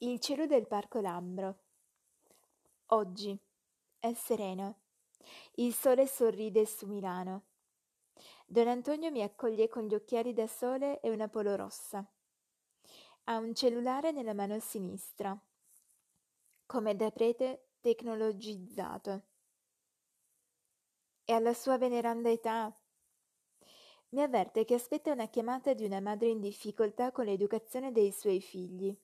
Il cielo del Parco Lambro. Oggi è sereno. Il sole sorride su Milano. Don Antonio mi accoglie con gli occhiali da sole e una polo rossa. Ha un cellulare nella mano sinistra, come da prete tecnologizzato. E alla sua veneranda età mi avverte che aspetta una chiamata di una madre in difficoltà con l'educazione dei suoi figli,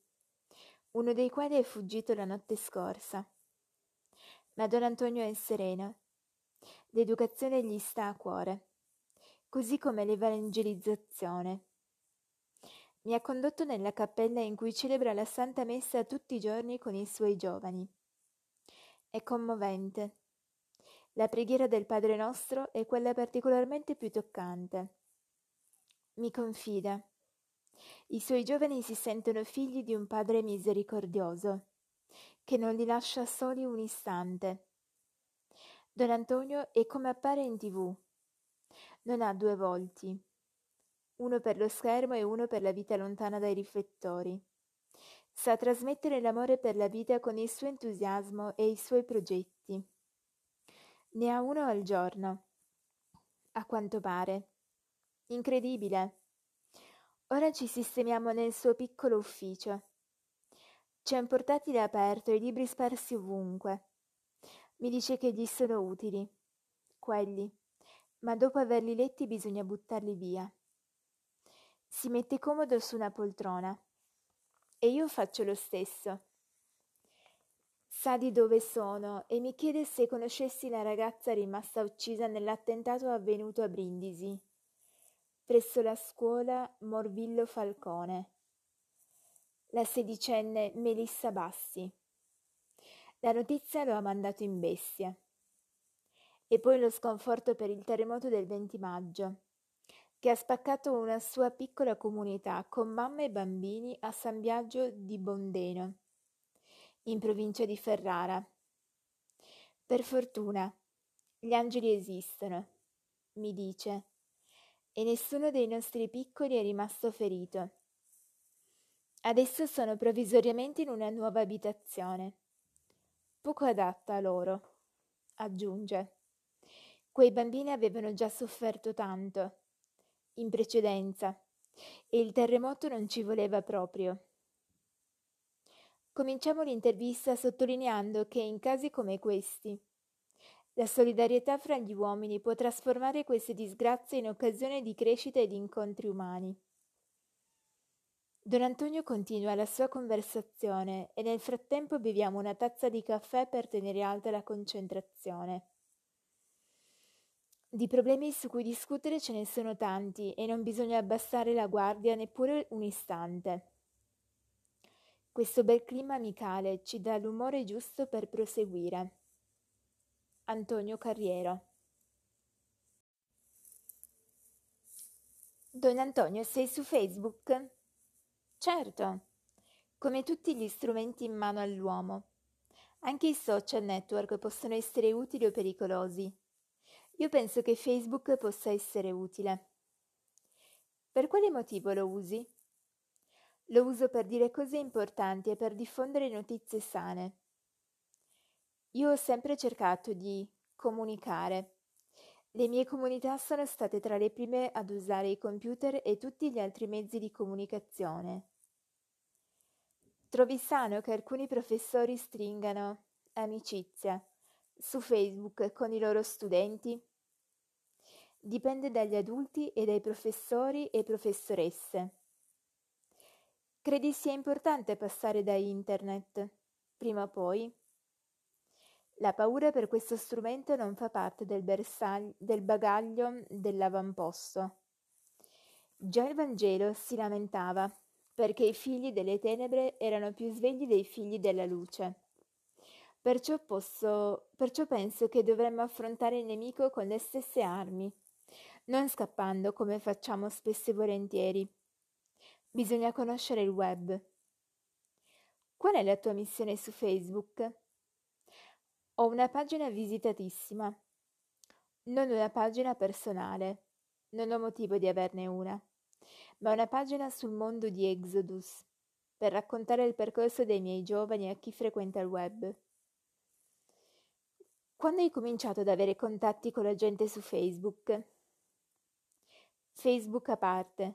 uno dei quali è fuggito la notte scorsa. Ma Don Antonio è sereno. L'educazione gli sta a cuore, così come l'evangelizzazione. Mi ha condotto nella cappella in cui celebra la Santa Messa tutti i giorni con i suoi giovani. È commovente. La preghiera del Padre nostro è quella particolarmente più toccante. Mi confida. I suoi giovani si sentono figli di un Padre misericordioso, che non li lascia soli un istante. Don Antonio è come appare in tv. Non ha due volti, uno per lo schermo e uno per la vita lontana dai riflettori. Sa trasmettere l'amore per la vita con il suo entusiasmo e i suoi progetti. Ne ha uno al giorno, a quanto pare. Incredibile. Ora ci sistemiamo nel suo piccolo ufficio. C'è un portatile aperto e libri sparsi ovunque. Mi dice che gli sono utili. Quelli. Ma dopo averli letti bisogna buttarli via. Si mette comodo su una poltrona. E io faccio lo stesso. Sa di dove sono e mi chiede se conoscessi la ragazza rimasta uccisa nell'attentato avvenuto a Brindisi presso la scuola Morvillo Falcone, la sedicenne Melissa Bassi. La notizia lo ha mandato in bestia. E poi lo sconforto per il terremoto del 20 maggio, che ha spaccato una sua piccola comunità con mamma e bambini a San Biagio di Bondeno, in provincia di Ferrara. Per fortuna, gli angeli esistono, mi dice e nessuno dei nostri piccoli è rimasto ferito. Adesso sono provvisoriamente in una nuova abitazione, poco adatta a loro, aggiunge. Quei bambini avevano già sofferto tanto, in precedenza, e il terremoto non ci voleva proprio. Cominciamo l'intervista sottolineando che in casi come questi, la solidarietà fra gli uomini può trasformare queste disgrazie in occasione di crescita e di incontri umani. Don Antonio continua la sua conversazione e nel frattempo beviamo una tazza di caffè per tenere alta la concentrazione. Di problemi su cui discutere ce ne sono tanti e non bisogna abbassare la guardia neppure un istante. Questo bel clima amicale ci dà l'umore giusto per proseguire. Antonio Carriero. Don Antonio, sei su Facebook? Certo, come tutti gli strumenti in mano all'uomo. Anche i social network possono essere utili o pericolosi. Io penso che Facebook possa essere utile. Per quale motivo lo usi? Lo uso per dire cose importanti e per diffondere notizie sane. Io ho sempre cercato di comunicare. Le mie comunità sono state tra le prime ad usare i computer e tutti gli altri mezzi di comunicazione. Trovi sano che alcuni professori stringano amicizia su Facebook con i loro studenti? Dipende dagli adulti e dai professori e professoresse. Credi sia importante passare da internet, prima o poi? La paura per questo strumento non fa parte del, bersag- del bagaglio dell'avamposto. Già il Vangelo si lamentava perché i figli delle tenebre erano più svegli dei figli della luce. Perciò, posso, perciò penso che dovremmo affrontare il nemico con le stesse armi, non scappando come facciamo spesso e volentieri. Bisogna conoscere il web. Qual è la tua missione su Facebook? Ho una pagina visitatissima. Non una pagina personale. Non ho motivo di averne una. Ma una pagina sul mondo di Exodus. per raccontare il percorso dei miei giovani a chi frequenta il web. Quando hai cominciato ad avere contatti con la gente su Facebook? Facebook a parte.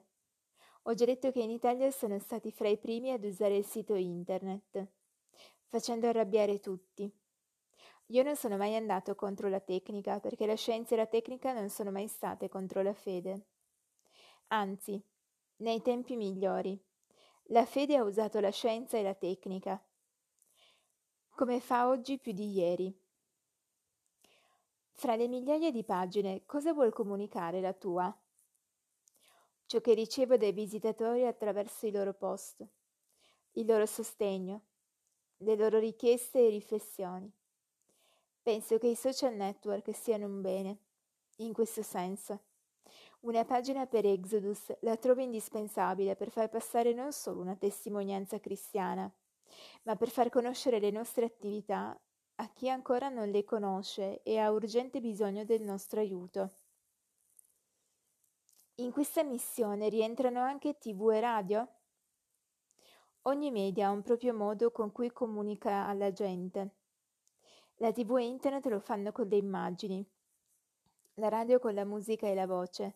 Ho già detto che in Italia sono stati fra i primi ad usare il sito internet, facendo arrabbiare tutti. Io non sono mai andato contro la tecnica, perché la scienza e la tecnica non sono mai state contro la fede. Anzi, nei tempi migliori, la fede ha usato la scienza e la tecnica, come fa oggi più di ieri. Fra le migliaia di pagine, cosa vuol comunicare la tua? Ciò che ricevo dai visitatori attraverso i loro post, il loro sostegno, le loro richieste e riflessioni. Penso che i social network siano un bene, in questo senso. Una pagina per Exodus la trovo indispensabile per far passare non solo una testimonianza cristiana, ma per far conoscere le nostre attività a chi ancora non le conosce e ha urgente bisogno del nostro aiuto. In questa missione rientrano anche tv e radio? Ogni media ha un proprio modo con cui comunica alla gente. La tv e internet lo fanno con le immagini, la radio con la musica e la voce.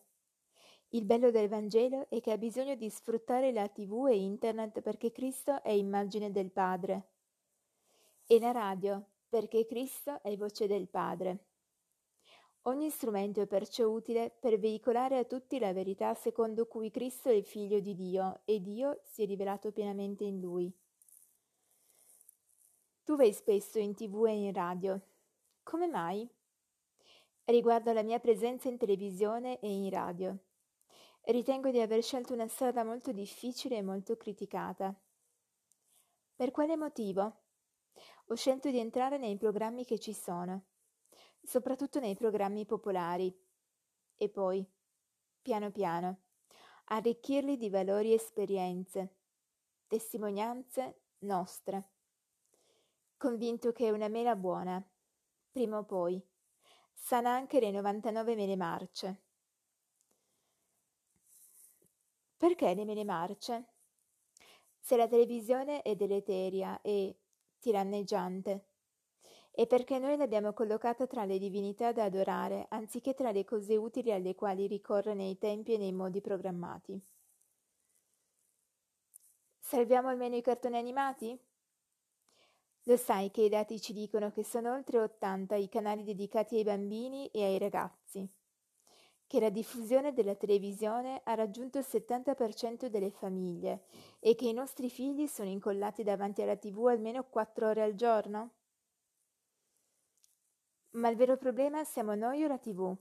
Il bello del Vangelo è che ha bisogno di sfruttare la tv e internet perché Cristo è immagine del Padre. E la radio perché Cristo è voce del Padre. Ogni strumento è perciò utile per veicolare a tutti la verità secondo cui Cristo è il figlio di Dio e Dio si è rivelato pienamente in lui. Tu vai spesso in tv e in radio. Come mai? Riguardo alla mia presenza in televisione e in radio. Ritengo di aver scelto una strada molto difficile e molto criticata. Per quale motivo? ho scelto di entrare nei programmi che ci sono, soprattutto nei programmi popolari, e poi, piano piano, arricchirli di valori e esperienze, testimonianze nostre, convinto che una mela buona, prima o poi, sana anche le 99 mele marce. Perché le mele marce? Se la televisione è deleteria e, tiranneggiante. E perché noi l'abbiamo collocata tra le divinità da adorare, anziché tra le cose utili alle quali ricorre nei tempi e nei modi programmati. Salviamo almeno i cartoni animati? Lo sai che i dati ci dicono che sono oltre 80 i canali dedicati ai bambini e ai ragazzi, che la diffusione della televisione ha raggiunto il 70% delle famiglie e che i nostri figli sono incollati davanti alla tv almeno 4 ore al giorno? Ma il vero problema siamo noi o la tv?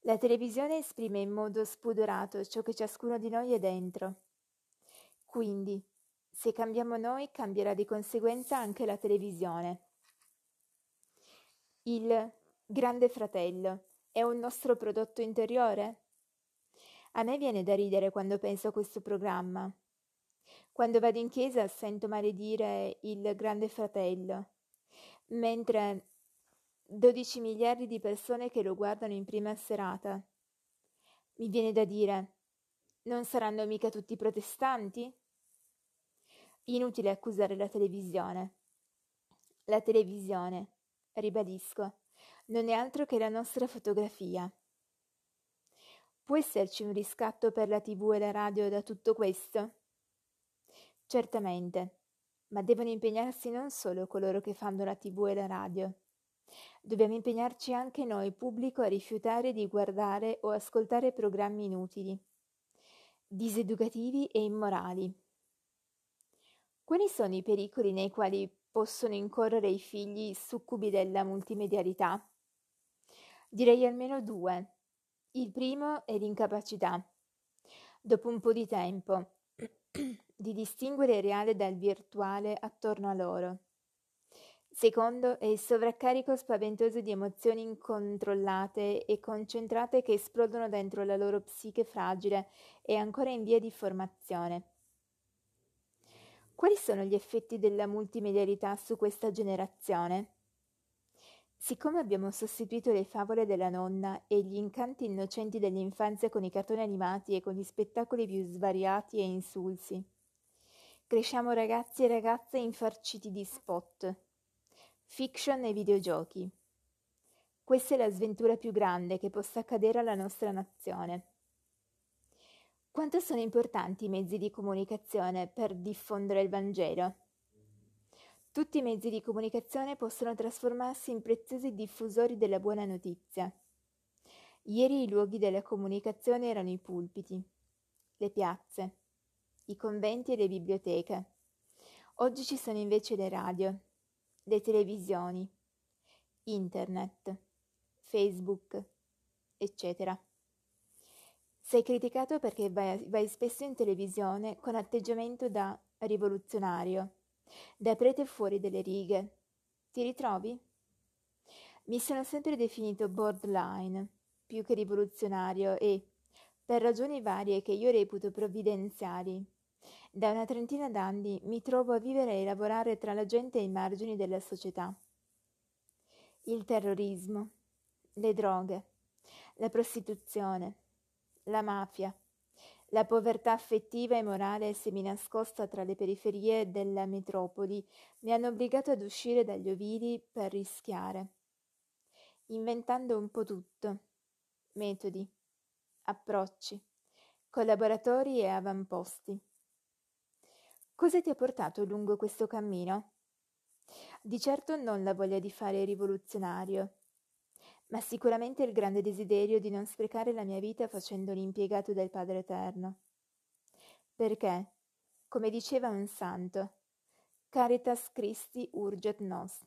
La televisione esprime in modo spudorato ciò che ciascuno di noi è dentro. Quindi, se cambiamo noi, cambierà di conseguenza anche la televisione. Il Grande Fratello è un nostro prodotto interiore? A me viene da ridere quando penso a questo programma. Quando vado in chiesa sento maledire il Grande Fratello, mentre 12 miliardi di persone che lo guardano in prima serata. Mi viene da dire, non saranno mica tutti protestanti? Inutile accusare la televisione. La televisione, ribadisco, non è altro che la nostra fotografia. Può esserci un riscatto per la tv e la radio da tutto questo? Certamente, ma devono impegnarsi non solo coloro che fanno la tv e la radio. Dobbiamo impegnarci anche noi, pubblico, a rifiutare di guardare o ascoltare programmi inutili, diseducativi e immorali. Quali sono i pericoli nei quali possono incorrere i figli succubi della multimedialità? Direi almeno due. Il primo è l'incapacità, dopo un po' di tempo, di distinguere il reale dal virtuale attorno a loro. Secondo è il sovraccarico spaventoso di emozioni incontrollate e concentrate che esplodono dentro la loro psiche fragile e ancora in via di formazione. Quali sono gli effetti della multimedialità su questa generazione? Siccome abbiamo sostituito le favole della nonna e gli incanti innocenti dell'infanzia con i cartoni animati e con gli spettacoli più svariati e insulsi, Cresciamo ragazzi e ragazze infarciti di spot, fiction e videogiochi. Questa è la sventura più grande che possa accadere alla nostra nazione. Quanto sono importanti i mezzi di comunicazione per diffondere il Vangelo? Tutti i mezzi di comunicazione possono trasformarsi in preziosi diffusori della buona notizia. Ieri i luoghi della comunicazione erano i pulpiti, le piazze, i conventi e le biblioteche. Oggi ci sono invece le radio, le televisioni, internet, Facebook, eccetera. Sei criticato perché vai, vai spesso in televisione con atteggiamento da rivoluzionario, da prete fuori delle righe. Ti ritrovi? Mi sono sempre definito borderline, più che rivoluzionario e, per ragioni varie che io reputo provvidenziali, da una trentina d'anni mi trovo a vivere e lavorare tra la gente ai margini della società. Il terrorismo, le droghe, la prostituzione, la mafia, la povertà affettiva e morale seminascosta tra le periferie della metropoli mi hanno obbligato ad uscire dagli ovili per rischiare, inventando un po' tutto, metodi, approcci, collaboratori e avamposti. Cosa ti ha portato lungo questo cammino? Di certo non la voglia di fare rivoluzionario, ma sicuramente il grande desiderio di non sprecare la mia vita facendo l'impiegato del Padre Eterno. Perché, come diceva un santo, Caritas Christi urget nos.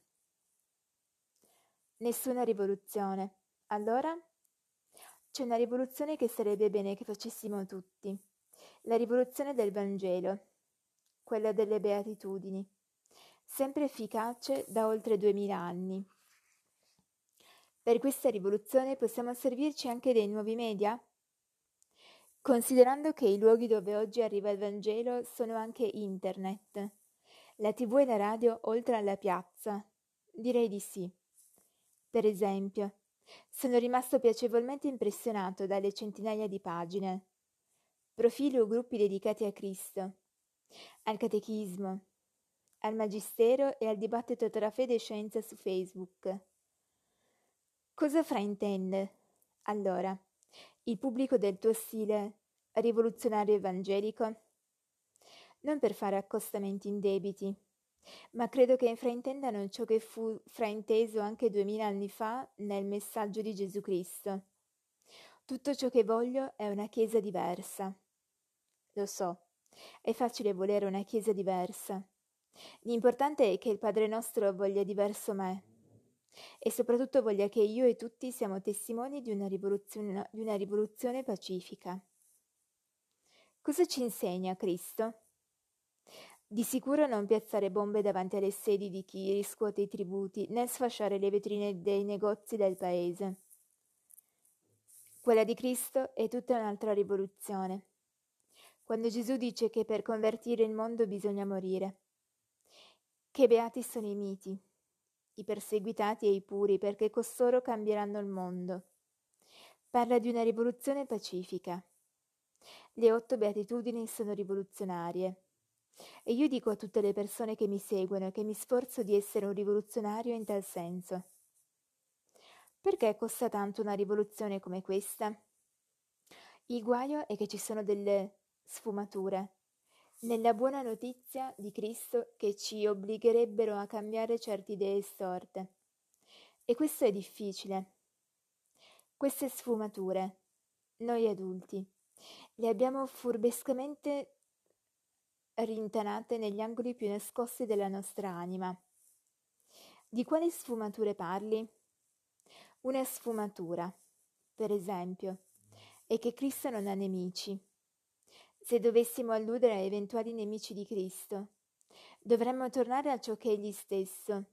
Nessuna rivoluzione. Allora? C'è una rivoluzione che sarebbe bene che facessimo tutti. La rivoluzione del Vangelo, quella delle beatitudini, sempre efficace da oltre duemila anni. Per questa rivoluzione possiamo servirci anche dei nuovi media? Considerando che i luoghi dove oggi arriva il Vangelo sono anche internet, la tv e la radio oltre alla piazza, direi di sì. Per esempio, sono rimasto piacevolmente impressionato dalle centinaia di pagine, profili o gruppi dedicati a Cristo, al catechismo, al magistero e al dibattito tra fede e scienza su Facebook. Cosa fraintende, allora, il pubblico del tuo stile rivoluzionario evangelico? Non per fare accostamenti indebiti, ma credo che fraintendano ciò che fu frainteso anche duemila anni fa nel messaggio di Gesù Cristo. Tutto ciò che voglio è una Chiesa diversa. Lo so, è facile volere una Chiesa diversa. L'importante è che il Padre nostro voglia diverso me e soprattutto voglia che io e tutti siamo testimoni di una rivoluzione, di una rivoluzione pacifica. Cosa ci insegna Cristo? Di sicuro non piazzare bombe davanti alle sedi di chi riscuote i tributi, né sfasciare le vetrine dei negozi del paese. Quella di Cristo è tutta un'altra rivoluzione. Quando Gesù dice che per convertire il mondo bisogna morire. Che beati sono i miti, i perseguitati e i puri, perché costoro cambieranno il mondo. Parla di una rivoluzione pacifica. Le otto beatitudini sono rivoluzionarie. E io dico a tutte le persone che mi seguono che mi sforzo di essere un rivoluzionario in tal senso. Perché costa tanto una rivoluzione come questa? Il guaio è che ci sono delle sfumature nella buona notizia di Cristo che ci obbligherebbero a cambiare certe idee storte. E questo è difficile. Queste sfumature, noi adulti, le abbiamo furbescamente rintanate negli angoli più nascosti della nostra anima. Di quali sfumature parli? Una sfumatura, per esempio, è che Cristo non ha nemici. Se dovessimo alludere a eventuali nemici di Cristo, dovremmo tornare a ciò che egli stesso,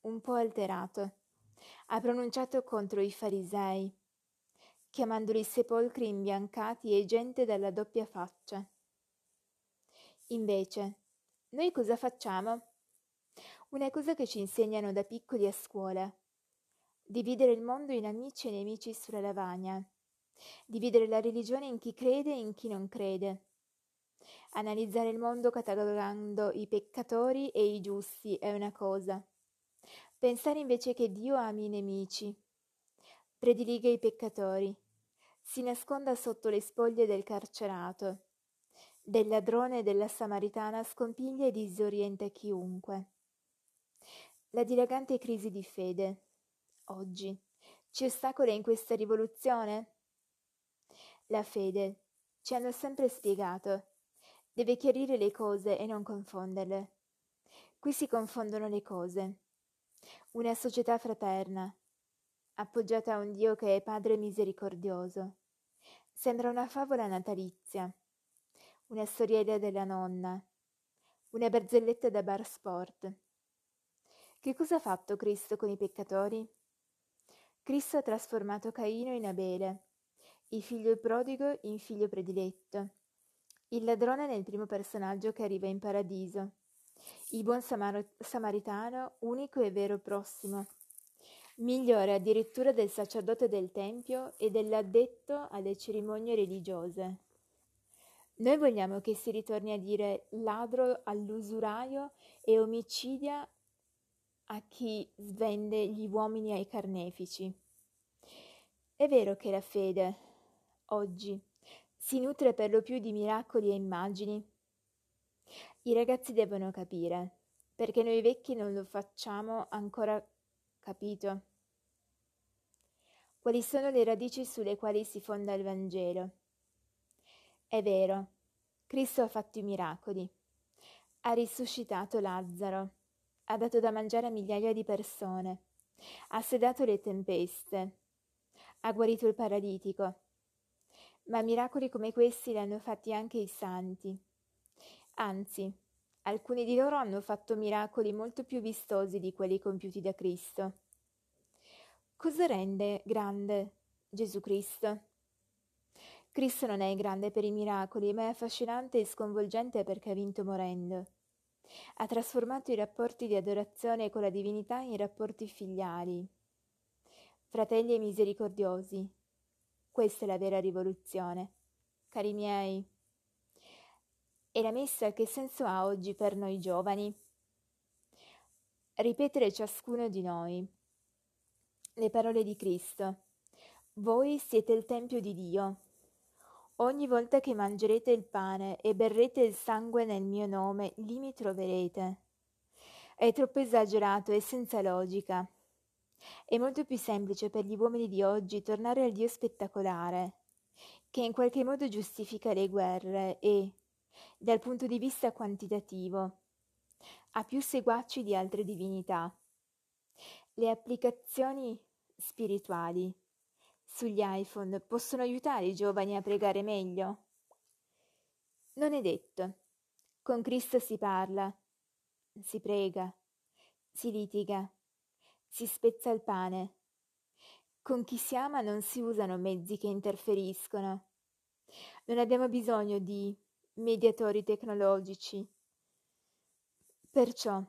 un po' alterato, ha pronunciato contro i farisei, chiamandoli sepolcri imbiancati e gente dalla doppia faccia. Invece, noi cosa facciamo? Una cosa che ci insegnano da piccoli a scuola. Dividere il mondo in amici e nemici sulla lavagna. Dividere la religione in chi crede e in chi non crede. Analizzare il mondo catalogando i peccatori e i giusti è una cosa. Pensare invece che Dio ami i nemici, prediliga i peccatori, si nasconda sotto le spoglie del carcerato, del ladrone e della samaritana scompiglia e disorienta chiunque. La dilagante crisi di fede, oggi, ci ostacola in questa rivoluzione? La fede, ci hanno sempre spiegato, deve chiarire le cose e non confonderle. Qui si confondono le cose. Una società fraterna, appoggiata a un Dio che è Padre misericordioso. Sembra una favola natalizia, una storiella della nonna, una barzelletta da bar sport. Che cosa ha fatto Cristo con i peccatori? Cristo ha trasformato Caino in Abele, il figlio prodigo in figlio prediletto, il ladrone nel primo personaggio che arriva in paradiso, il buon samar- samaritano unico e vero prossimo, migliore addirittura del sacerdote del Tempio e dell'addetto alle cerimonie religiose. Noi vogliamo che si ritorni a dire ladro all'usuraio e omicidia a chi svende gli uomini ai carnefici. È vero che la fede, oggi, si nutre per lo più di miracoli e immagini. I ragazzi devono capire, perché noi vecchi non lo facciamo ancora capito. Quali sono le radici sulle quali si fonda il Vangelo? È vero, Cristo ha fatto i miracoli, ha risuscitato Lazzaro, ha dato da mangiare a migliaia di persone, ha sedato le tempeste, ha guarito il paralitico. Ma miracoli come questi li hanno fatti anche i santi. Anzi, alcuni di loro hanno fatto miracoli molto più vistosi di quelli compiuti da Cristo. Cosa rende grande Gesù Cristo? Cristo non è grande per i miracoli, ma è affascinante e sconvolgente perché ha vinto morendo. Ha trasformato i rapporti di adorazione con la divinità in rapporti filiali. Fratelli e misericordiosi, questa è la vera rivoluzione. Cari miei, e la messa che senso ha oggi per noi giovani? Ripetere ciascuno di noi le parole di Cristo. Voi siete il Tempio di Dio Ogni volta che mangerete il pane e berrete il sangue nel mio nome, lì mi troverete. È troppo esagerato e senza logica. È molto più semplice per gli uomini di oggi tornare al Dio spettacolare, che in qualche modo giustifica le guerre e, dal punto di vista quantitativo, ha più seguaci di altre divinità. Le applicazioni spirituali sugli iPhone possono aiutare i giovani a pregare meglio? Non è detto. Con Cristo si parla, si prega, si litiga, si spezza il pane. Con chi si ama non si usano mezzi che interferiscono. Non abbiamo bisogno di mediatori tecnologici. Perciò,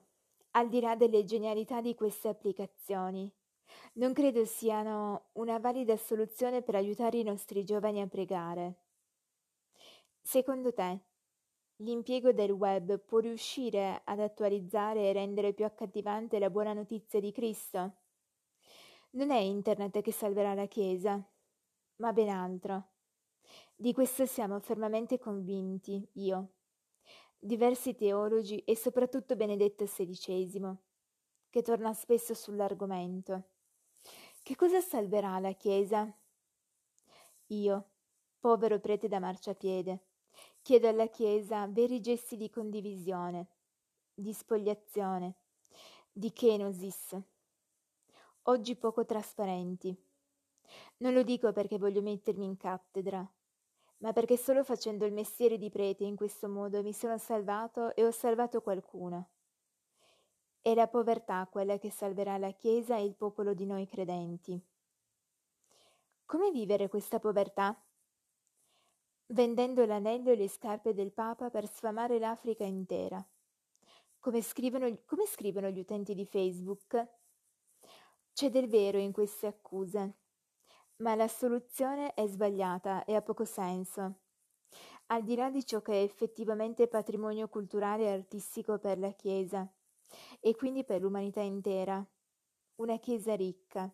al di là delle genialità di queste applicazioni, non credo siano una valida soluzione per aiutare i nostri giovani a pregare. Secondo te, l'impiego del web può riuscire ad attualizzare e rendere più accattivante la buona notizia di Cristo? Non è internet che salverà la Chiesa, ma ben altro. Di questo siamo fermamente convinti, io, diversi teologi e soprattutto Benedetto XVI, che torna spesso sull'argomento. Che cosa salverà la Chiesa? Io, povero prete da marciapiede, chiedo alla Chiesa veri gesti di condivisione, di spogliazione, di kenosis, oggi poco trasparenti. Non lo dico perché voglio mettermi in cattedra, ma perché solo facendo il mestiere di prete in questo modo mi sono salvato e ho salvato qualcuno. È la povertà quella che salverà la Chiesa e il popolo di noi credenti. Come vivere questa povertà? Vendendo l'anello e le scarpe del Papa per sfamare l'Africa intera. Come scrivono, come scrivono gli utenti di Facebook? C'è del vero in queste accuse, ma la soluzione è sbagliata e ha poco senso. al di là di ciò che è effettivamente patrimonio culturale e artistico per la Chiesa e quindi per l'umanità intera. Una Chiesa ricca,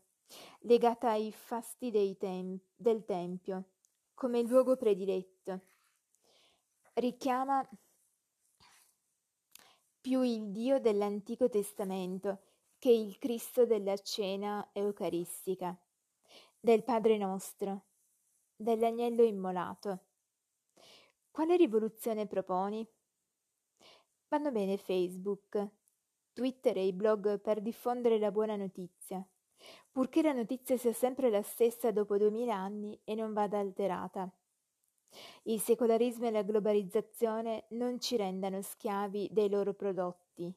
legata ai fasti tem- del Tempio, come luogo prediletto. Richiama più il Dio dell'Antico Testamento che il Cristo della cena eucaristica, del Padre nostro, dell'agnello immolato. Quale rivoluzione proponi? Vanno bene Facebook, Twitter e i blog per diffondere la buona notizia, purché la notizia sia sempre la stessa dopo duemila anni e non vada alterata. Il secolarismo e la globalizzazione non ci rendano schiavi dei loro prodotti.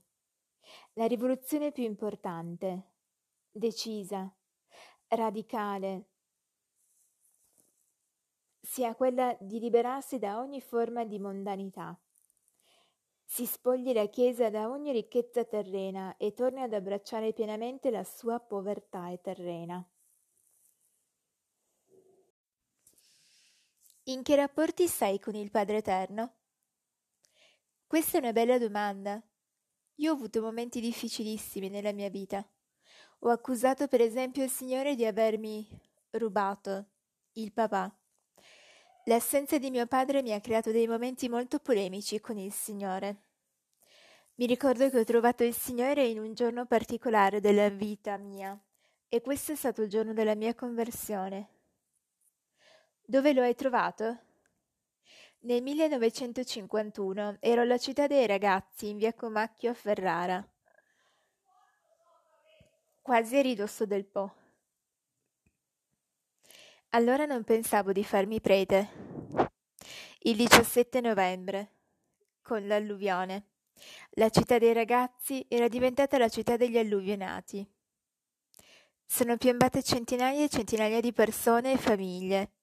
La rivoluzione più importante, decisa, radicale, sia quella di liberarsi da ogni forma di mondanità. Si spogli la Chiesa da ogni ricchezza terrena e torni ad abbracciare pienamente la sua povertà terrena. In che rapporti stai con il Padre Eterno? Questa è una bella domanda. Io ho avuto momenti difficilissimi nella mia vita. Ho accusato per esempio il Signore di avermi rubato il papà L'assenza di mio padre mi ha creato dei momenti molto polemici con il Signore. Mi ricordo che ho trovato il Signore in un giorno particolare della vita mia, e questo è stato il giorno della mia conversione. Dove lo hai trovato? Nel 1951 ero alla città dei ragazzi in via Comacchio a Ferrara, quasi a ridosso del Po. Allora non pensavo di farmi prete. Il 17 novembre, con l'alluvione, la città dei ragazzi era diventata la città degli alluvionati. Sono piombate centinaia e centinaia di persone e famiglie,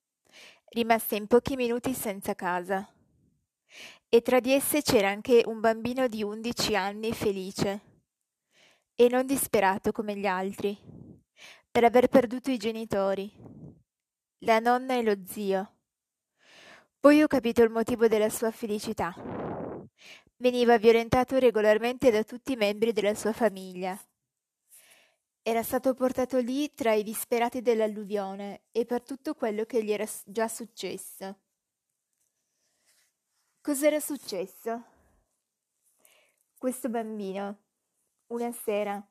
rimaste in pochi minuti senza casa. E tra di esse c'era anche un bambino di undici anni felice e non disperato come gli altri, per aver perduto i genitori la nonna e lo zio. Poi ho capito il motivo della sua felicità. Veniva violentato regolarmente da tutti i membri della sua famiglia. Era stato portato lì tra i disperati dell'alluvione e per tutto quello che gli era già successo. Cos'era successo? Questo bambino, una sera,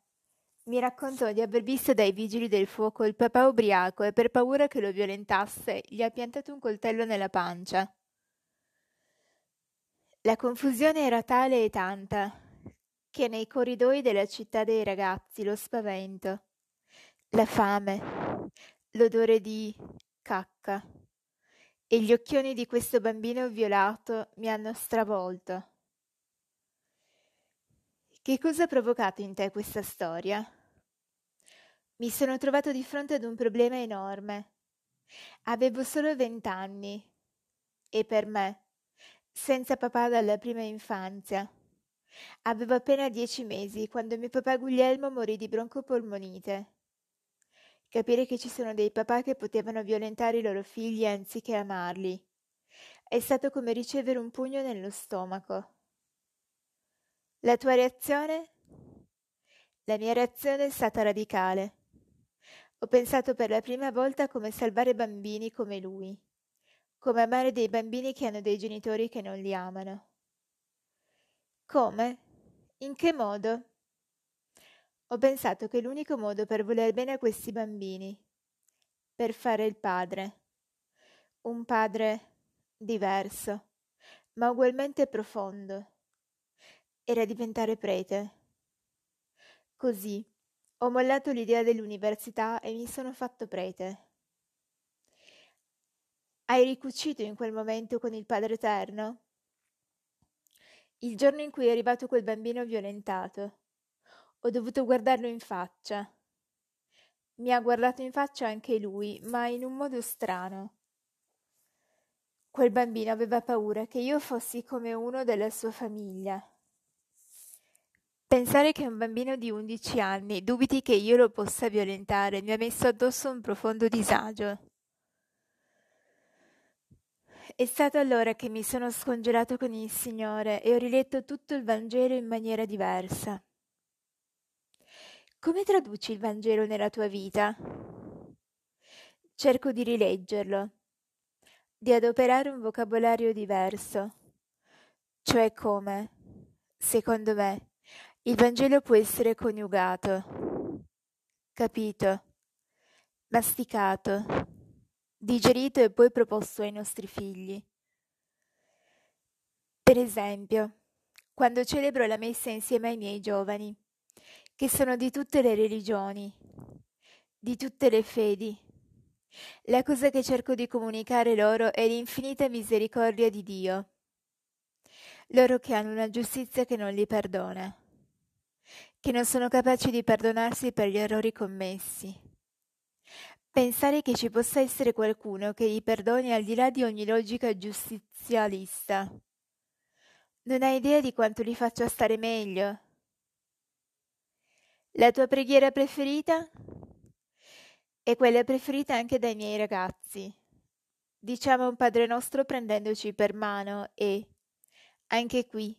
mi raccontò di aver visto dai vigili del fuoco il papà ubriaco e per paura che lo violentasse gli ha piantato un coltello nella pancia. La confusione era tale e tanta che nei corridoi della città dei ragazzi lo spavento, la fame, l'odore di cacca e gli occhioni di questo bambino violato mi hanno stravolto. Che cosa ha provocato in te questa storia? Mi sono trovato di fronte ad un problema enorme. Avevo solo vent'anni e per me, senza papà dalla prima infanzia. Avevo appena dieci mesi quando mio papà Guglielmo morì di broncopolmonite. Capire che ci sono dei papà che potevano violentare i loro figli anziché amarli è stato come ricevere un pugno nello stomaco. La tua reazione? La mia reazione è stata radicale. Ho pensato per la prima volta come salvare bambini come lui, come amare dei bambini che hanno dei genitori che non li amano. Come? In che modo? Ho pensato che l'unico modo per voler bene a questi bambini, per fare il padre, un padre diverso, ma ugualmente profondo, era diventare prete. Così ho mollato l'idea dell'università e mi sono fatto prete. Hai ricucito in quel momento con il Padre Eterno? Il giorno in cui è arrivato quel bambino violentato, ho dovuto guardarlo in faccia. Mi ha guardato in faccia anche lui, ma in un modo strano. Quel bambino aveva paura che io fossi come uno della sua famiglia. Pensare che un bambino di undici anni dubiti che io lo possa violentare mi ha messo addosso un profondo disagio. È stato allora che mi sono scongelato con il Signore e ho riletto tutto il Vangelo in maniera diversa. Come traduci il Vangelo nella tua vita? Cerco di rileggerlo, di adoperare un vocabolario diverso, cioè come, secondo me, il Vangelo può essere coniugato, capito, masticato, digerito e poi proposto ai nostri figli. Per esempio, quando celebro la messa insieme ai miei giovani, che sono di tutte le religioni, di tutte le fedi, la cosa che cerco di comunicare loro è l'infinita misericordia di Dio. Loro che hanno una giustizia che non li perdona, che non sono capaci di perdonarsi per gli errori commessi. Pensare che ci possa essere qualcuno che gli perdoni al di là di ogni logica giustizialista. Non hai idea di quanto li faccia stare meglio. La tua preghiera preferita? e quella preferita anche dai miei ragazzi. Diciamo un Padre nostro prendendoci per mano e, anche qui,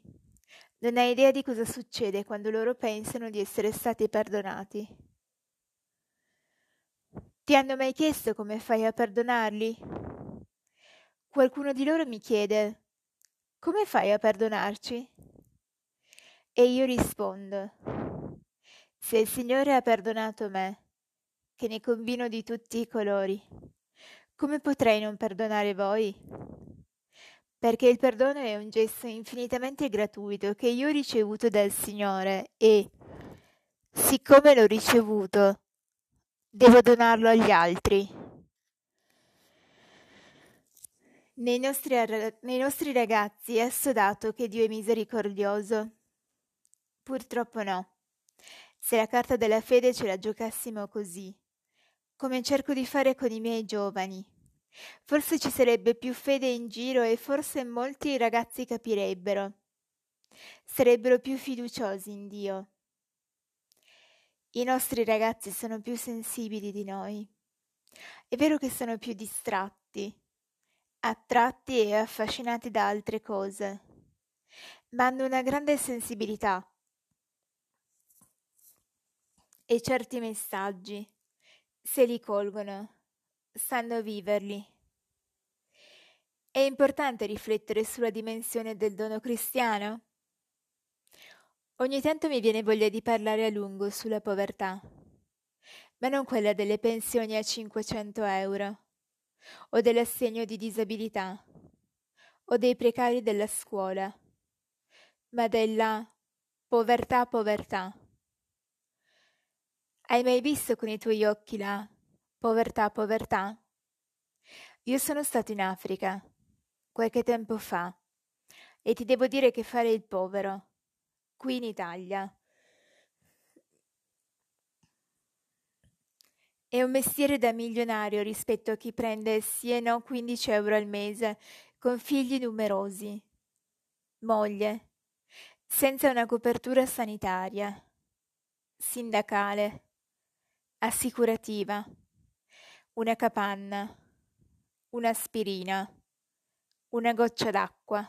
non hai idea di cosa succede quando loro pensano di essere stati perdonati. Ti hanno mai chiesto come fai a perdonarli? Qualcuno di loro mi chiede, come fai a perdonarci? E io rispondo, se il Signore ha perdonato me, che ne combino di tutti i colori. Come potrei non perdonare voi? Perché il perdono è un gesto infinitamente gratuito che io ho ricevuto dal Signore e, siccome l'ho ricevuto, devo donarlo agli altri. Nei nostri, nei nostri ragazzi è assodato che Dio è misericordioso? Purtroppo no. Se la carta della fede ce la giocassimo così, come cerco di fare con i miei giovani. Forse ci sarebbe più fede in giro e forse molti ragazzi capirebbero. Sarebbero più fiduciosi in Dio. I nostri ragazzi sono più sensibili di noi. È vero che sono più distratti, attratti e affascinati da altre cose, ma hanno una grande sensibilità e certi messaggi se li colgono, sanno viverli. È importante riflettere sulla dimensione del dono cristiano. Ogni tanto mi viene voglia di parlare a lungo sulla povertà, ma non quella delle pensioni a 500 euro, o dell'assegno di disabilità, o dei precari della scuola, ma della povertà povertà hai mai visto con i tuoi occhi la povertà, povertà? Io sono stato in Africa qualche tempo fa e ti devo dire che fare il povero qui in Italia è un mestiere da milionario rispetto a chi prende sì e no 15 euro al mese con figli numerosi, moglie, senza una copertura sanitaria, sindacale assicurativa, una capanna, un'aspirina, una goccia d'acqua.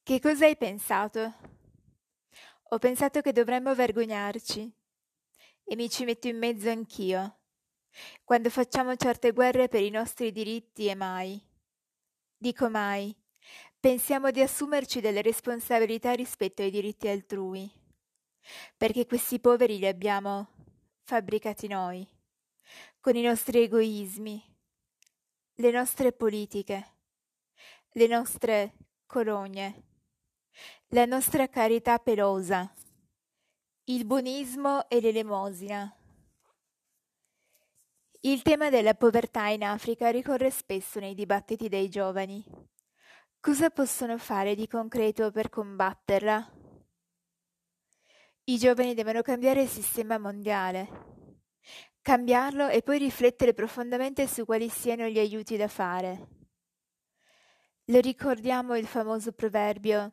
Che cosa hai pensato? Ho pensato che dovremmo vergognarci e mi ci metto in mezzo anch'io, quando facciamo certe guerre per i nostri diritti e mai. Dico mai, pensiamo di assumerci delle responsabilità rispetto ai diritti altrui, perché questi poveri li abbiamo fabbricati noi, con i nostri egoismi, le nostre politiche, le nostre colonie, la nostra carità pelosa, il buonismo e l'elemosina. Il tema della povertà in Africa ricorre spesso nei dibattiti dei giovani. Cosa possono fare di concreto per combatterla? I giovani devono cambiare il sistema mondiale, cambiarlo e poi riflettere profondamente su quali siano gli aiuti da fare. Lo ricordiamo il famoso proverbio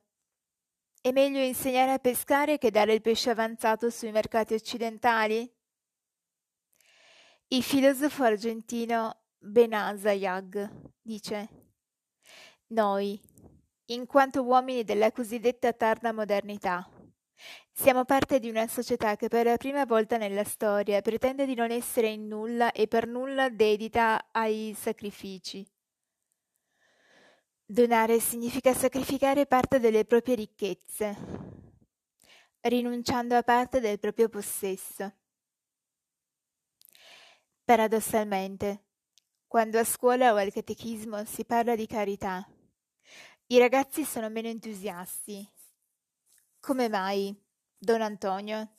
è meglio insegnare a pescare che dare il pesce avanzato sui mercati occidentali? Il filosofo argentino Benazayag dice Noi, in quanto uomini della cosiddetta tarda modernità, siamo parte di una società che per la prima volta nella storia pretende di non essere in nulla e per nulla dedita ai sacrifici. Donare significa sacrificare parte delle proprie ricchezze, rinunciando a parte del proprio possesso. Paradossalmente, quando a scuola o al catechismo si parla di carità, i ragazzi sono meno entusiasti. Come mai, don Antonio?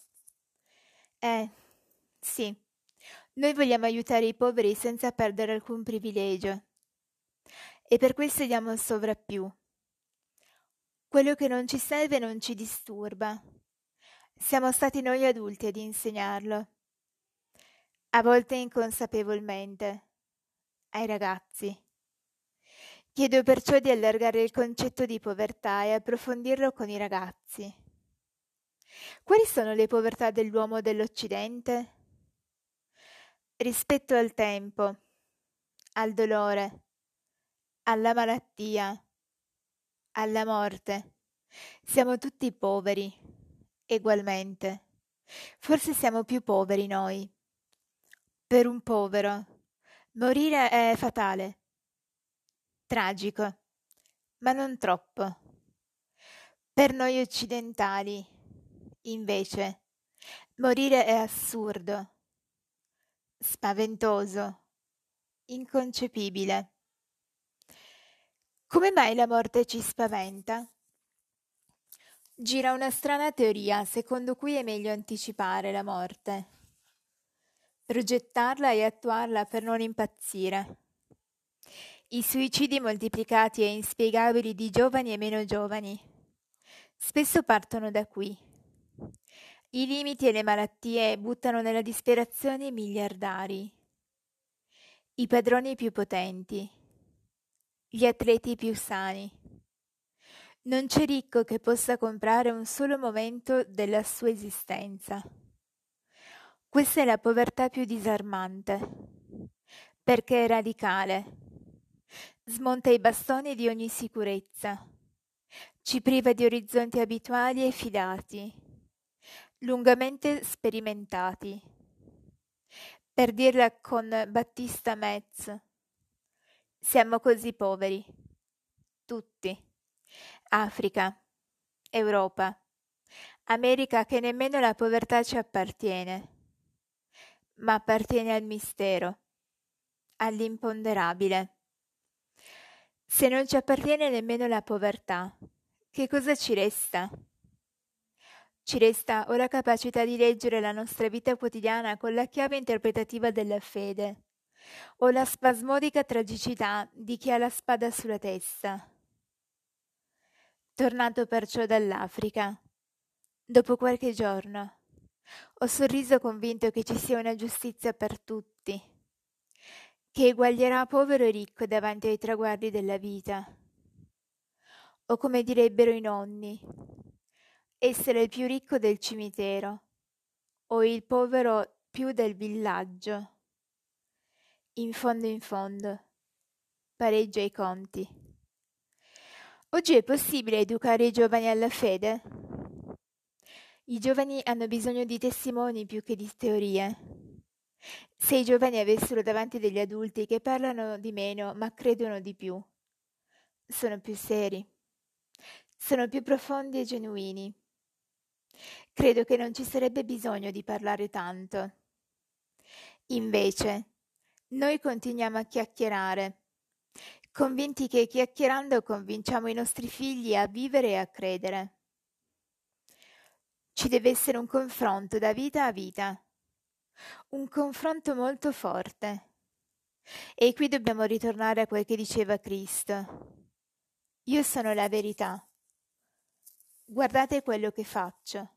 Eh, sì, noi vogliamo aiutare i poveri senza perdere alcun privilegio. E per questo diamo il sovrappiù. Quello che non ci serve non ci disturba. Siamo stati noi adulti ad insegnarlo a volte inconsapevolmente, ai ragazzi. Chiedo perciò di allargare il concetto di povertà e approfondirlo con i ragazzi. Quali sono le povertà dell'uomo dell'Occidente? Rispetto al tempo, al dolore, alla malattia, alla morte. Siamo tutti poveri, egualmente. Forse siamo più poveri noi per un povero. Morire è fatale. Tragico, ma non troppo. Per noi occidentali, invece, morire è assurdo, spaventoso, inconcepibile. Come mai la morte ci spaventa? Gira una strana teoria secondo cui è meglio anticipare la morte progettarla e attuarla per non impazzire. I suicidi moltiplicati e inspiegabili di giovani e meno giovani spesso partono da qui. I limiti e le malattie buttano nella disperazione i miliardari, i padroni più potenti, gli atleti più sani. Non c'è ricco che possa comprare un solo momento della sua esistenza. Questa è la povertà più disarmante, perché è radicale. Smonta i bastoni di ogni sicurezza, ci priva di orizzonti abituali e fidati, lungamente sperimentati. Per dirla con Battista Metz, siamo così poveri, tutti. Africa, Europa, America che nemmeno la povertà ci appartiene ma appartiene al mistero, all'imponderabile. Se non ci appartiene nemmeno la povertà, che cosa ci resta? Ci resta o la capacità di leggere la nostra vita quotidiana con la chiave interpretativa della fede, o la spasmodica tragicità di chi ha la spada sulla testa. Tornato perciò dall'Africa, dopo qualche giorno, ho sorriso convinto che ci sia una giustizia per tutti, che eguaglierà povero e ricco davanti ai traguardi della vita. O come direbbero i nonni, essere il più ricco del cimitero o il povero più del villaggio. In fondo in fondo, pareggia i conti. Oggi è possibile educare i giovani alla fede? I giovani hanno bisogno di testimoni più che di teorie. Se i giovani avessero davanti degli adulti che parlano di meno ma credono di più, sono più seri, sono più profondi e genuini. Credo che non ci sarebbe bisogno di parlare tanto. Invece, noi continuiamo a chiacchierare, convinti che chiacchierando convinciamo i nostri figli a vivere e a credere. Ci deve essere un confronto da vita a vita, un confronto molto forte. E qui dobbiamo ritornare a quel che diceva Cristo. Io sono la verità. Guardate quello che faccio.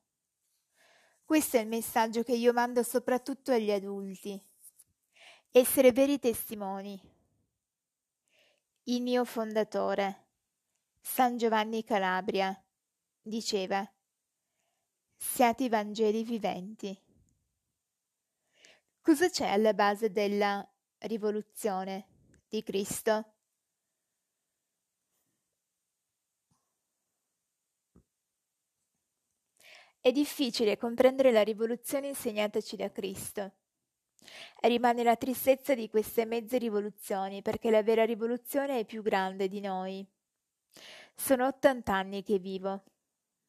Questo è il messaggio che io mando soprattutto agli adulti. Essere veri testimoni. Il mio fondatore, San Giovanni Calabria, diceva siate i Vangeli viventi. Cosa c'è alla base della rivoluzione di Cristo. È difficile comprendere la rivoluzione insegnataci da Cristo. Rimane la tristezza di queste mezze rivoluzioni, perché la vera rivoluzione è più grande di noi. Sono ottant'anni che vivo,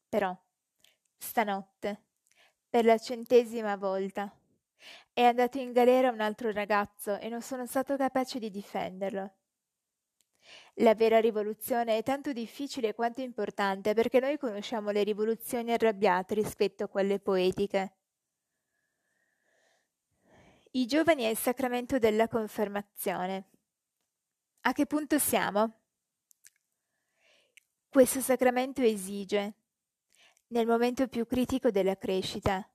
però stanotte, per la centesima volta, è andato in galera un altro ragazzo e non sono stato capace di difenderlo. La vera rivoluzione è tanto difficile quanto importante perché noi conosciamo le rivoluzioni arrabbiate rispetto a quelle poetiche. I giovani è il sacramento della confermazione. A che punto siamo? Questo sacramento esige, nel momento più critico della crescita,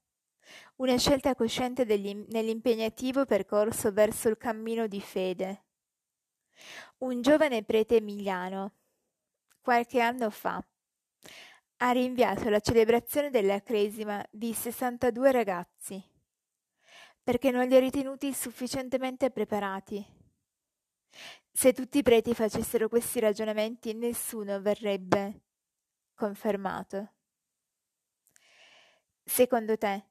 una scelta cosciente nell'impegnativo percorso verso il cammino di fede un giovane prete emiliano, qualche anno fa, ha rinviato la celebrazione della cresima di 62 ragazzi, perché non li ha ritenuti sufficientemente preparati. Se tutti i preti facessero questi ragionamenti, nessuno verrebbe confermato. Secondo te,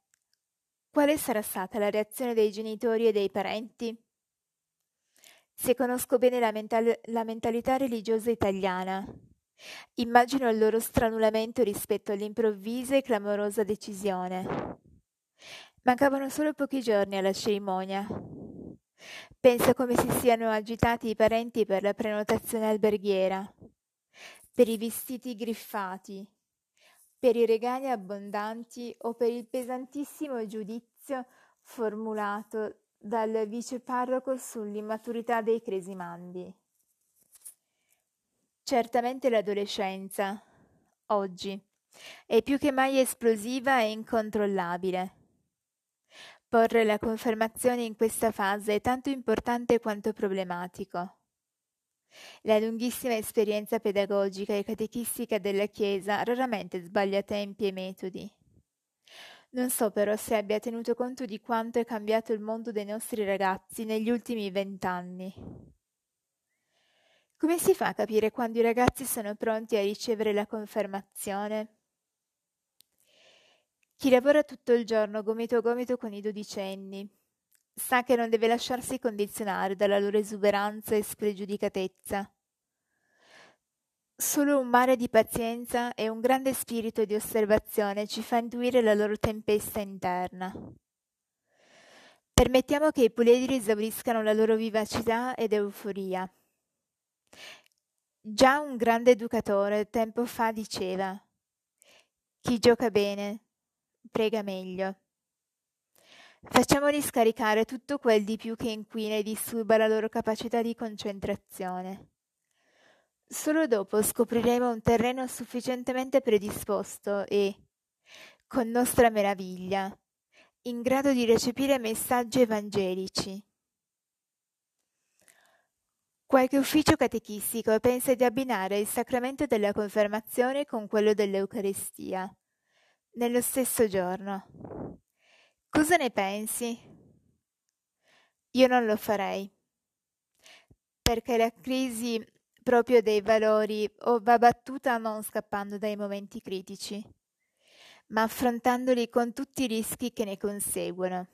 quale sarà stata la reazione dei genitori e dei parenti? Se conosco bene la, mental- la mentalità religiosa italiana. Immagino il loro stranulamento rispetto all'improvvisa e clamorosa decisione. Mancavano solo pochi giorni alla cerimonia. Penso come si siano agitati i parenti per la prenotazione alberghiera, per i vestiti griffati, per i regali abbondanti o per il pesantissimo giudizio formulato dal viceparroco sull'immaturità dei cresimandi. Certamente l'adolescenza, oggi, è più che mai esplosiva e incontrollabile. Porre la confermazione in questa fase è tanto importante quanto problematico. La lunghissima esperienza pedagogica e catechistica della Chiesa raramente sbaglia tempi e metodi. Non so però se abbia tenuto conto di quanto è cambiato il mondo dei nostri ragazzi negli ultimi vent'anni. Come si fa a capire quando i ragazzi sono pronti a ricevere la confermazione? Chi lavora tutto il giorno gomito a gomito con i dodicenni sa che non deve lasciarsi condizionare dalla loro esuberanza e spregiudicatezza. Solo un mare di pazienza e un grande spirito di osservazione ci fa intuire la loro tempesta interna. Permettiamo che i puledri esauriscano la loro vivacità ed euforia. Già un grande educatore tempo fa diceva chi gioca bene prega meglio. Facciamoli scaricare tutto quel di più che inquina e disturba la loro capacità di concentrazione. Solo dopo scopriremo un terreno sufficientemente predisposto e, con nostra meraviglia, in grado di recepire messaggi evangelici. Qualche ufficio catechistico pensa di abbinare il sacramento della confermazione con quello dell'Eucaristia, nello stesso giorno. Cosa ne pensi? Io non lo farei, perché la crisi proprio dei valori o va battuta non scappando dai momenti critici, ma affrontandoli con tutti i rischi che ne conseguono.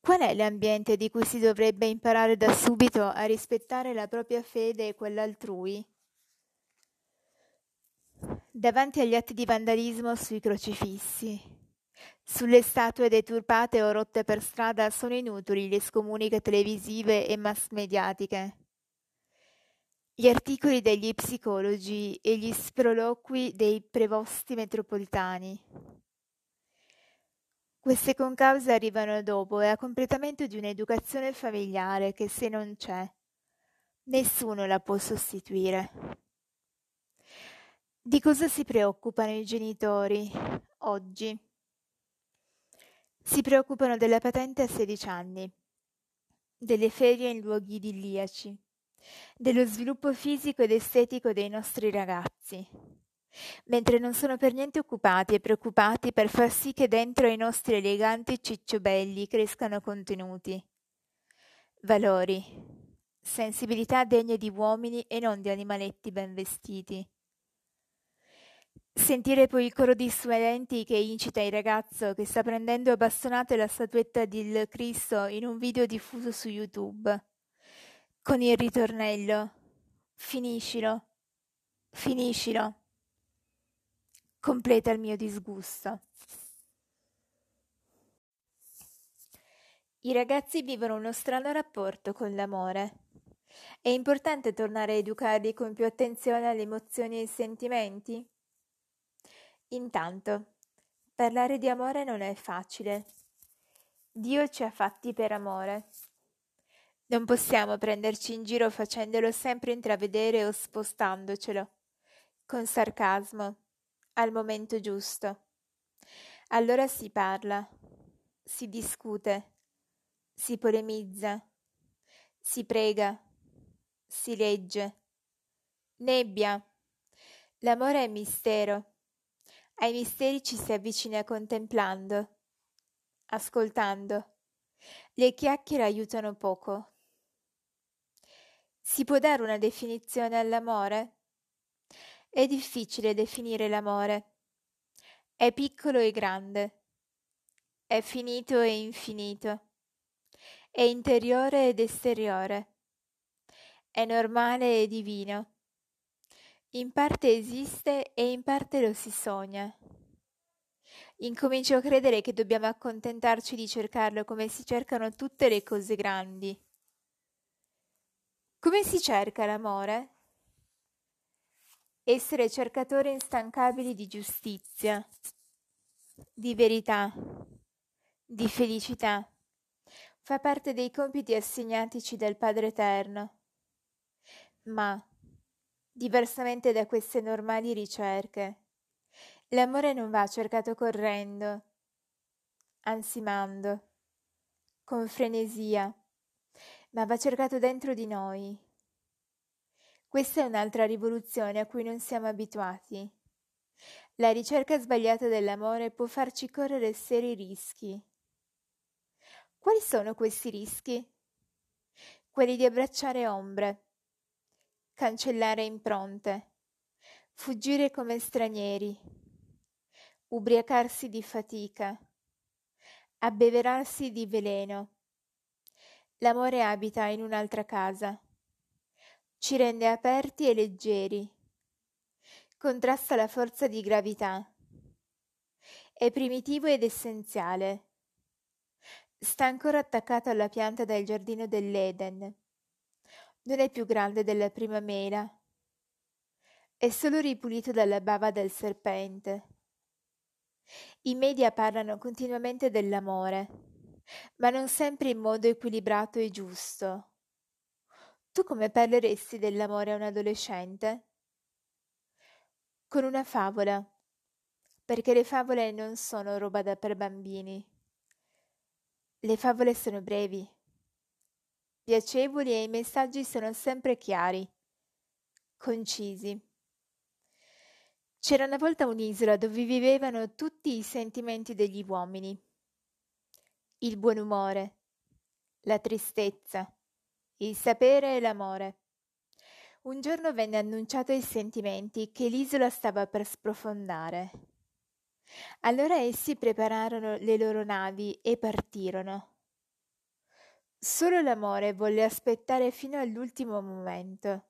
Qual è l'ambiente di cui si dovrebbe imparare da subito a rispettare la propria fede e quella altrui? Davanti agli atti di vandalismo sui crocifissi, sulle statue deturpate o rotte per strada sono inutili le scomuniche televisive e mass mediatiche gli articoli degli psicologi e gli sproloqui dei prevosti metropolitani. Queste concause arrivano dopo e a completamento di un'educazione familiare che se non c'è, nessuno la può sostituire. Di cosa si preoccupano i genitori oggi? Si preoccupano della patente a 16 anni, delle ferie in luoghi idilliaci, dello sviluppo fisico ed estetico dei nostri ragazzi, mentre non sono per niente occupati e preoccupati per far sì che dentro ai nostri eleganti cicciobelli crescano contenuti, Valori. Sensibilità degne di uomini e non di animaletti ben vestiti. Sentire poi il coro di studenti che incita il ragazzo che sta prendendo a bastonate la statuetta del Cristo in un video diffuso su YouTube. Con il ritornello. Finiscilo. Finiscilo. Completa il mio disgusto. I ragazzi vivono uno strano rapporto con l'amore. È importante tornare a educarli con più attenzione alle emozioni e ai sentimenti? Intanto, parlare di amore non è facile. Dio ci ha fatti per amore. Non possiamo prenderci in giro facendolo sempre intravedere o spostandocelo, con sarcasmo, al momento giusto. Allora si parla, si discute, si polemizza, si prega, si legge. Nebbia. L'amore è mistero. Ai misteri ci si avvicina contemplando, ascoltando. Le chiacchiere aiutano poco. Si può dare una definizione all'amore? È difficile definire l'amore. È piccolo e grande. È finito e infinito è interiore ed esteriore, è normale e divino. In parte esiste e in parte lo si sogna. Incomincio a credere che dobbiamo accontentarci di cercarlo come si cercano tutte le cose grandi. Come si cerca l'amore? Essere cercatori instancabili di giustizia, di verità, di felicità fa parte dei compiti assegnatici dal Padre Eterno. Ma, diversamente da queste normali ricerche, l'amore non va cercato correndo, ansimando, con frenesia, ma va cercato dentro di noi. Questa è un'altra rivoluzione a cui non siamo abituati. La ricerca sbagliata dell'amore può farci correre seri rischi. Quali sono questi rischi? Quelli di abbracciare ombre, cancellare impronte, fuggire come stranieri, ubriacarsi di fatica, abbeverarsi di veleno. L'amore abita in un'altra casa, ci rende aperti e leggeri, contrasta la forza di gravità, è primitivo ed essenziale Sta ancora attaccato alla pianta del giardino dell'Eden. Non è più grande della prima mela. È solo ripulito dalla bava del serpente. I media parlano continuamente dell'amore, ma non sempre in modo equilibrato e giusto. Tu come parleresti dell'amore a un adolescente? Con una favola, perché le favole non sono roba da per bambini. Le favole sono brevi, piacevoli e i messaggi sono sempre chiari, concisi. C'era una volta un'isola dove vivevano tutti i sentimenti degli uomini. Il buon umore, la tristezza, il sapere e l'amore. Un giorno venne annunciato ai sentimenti che l'isola stava per sprofondare. Allora essi prepararono le loro navi e partirono. Solo l'amore volle aspettare fino all'ultimo momento.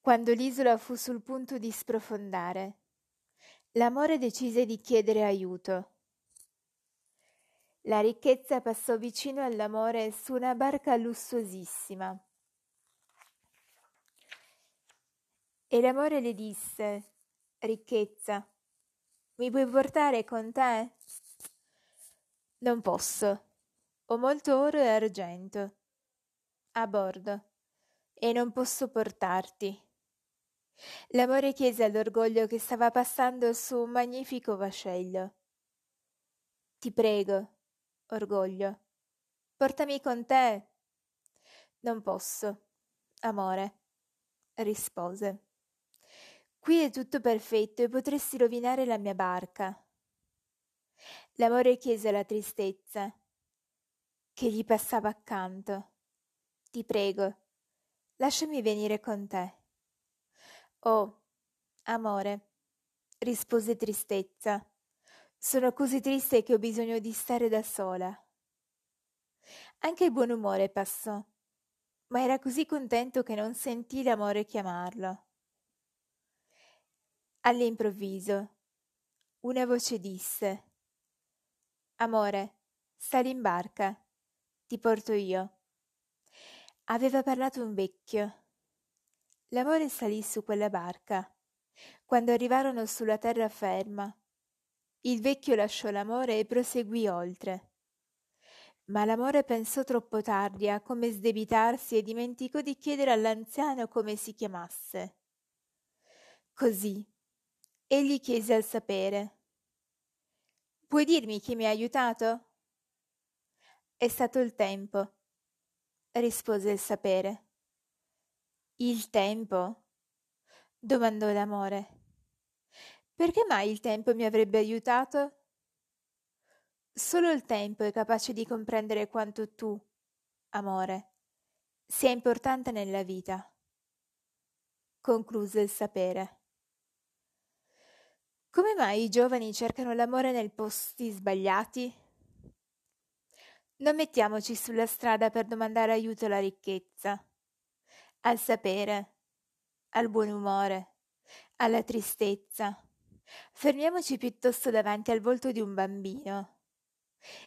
Quando l'isola fu sul punto di sprofondare, l'amore decise di chiedere aiuto. La ricchezza passò vicino all'amore su una barca lussuosissima. E l'amore le disse, Ricchezza, mi puoi portare con te? Non posso. Ho molto oro e argento. A bordo. E non posso portarti. L'amore chiese all'orgoglio che stava passando su un magnifico vascello. Ti prego, orgoglio, portami con te. Non posso, amore, rispose. Qui è tutto perfetto e potresti rovinare la mia barca. L'amore chiese alla tristezza. che gli passava accanto. Ti prego, lasciami venire con te. Oh, amore, rispose tristezza. Sono così triste che ho bisogno di stare da sola. Anche il buon umore passò, ma era così contento che non sentì l'amore chiamarlo. All'improvviso, una voce disse Amore, sali in barca, ti porto io. Aveva parlato un vecchio. L'amore salì su quella barca. Quando arrivarono sulla terraferma, il vecchio lasciò l'amore e proseguì oltre. Ma l'amore pensò troppo tardi a come sdebitarsi e dimenticò di chiedere all'anziano come si chiamasse. Così, egli chiese al sapere. Puoi dirmi chi mi ha aiutato? È stato il tempo, rispose il sapere. Il tempo? domandò l'amore. Perché mai il tempo mi avrebbe aiutato? Solo il tempo è capace di comprendere quanto tu, amore, sia importante nella vita. Concluse il sapere. Come mai i giovani cercano l'amore nei posti sbagliati? Non mettiamoci sulla strada per domandare aiuto alla ricchezza, al sapere, al buon umore, alla tristezza. Fermiamoci piuttosto davanti al volto di un bambino.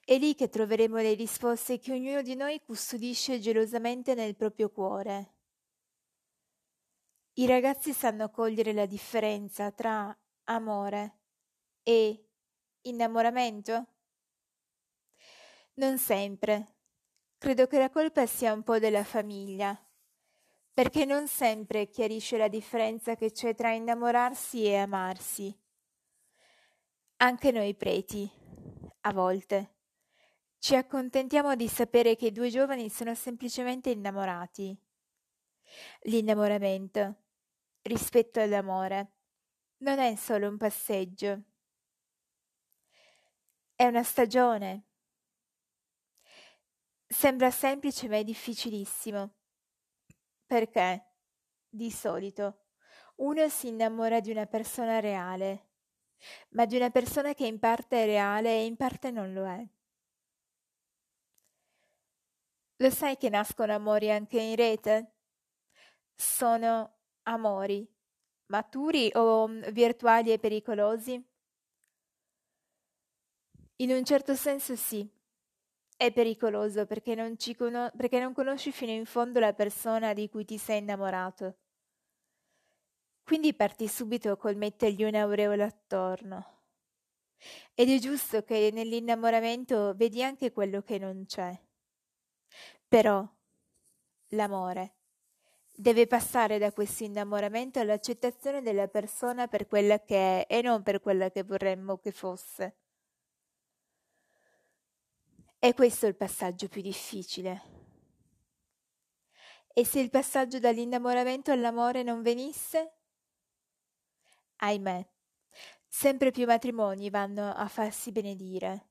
È lì che troveremo le risposte che ognuno di noi custodisce gelosamente nel proprio cuore. I ragazzi sanno cogliere la differenza tra amore e innamoramento? Non sempre. Credo che la colpa sia un po' della famiglia, perché non sempre chiarisce la differenza che c'è tra innamorarsi e amarsi. Anche noi preti, a volte, ci accontentiamo di sapere che i due giovani sono semplicemente innamorati. L'innamoramento, rispetto all'amore, non è solo un passeggio. È una stagione, Sembra semplice ma è difficilissimo. Perché, di solito, uno si innamora di una persona reale, ma di una persona che in parte è reale e in parte non lo è. Lo sai che nascono amori anche in rete? Sono amori maturi o virtuali e pericolosi? In un certo senso sì. È pericoloso perché non, cono- perché non conosci fino in fondo la persona di cui ti sei innamorato. Quindi parti subito col mettergli un'aureola attorno. Ed è giusto che nell'innamoramento vedi anche quello che non c'è. Però l'amore deve passare da questo innamoramento all'accettazione della persona per quella che è e non per quella che vorremmo che fosse. È questo il passaggio più difficile. E se il passaggio dall'innamoramento all'amore non venisse? Ahimè, sempre più matrimoni vanno a farsi benedire,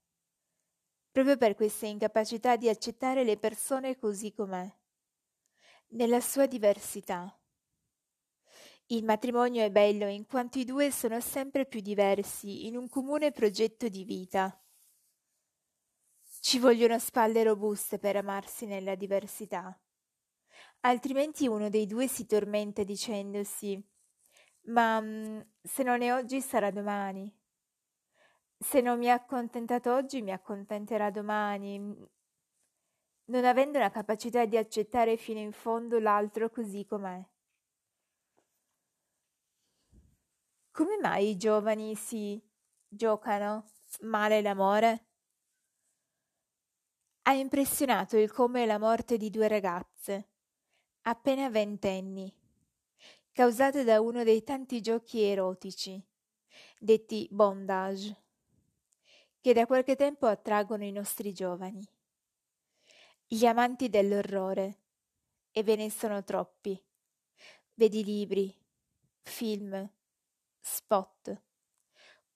proprio per questa incapacità di accettare le persone così com'è, nella sua diversità. Il matrimonio è bello in quanto i due sono sempre più diversi in un comune progetto di vita ci vogliono spalle robuste per amarsi nella diversità. Altrimenti uno dei due si tormenta dicendosi ma mm, se non è oggi sarà domani. Se non mi ha accontentato oggi mi accontenterà domani, non avendo la capacità di accettare fino in fondo l'altro così com'è. Come mai i giovani si giocano male l'amore? Ha impressionato il come la morte di due ragazze, appena ventenni, causate da uno dei tanti giochi erotici, detti bondage, che da qualche tempo attraggono i nostri giovani. Gli amanti dell'orrore, e ve ne sono troppi. Vedi libri, film, spot,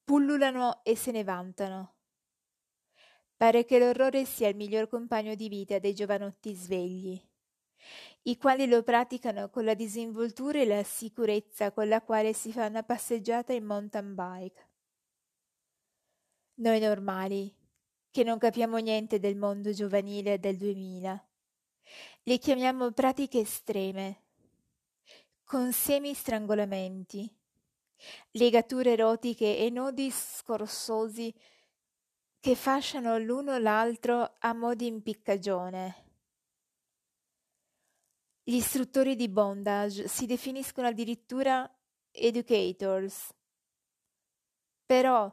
pullulano e se ne vantano Pare che l'orrore sia il miglior compagno di vita dei giovanotti svegli, i quali lo praticano con la disinvoltura e la sicurezza con la quale si fa una passeggiata in mountain bike. Noi normali, che non capiamo niente del mondo giovanile del 2000, le chiamiamo pratiche estreme, con semi-strangolamenti, legature erotiche e nodi scorsosi che fasciano l'uno l'altro a mo' di impiccagione. Gli istruttori di bondage si definiscono addirittura educators. Però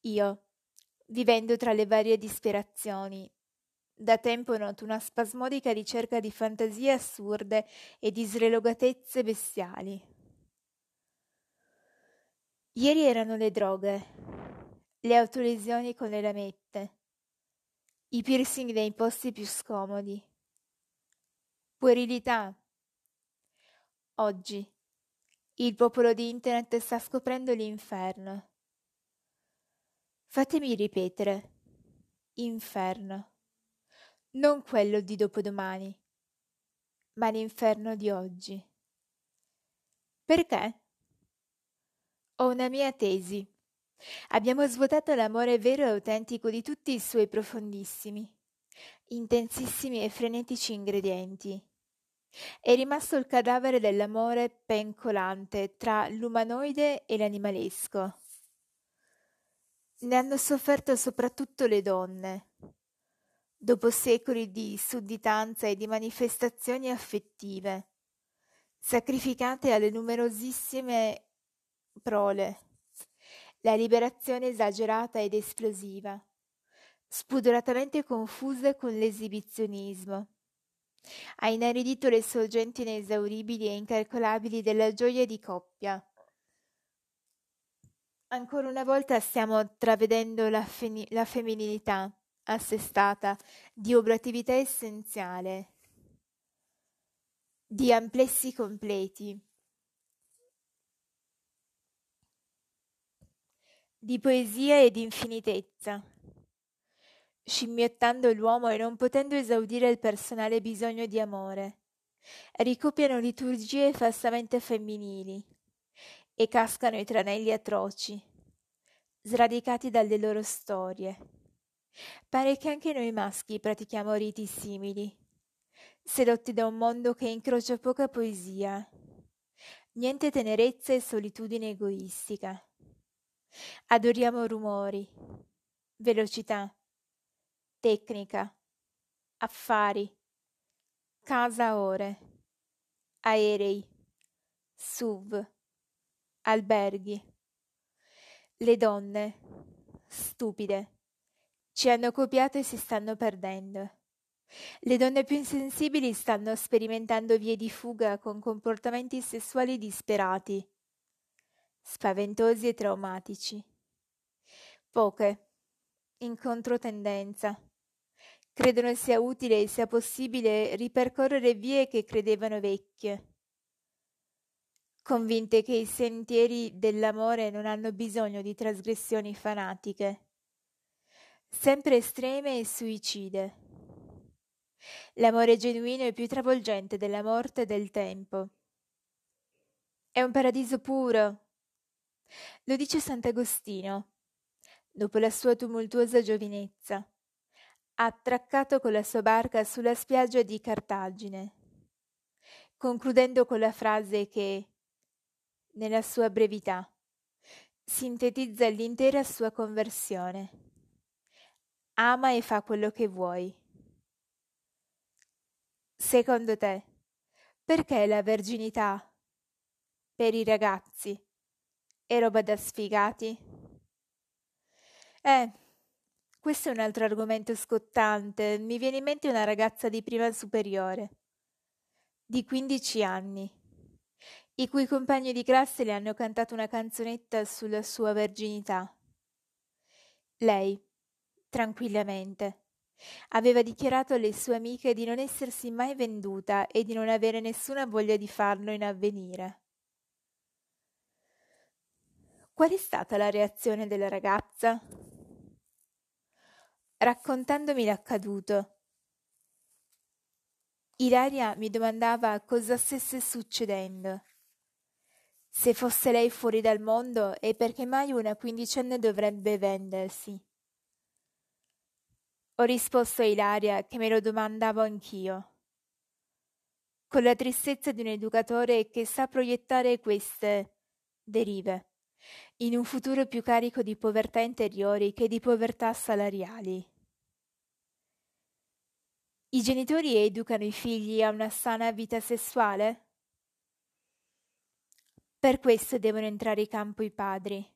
io, vivendo tra le varie disperazioni, da tempo noto una spasmodica ricerca di fantasie assurde e di srelogatezze bestiali. Ieri erano le droghe, le autolesioni con le lamette, i piercing nei posti più scomodi, puerilità. Oggi il popolo di internet sta scoprendo l'inferno. Fatemi ripetere, inferno, non quello di dopodomani, ma l'inferno di oggi. Perché? Ho una mia tesi Abbiamo svuotato l'amore vero e autentico di tutti i suoi profondissimi, intensissimi e frenetici ingredienti. È rimasto il cadavere dell'amore pencolante tra l'umanoide e l'animalesco. Ne hanno sofferto soprattutto le donne. Dopo secoli di sudditanza e di manifestazioni affettive, sacrificate alle numerosissime prole la liberazione esagerata ed esplosiva, spudoratamente confusa con l'esibizionismo. Ha inaridito le sorgenti inesauribili e incalcolabili della gioia di coppia. Ancora una volta stiamo travedendo la, feni- la femminilità assestata di oblatività essenziale, di amplessi completi, di poesia e di infinitezza. Scimmiottando l'uomo e non potendo esaudire il personale bisogno di amore, ricopiano liturgie falsamente femminili e cascano i tranelli atroci, sradicati dalle loro storie. Pare che anche noi maschi pratichiamo riti simili, sedotti da un mondo che incrocia poca poesia, niente tenerezza e solitudine egoistica. Adoriamo rumori, velocità, tecnica, affari, casa ore, aerei, SUV, alberghi. Le donne, stupide, ci hanno copiato e si stanno perdendo. Le donne più insensibili stanno sperimentando vie di fuga con comportamenti sessuali disperati spaventosi e traumatici. Poche, in controtendenza, credono sia utile e sia possibile ripercorrere vie che credevano vecchie, convinte che i sentieri dell'amore non hanno bisogno di trasgressioni fanatiche, sempre estreme e suicide. L'amore genuino è più travolgente della morte e del tempo. È un paradiso puro, lo dice Sant'Agostino, dopo la sua tumultuosa giovinezza. Attraccato con la sua barca sulla spiaggia di Cartagine, concludendo con la frase che, nella sua brevità, sintetizza l'intera sua conversione. Ama e fa quello che vuoi. Secondo te, perché la verginità per i ragazzi e roba da sfigati? Eh, questo è un altro argomento scottante. Mi viene in mente una ragazza di prima superiore, di 15 anni, i cui compagni di classe le hanno cantato una canzonetta sulla sua verginità. Lei, tranquillamente, aveva dichiarato alle sue amiche di non essersi mai venduta e di non avere nessuna voglia di farlo in avvenire. Qual è stata la reazione della ragazza? Raccontandomi l'accaduto. Ilaria mi domandava cosa stesse succedendo. Se fosse lei fuori dal mondo e perché mai una quindicenne dovrebbe vendersi. Ho risposto a Ilaria che me lo domandavo anch'io, con la tristezza di un educatore che sa proiettare queste derive in un futuro più carico di povertà interiori che di povertà salariali. I genitori educano i figli a una sana vita sessuale? Per questo devono entrare in campo i padri.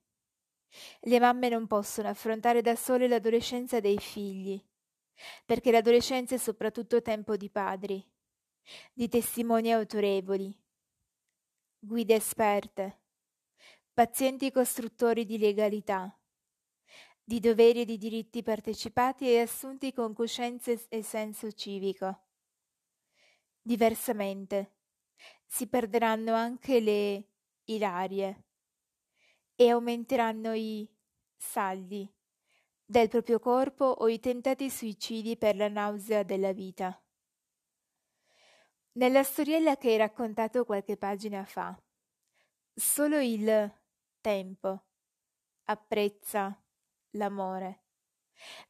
Le mamme non possono affrontare da sole l'adolescenza dei figli, perché l'adolescenza è soprattutto tempo di padri, di testimoni autorevoli, guide esperte, pazienti costruttori di legalità, di doveri e di diritti partecipati e assunti con coscienza e senso civico. Diversamente, si perderanno anche le ilarie e aumenteranno i saldi del proprio corpo o i tentati suicidi per la nausea della vita. Nella storiella che hai raccontato qualche pagina fa, solo il tempo apprezza l'amore,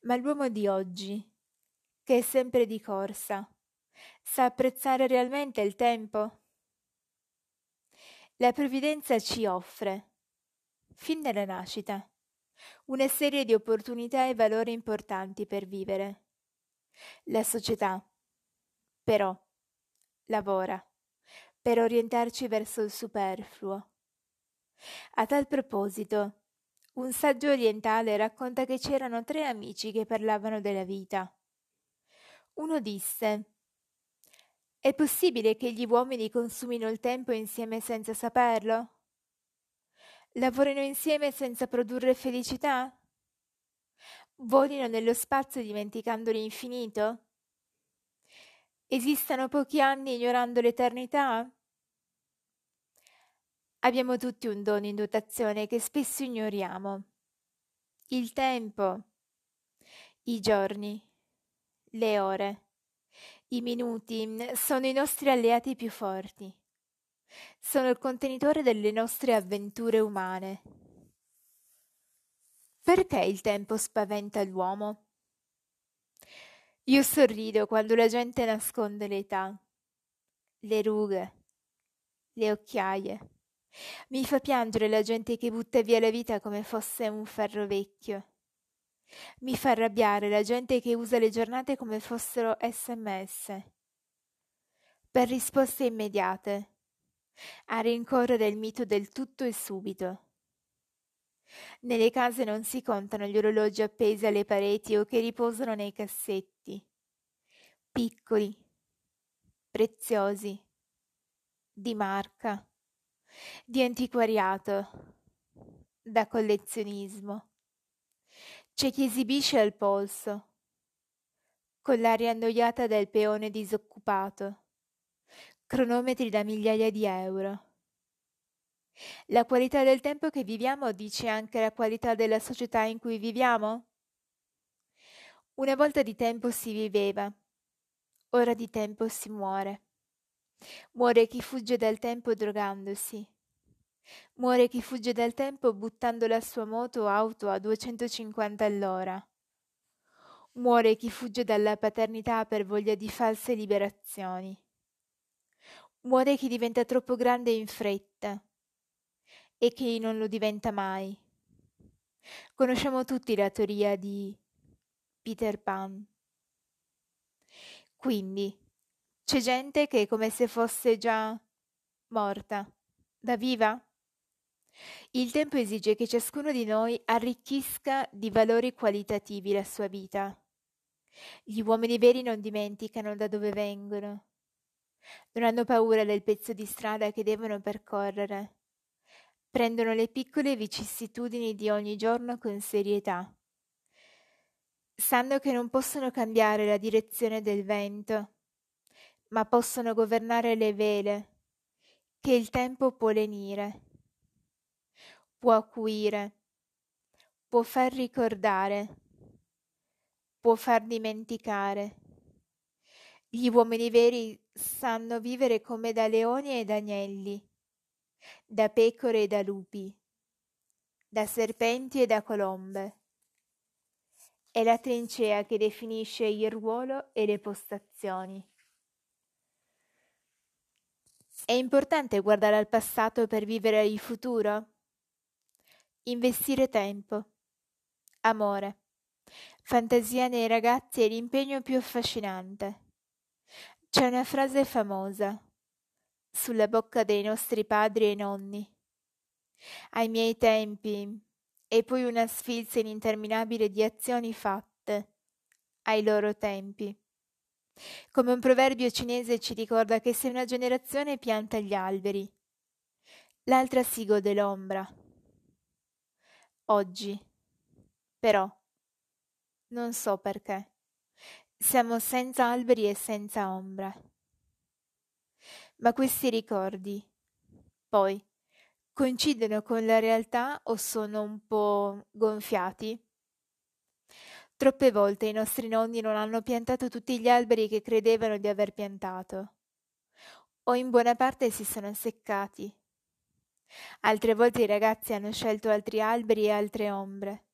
ma l'uomo di oggi, che è sempre di corsa, sa apprezzare realmente il tempo? La provvidenza ci offre, fin dalla nascita, una serie di opportunità e valori importanti per vivere. La società, però, lavora per orientarci verso il superfluo. A tal proposito, un saggio orientale racconta che c'erano tre amici che parlavano della vita. Uno disse È possibile che gli uomini consumino il tempo insieme senza saperlo? Lavorino insieme senza produrre felicità? Volino nello spazio dimenticando l'infinito? Esistano pochi anni ignorando l'eternità? Abbiamo tutti un dono in dotazione che spesso ignoriamo. Il tempo, i giorni, le ore, i minuti sono i nostri alleati più forti sono il contenitore delle nostre avventure umane. Perché il tempo spaventa l'uomo? Io sorrido quando la gente nasconde l'età, le rughe, le occhiaie. Mi fa piangere la gente che butta via la vita come fosse un ferro vecchio. Mi fa arrabbiare la gente che usa le giornate come fossero sms. Per risposte immediate a rincorrere il mito del tutto e subito. Nelle case non si contano gli orologi appesi alle pareti o che riposano nei cassetti, piccoli, preziosi, di marca, di antiquariato, da collezionismo. C'è chi esibisce al polso, con l'aria annoiata del peone disoccupato cronometri da migliaia di euro. La qualità del tempo che viviamo dice anche la qualità della società in cui viviamo? Una volta di tempo si viveva, ora di tempo si muore. Muore chi fugge dal tempo drogandosi. Muore chi fugge dal tempo buttando la sua moto o auto a 250 all'ora. Muore chi fugge dalla paternità per voglia di false liberazioni. Muore chi diventa troppo grande in fretta e chi non lo diventa mai. Conosciamo tutti la teoria di Peter Pan. Quindi c'è gente che è come se fosse già morta, da viva? Il tempo esige che ciascuno di noi arricchisca di valori qualitativi la sua vita. Gli uomini veri non dimenticano da dove vengono, non hanno paura del pezzo di strada che devono percorrere. Prendono le piccole vicissitudini di ogni giorno con serietà. Sanno che non possono cambiare la direzione del vento, ma possono governare le vele, che il tempo può lenire, può acuire, può far ricordare, può far dimenticare. Gli uomini veri sanno vivere come da leoni e da agnelli, da pecore e da lupi, da serpenti e da colombe. È la trincea che definisce il ruolo e le postazioni. È importante guardare al passato per vivere il futuro? Investire tempo, amore, fantasia nei ragazzi è l'impegno più affascinante. C'è una frase famosa sulla bocca dei nostri padri e nonni. Ai miei tempi, e poi una sfilza ininterminabile di azioni fatte ai loro tempi. Come un proverbio cinese ci ricorda che se una generazione pianta gli alberi, l'altra si gode l'ombra. Oggi, però, non so perché, siamo senza alberi e senza ombra. Ma questi ricordi, poi, coincidono con la realtà o sono un po' gonfiati? Troppe volte i nostri nonni non hanno piantato tutti gli alberi che credevano di aver piantato, o in buona parte si sono seccati. Altre volte i ragazzi hanno scelto altri alberi e altre ombre.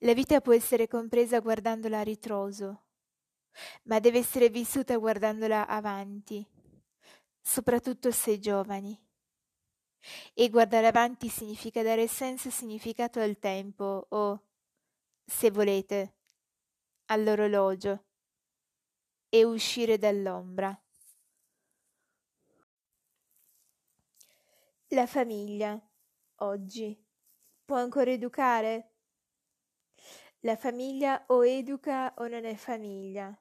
La vita può essere compresa guardandola a ritroso, ma deve essere vissuta guardandola avanti, soprattutto se giovani. E guardare avanti significa dare senso e significato al tempo o se volete, all'orologio e uscire dall'ombra. La famiglia, oggi, può ancora educare? La famiglia o educa o non è famiglia.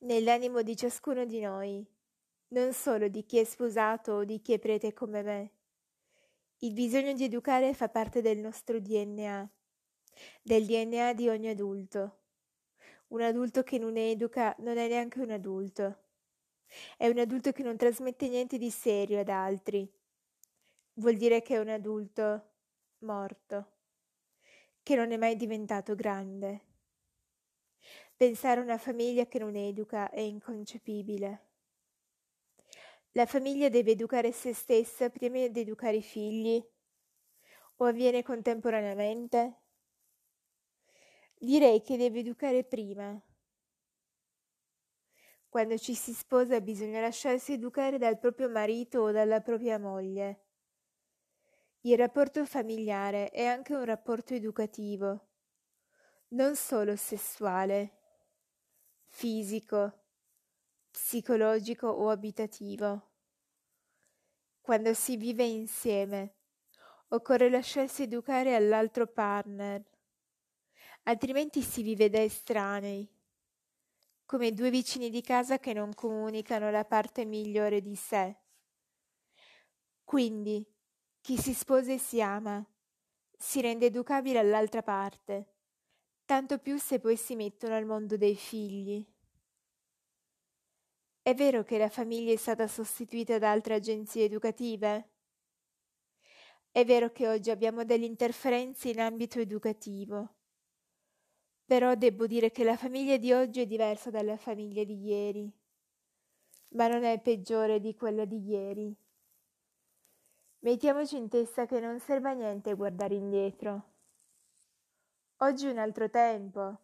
Nell'animo di ciascuno di noi, non solo di chi è sposato o di chi è prete come me. Il bisogno di educare fa parte del nostro DNA del DNA di ogni adulto. Un adulto che non educa non è neanche un adulto. È un adulto che non trasmette niente di serio ad altri. Vuol dire che è un adulto morto, che non è mai diventato grande. Pensare a una famiglia che non educa è inconcepibile. La famiglia deve educare se stessa prima di educare i figli? O avviene contemporaneamente? Direi che deve educare prima. Quando ci si sposa bisogna lasciarsi educare dal proprio marito o dalla propria moglie. Il rapporto familiare è anche un rapporto educativo, non solo sessuale, fisico, psicologico o abitativo. Quando si vive insieme, occorre lasciarsi educare all'altro partner altrimenti si vive da estranei, come due vicini di casa che non comunicano la parte migliore di sé. Quindi, chi si sposa e si ama, si rende educabile all'altra parte, tanto più se poi si mettono al mondo dei figli. È vero che la famiglia è stata sostituita da altre agenzie educative? È vero che oggi abbiamo delle interferenze in ambito educativo però debbo dire che la famiglia di oggi è diversa dalla famiglia di ieri, ma non è peggiore di quella di ieri. Mettiamoci in testa che non serve a niente guardare indietro. Oggi è un altro tempo.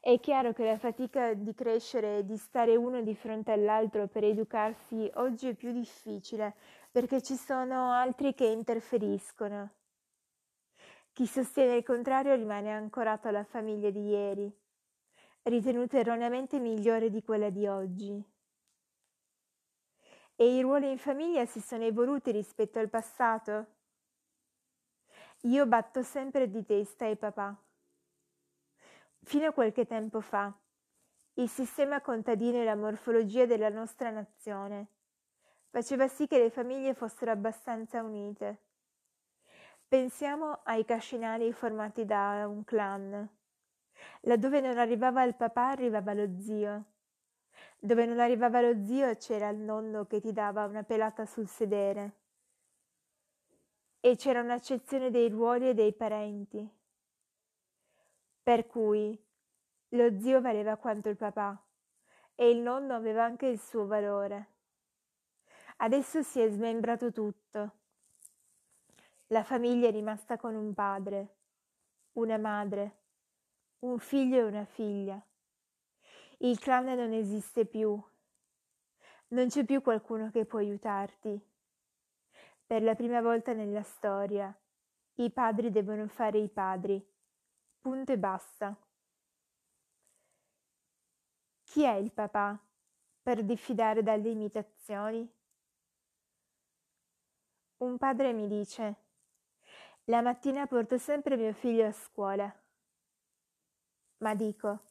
È chiaro che la fatica di crescere e di stare uno di fronte all'altro per educarsi oggi è più difficile perché ci sono altri che interferiscono. Chi sostiene il contrario rimane ancorato alla famiglia di ieri, ritenuta erroneamente migliore di quella di oggi. E i ruoli in famiglia si sono evoluti rispetto al passato? Io batto sempre di testa ai papà. Fino a qualche tempo fa, il sistema contadino e la morfologia della nostra nazione faceva sì che le famiglie fossero abbastanza unite Pensiamo ai cascinali formati da un clan. Laddove non arrivava il papà arrivava lo zio. Dove non arrivava lo zio c'era il nonno che ti dava una pelata sul sedere. E c'era un'accezione dei ruoli e dei parenti. Per cui lo zio valeva quanto il papà e il nonno aveva anche il suo valore. Adesso si è smembrato tutto. La famiglia è rimasta con un padre, una madre, un figlio e una figlia. Il clan non esiste più. Non c'è più qualcuno che può aiutarti. Per la prima volta nella storia, i padri devono fare i padri. Punto e basta. Chi è il papà per diffidare dalle imitazioni? Un padre mi dice, la mattina porto sempre mio figlio a scuola. Ma dico,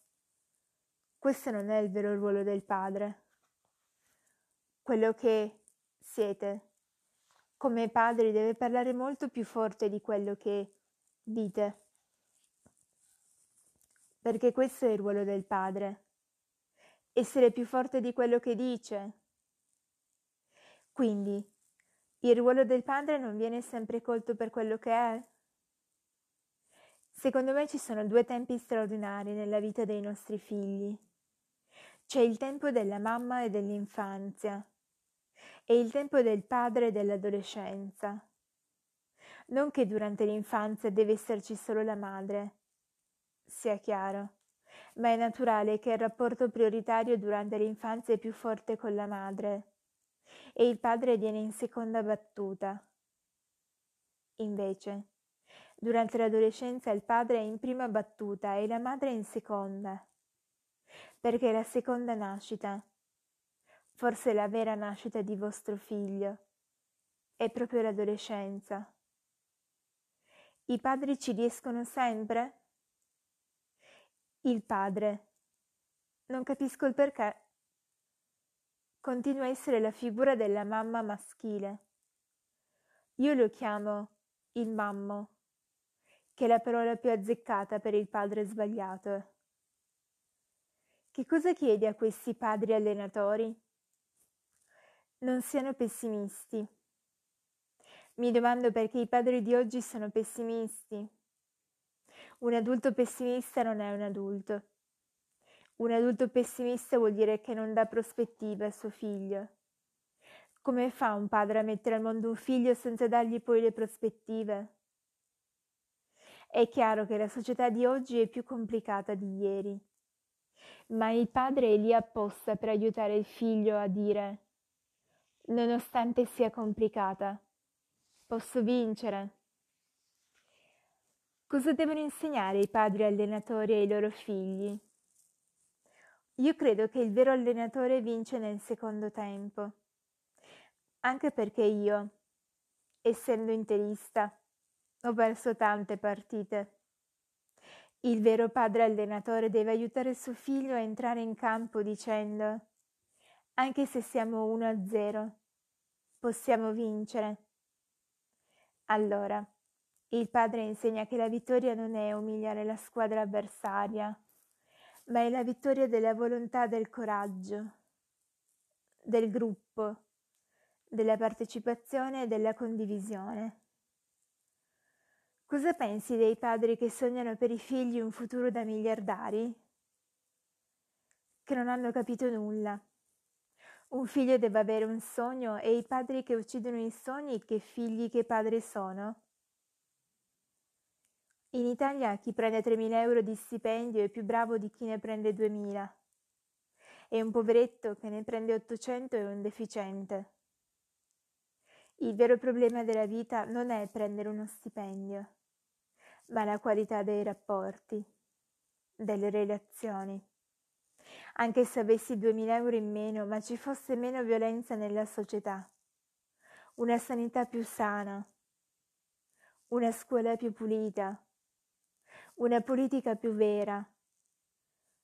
questo non è il vero ruolo del padre. Quello che siete come padri deve parlare molto più forte di quello che dite. Perché questo è il ruolo del padre. Essere più forte di quello che dice. Quindi, il ruolo del padre non viene sempre colto per quello che è. Secondo me ci sono due tempi straordinari nella vita dei nostri figli. C'è il tempo della mamma e dell'infanzia e il tempo del padre e dell'adolescenza. Non che durante l'infanzia deve esserci solo la madre, sia chiaro, ma è naturale che il rapporto prioritario durante l'infanzia è più forte con la madre e il padre viene in seconda battuta. Invece, durante l'adolescenza il padre è in prima battuta e la madre in seconda, perché la seconda nascita Forse la vera nascita di vostro figlio è proprio l'adolescenza. I padri ci riescono sempre? Il padre. Non capisco il perché. Continua a essere la figura della mamma maschile. Io lo chiamo il mammo, che è la parola più azzeccata per il padre sbagliato. Che cosa chiedi a questi padri allenatori? non siano pessimisti. Mi domando perché i padri di oggi sono pessimisti. Un adulto pessimista non è un adulto. Un adulto pessimista vuol dire che non dà prospettive a suo figlio. Come fa un padre a mettere al mondo un figlio senza dargli poi le prospettive? È chiaro che la società di oggi è più complicata di ieri, ma il padre è lì apposta per aiutare il figlio a dire nonostante sia complicata. Posso vincere. Cosa devono insegnare i padri allenatori ai loro figli? Io credo che il vero allenatore vince nel secondo tempo, anche perché io, essendo interista, ho perso tante partite. Il vero padre allenatore deve aiutare suo figlio a entrare in campo dicendo, anche se siamo 1-0, possiamo vincere. Allora, il padre insegna che la vittoria non è umiliare la squadra avversaria, ma è la vittoria della volontà del coraggio, del gruppo, della partecipazione e della condivisione. Cosa pensi dei padri che sognano per i figli un futuro da miliardari? Che non hanno capito nulla un figlio deve avere un sogno e i padri che uccidono i sogni, che figli, che padri sono? In Italia chi prende 3.000 euro di stipendio è più bravo di chi ne prende 2.000. E un poveretto che ne prende 800 è un deficiente. Il vero problema della vita non è prendere uno stipendio, ma la qualità dei rapporti, delle relazioni anche se avessi 2000 euro in meno, ma ci fosse meno violenza nella società, una sanità più sana, una scuola più pulita, una politica più vera.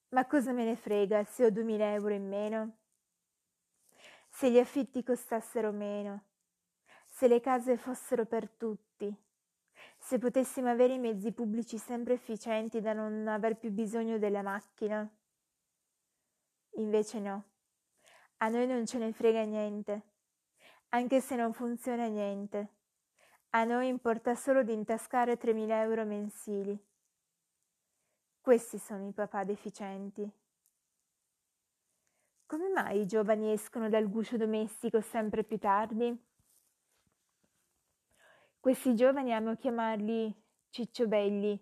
Ma cosa me ne frega se ho 2000 euro in meno? Se gli affitti costassero meno, se le case fossero per tutti, se potessimo avere i mezzi pubblici sempre efficienti da non aver più bisogno della macchina. Invece no, a noi non ce ne frega niente, anche se non funziona niente. A noi importa solo di intascare 3.000 euro mensili. Questi sono i papà deficienti. Come mai i giovani escono dal guscio domestico sempre più tardi? Questi giovani amo chiamarli cicciobelli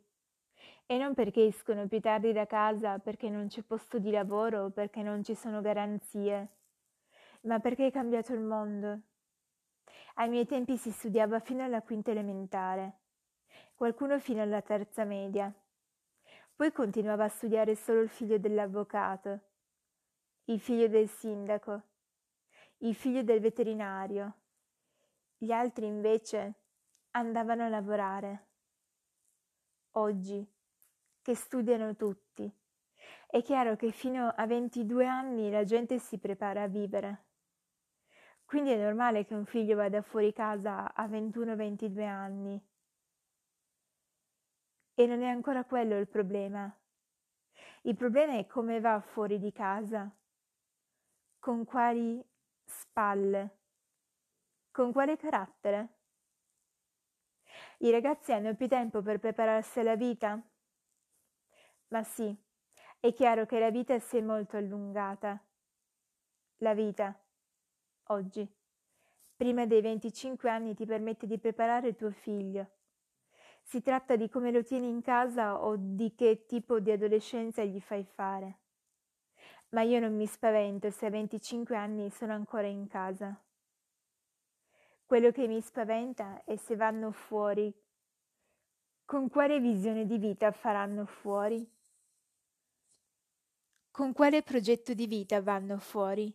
e non perché escono più tardi da casa perché non c'è posto di lavoro perché non ci sono garanzie, ma perché è cambiato il mondo. Ai miei tempi si studiava fino alla quinta elementare, qualcuno fino alla terza media. Poi continuava a studiare solo il figlio dell'avvocato, il figlio del sindaco, il figlio del veterinario. Gli altri invece andavano a lavorare. Oggi che studiano tutti. È chiaro che fino a 22 anni la gente si prepara a vivere. Quindi è normale che un figlio vada fuori casa a 21-22 anni. E non è ancora quello il problema. Il problema è come va fuori di casa, con quali spalle, con quale carattere. I ragazzi hanno più tempo per prepararsi alla vita? Ma sì, è chiaro che la vita si è molto allungata. La vita, oggi, prima dei 25 anni ti permette di preparare tuo figlio. Si tratta di come lo tieni in casa o di che tipo di adolescenza gli fai fare. Ma io non mi spavento se a 25 anni sono ancora in casa. Quello che mi spaventa è se vanno fuori. Con quale visione di vita faranno fuori? Con quale progetto di vita vanno fuori?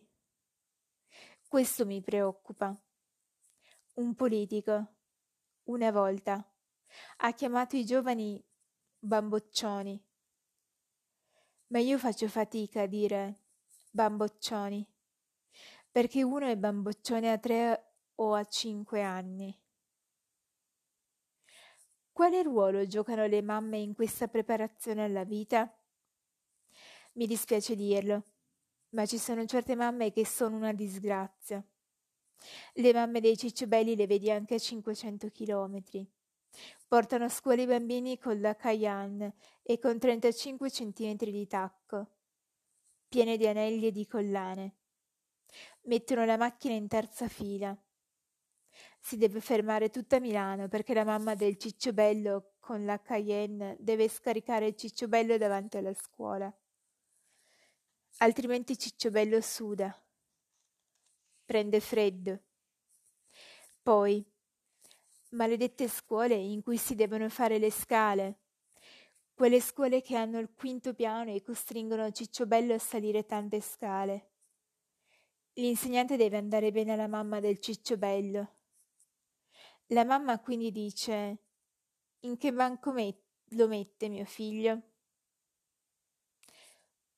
Questo mi preoccupa. Un politico, una volta, ha chiamato i giovani bamboccioni. Ma io faccio fatica a dire bamboccioni, perché uno è bamboccione a tre o a cinque anni. Quale ruolo giocano le mamme in questa preparazione alla vita? Mi dispiace dirlo, ma ci sono certe mamme che sono una disgrazia. Le mamme dei cicciobelli le vedi anche a 500 chilometri. Portano a scuola i bambini con la Cayenne e con 35 centimetri di tacco, piene di anelli e di collane. Mettono la macchina in terza fila. Si deve fermare tutta Milano perché la mamma del cicciobello con la Cayenne deve scaricare il cicciobello davanti alla scuola altrimenti Cicciobello suda, prende freddo. Poi, maledette scuole in cui si devono fare le scale, quelle scuole che hanno il quinto piano e costringono Cicciobello a salire tante scale. L'insegnante deve andare bene alla mamma del Cicciobello. La mamma quindi dice: In che banco met- lo mette mio figlio?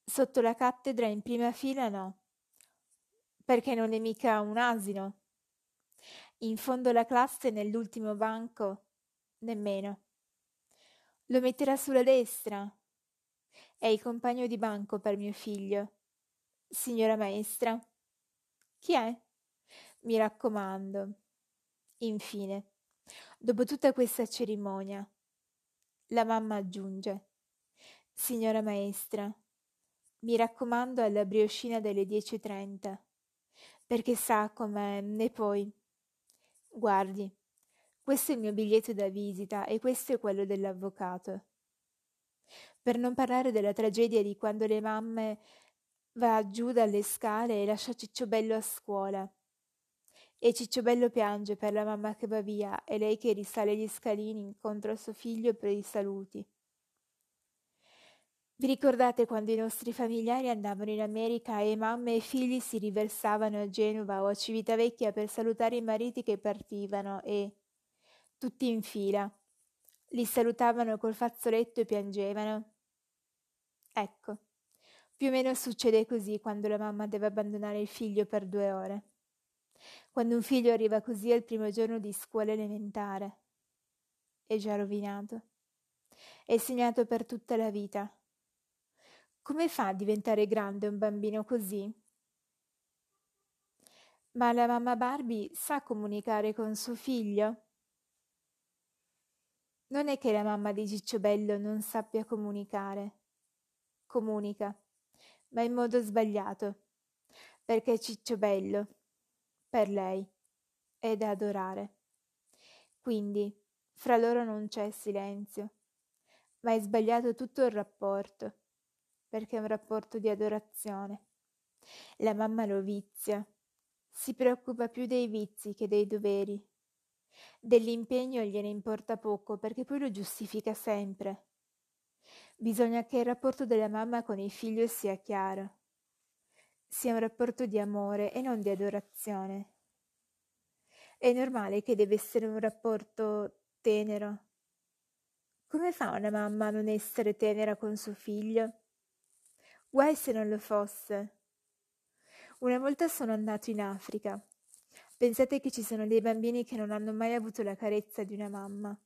Sotto la cattedra in prima fila no, perché non è mica un asino. In fondo alla classe, nell'ultimo banco, nemmeno. Lo metterà sulla destra. È il compagno di banco per mio figlio. Signora maestra. Chi è? Mi raccomando. Infine, dopo tutta questa cerimonia, la mamma aggiunge. Signora maestra, mi raccomando alla brioscina delle 10.30, perché sa com'è, e poi... Guardi, questo è il mio biglietto da visita e questo è quello dell'avvocato. Per non parlare della tragedia di quando le mamme va giù dalle scale e lascia Cicciobello a scuola. E Cicciobello piange per la mamma che va via e lei che risale gli scalini incontro a suo figlio per i saluti. Vi ricordate quando i nostri familiari andavano in America e mamme e figli si riversavano a Genova o a Civitavecchia per salutare i mariti che partivano e, tutti in fila, li salutavano col fazzoletto e piangevano? Ecco, più o meno succede così quando la mamma deve abbandonare il figlio per due ore. Quando un figlio arriva così al primo giorno di scuola elementare. È già rovinato. È segnato per tutta la vita come fa a diventare grande un bambino così? Ma la mamma Barbie sa comunicare con suo figlio? Non è che la mamma di Cicciobello non sappia comunicare. comunica, ma in modo sbagliato, perché è ciccio bello, per lei, è da adorare. Quindi, fra loro non c'è silenzio, ma è sbagliato tutto il rapporto, perché è un rapporto di adorazione. La mamma lo vizia, si preoccupa più dei vizi che dei doveri. Dell'impegno gliene importa poco perché poi lo giustifica sempre. Bisogna che il rapporto della mamma con il figlio sia chiaro, sia un rapporto di amore e non di adorazione. È normale che deve essere un rapporto tenero. Come fa una mamma a non essere tenera con suo figlio? Guai se non lo fosse. Una volta sono andato in Africa. Pensate che ci sono dei bambini che non hanno mai avuto la carezza di una mamma,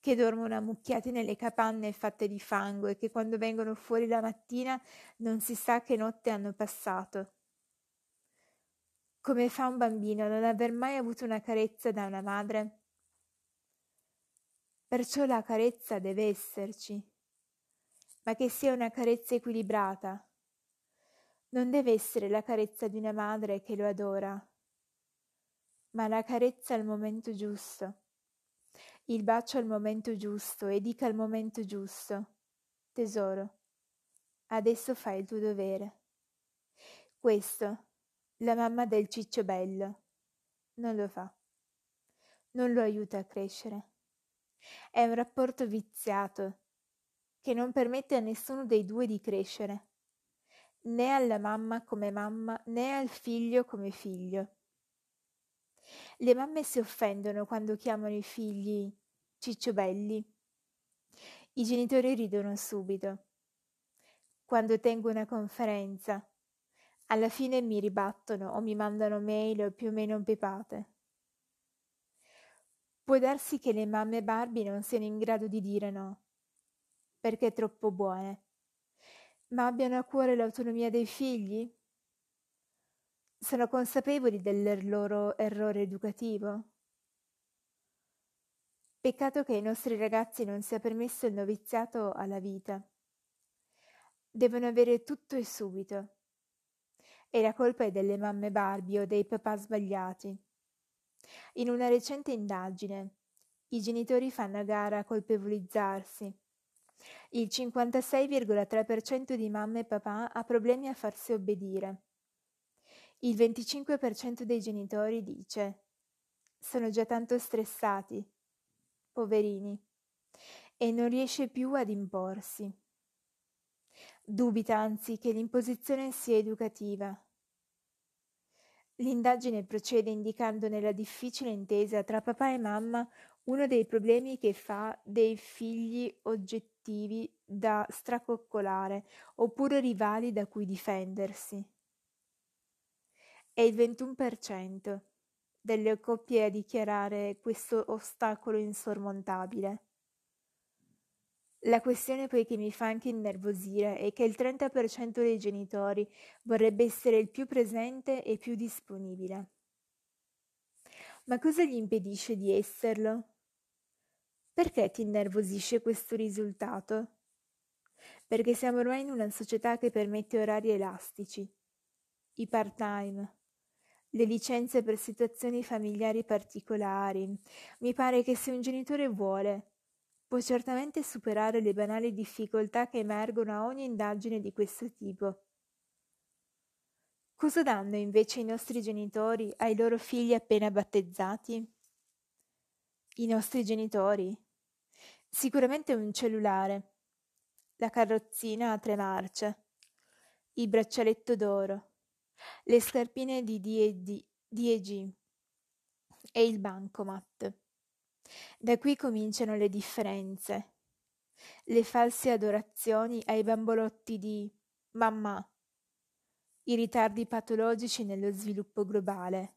che dormono ammucchiati nelle capanne fatte di fango e che quando vengono fuori la mattina non si sa che notte hanno passato. Come fa un bambino a non aver mai avuto una carezza da una madre? Perciò la carezza deve esserci, ma che sia una carezza equilibrata. Non deve essere la carezza di una madre che lo adora, ma la carezza al momento giusto, il bacio al momento giusto e dica al momento giusto, tesoro, adesso fai il tuo dovere. Questo la mamma del ciccio bello non lo fa, non lo aiuta a crescere. È un rapporto viziato che non permette a nessuno dei due di crescere, né alla mamma come mamma né al figlio come figlio. Le mamme si offendono quando chiamano i figli cicciobelli. I genitori ridono subito. Quando tengo una conferenza alla fine mi ribattono o mi mandano mail più o meno pepate. Può darsi che le mamme Barbie non siano in grado di dire no, perché troppo buone, ma abbiano a cuore l'autonomia dei figli? Sono consapevoli del loro errore educativo? Peccato che ai nostri ragazzi non sia permesso il noviziato alla vita. Devono avere tutto e subito e la colpa è delle mamme Barbie o dei papà sbagliati. In una recente indagine, i genitori fanno a gara a colpevolizzarsi. Il 56,3% di mamme e papà ha problemi a farsi obbedire. Il 25% dei genitori dice sono già tanto stressati, poverini, e non riesce più ad imporsi. Dubita anzi che l'imposizione sia educativa. L'indagine procede indicando nella difficile intesa tra papà e mamma uno dei problemi che fa dei figli oggettivi da stracoccolare oppure rivali da cui difendersi. È il 21% delle coppie a dichiarare questo ostacolo insormontabile. La questione poi che mi fa anche innervosire è che il 30% dei genitori vorrebbe essere il più presente e più disponibile. Ma cosa gli impedisce di esserlo? Perché ti innervosisce questo risultato? Perché siamo ormai in una società che permette orari elastici, i part-time, le licenze per situazioni familiari particolari. Mi pare che se un genitore vuole può certamente superare le banali difficoltà che emergono a ogni indagine di questo tipo. Cosa danno invece i nostri genitori ai loro figli appena battezzati? I nostri genitori? Sicuramente un cellulare, la carrozzina a tre marce, il braccialetto d'oro, le scarpine di DEG e il bancomat. Da qui cominciano le differenze, le false adorazioni ai bambolotti di mamma, i ritardi patologici nello sviluppo globale.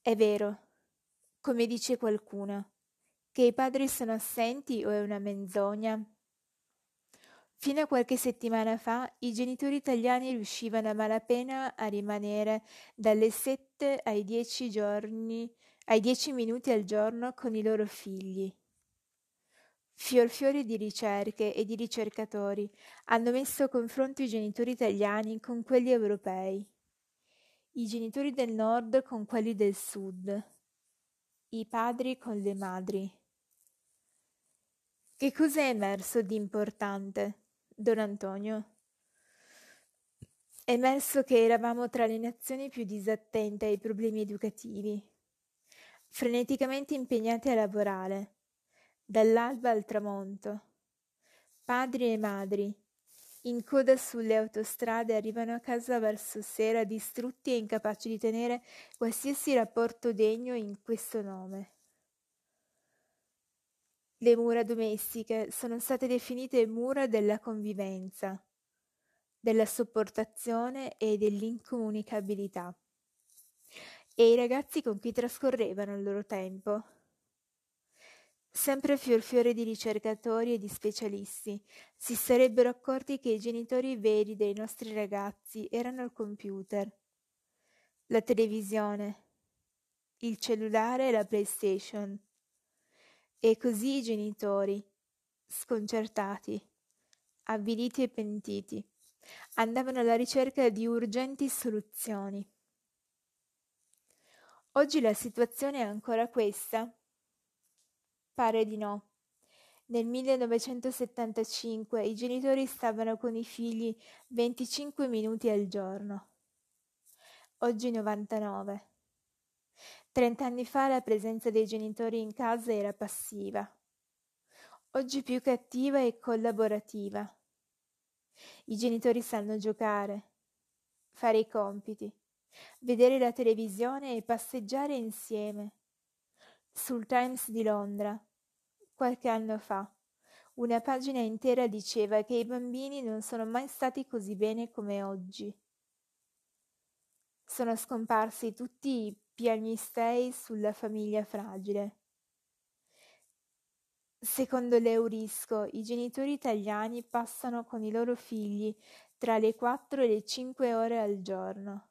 È vero, come dice qualcuno, che i padri sono assenti o è una menzogna? Fino a qualche settimana fa i genitori italiani riuscivano a malapena a rimanere dalle 7 ai 10 giorni ai dieci minuti al giorno con i loro figli. Fior di ricerche e di ricercatori hanno messo a confronto i genitori italiani con quelli europei, i genitori del nord con quelli del sud, i padri con le madri. Che cosa è emerso di importante, don Antonio? È emerso che eravamo tra le nazioni più disattente ai problemi educativi, freneticamente impegnate a lavorare, dall'alba al tramonto. Padri e madri, in coda sulle autostrade, arrivano a casa verso sera distrutti e incapaci di tenere qualsiasi rapporto degno in questo nome. Le mura domestiche sono state definite mura della convivenza, della sopportazione e dell'incomunicabilità. E i ragazzi con cui trascorrevano il loro tempo? Sempre fior fiore di ricercatori e di specialisti, si sarebbero accorti che i genitori veri dei nostri ragazzi erano il computer, la televisione, il cellulare e la PlayStation. E così i genitori, sconcertati, avviliti e pentiti, andavano alla ricerca di urgenti soluzioni. Oggi la situazione è ancora questa? Pare di no. Nel 1975 i genitori stavano con i figli 25 minuti al giorno. Oggi 99. Trent'anni fa la presenza dei genitori in casa era passiva. Oggi più cattiva e collaborativa. I genitori sanno giocare, fare i compiti, vedere la televisione e passeggiare insieme. Sul Times di Londra qualche anno fa. Una pagina intera diceva che i bambini non sono mai stati così bene come oggi. Sono scomparsi tutti i piagnistei sulla famiglia fragile. Secondo l'Eurisco, i genitori italiani passano con i loro figli tra le 4 e le 5 ore al giorno.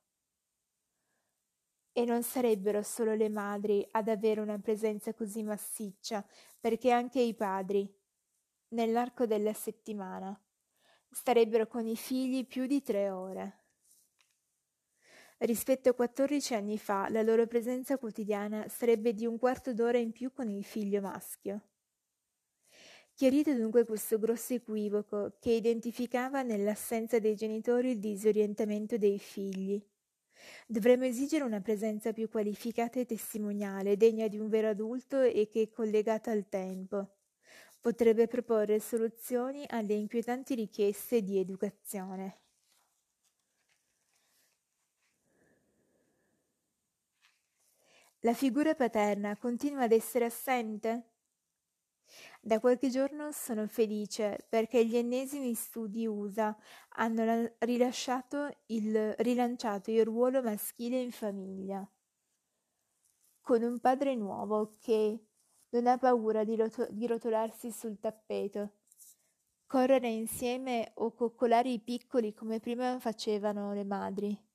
E non sarebbero solo le madri ad avere una presenza così massiccia, perché anche i padri, nell'arco della settimana, starebbero con i figli più di tre ore. Rispetto a 14 anni fa, la loro presenza quotidiana sarebbe di un quarto d'ora in più con il figlio maschio. Chiarito dunque questo grosso equivoco che identificava nell'assenza dei genitori il disorientamento dei figli, Dovremmo esigere una presenza più qualificata e testimoniale, degna di un vero adulto e che è collegata al tempo. Potrebbe proporre soluzioni alle inquietanti richieste di educazione. La figura paterna continua ad essere assente? Da qualche giorno sono felice perché gli ennesimi studi USA hanno il, rilanciato il ruolo maschile in famiglia, con un padre nuovo che non ha paura di, roto- di rotolarsi sul tappeto, correre insieme o coccolare i piccoli come prima facevano le madri.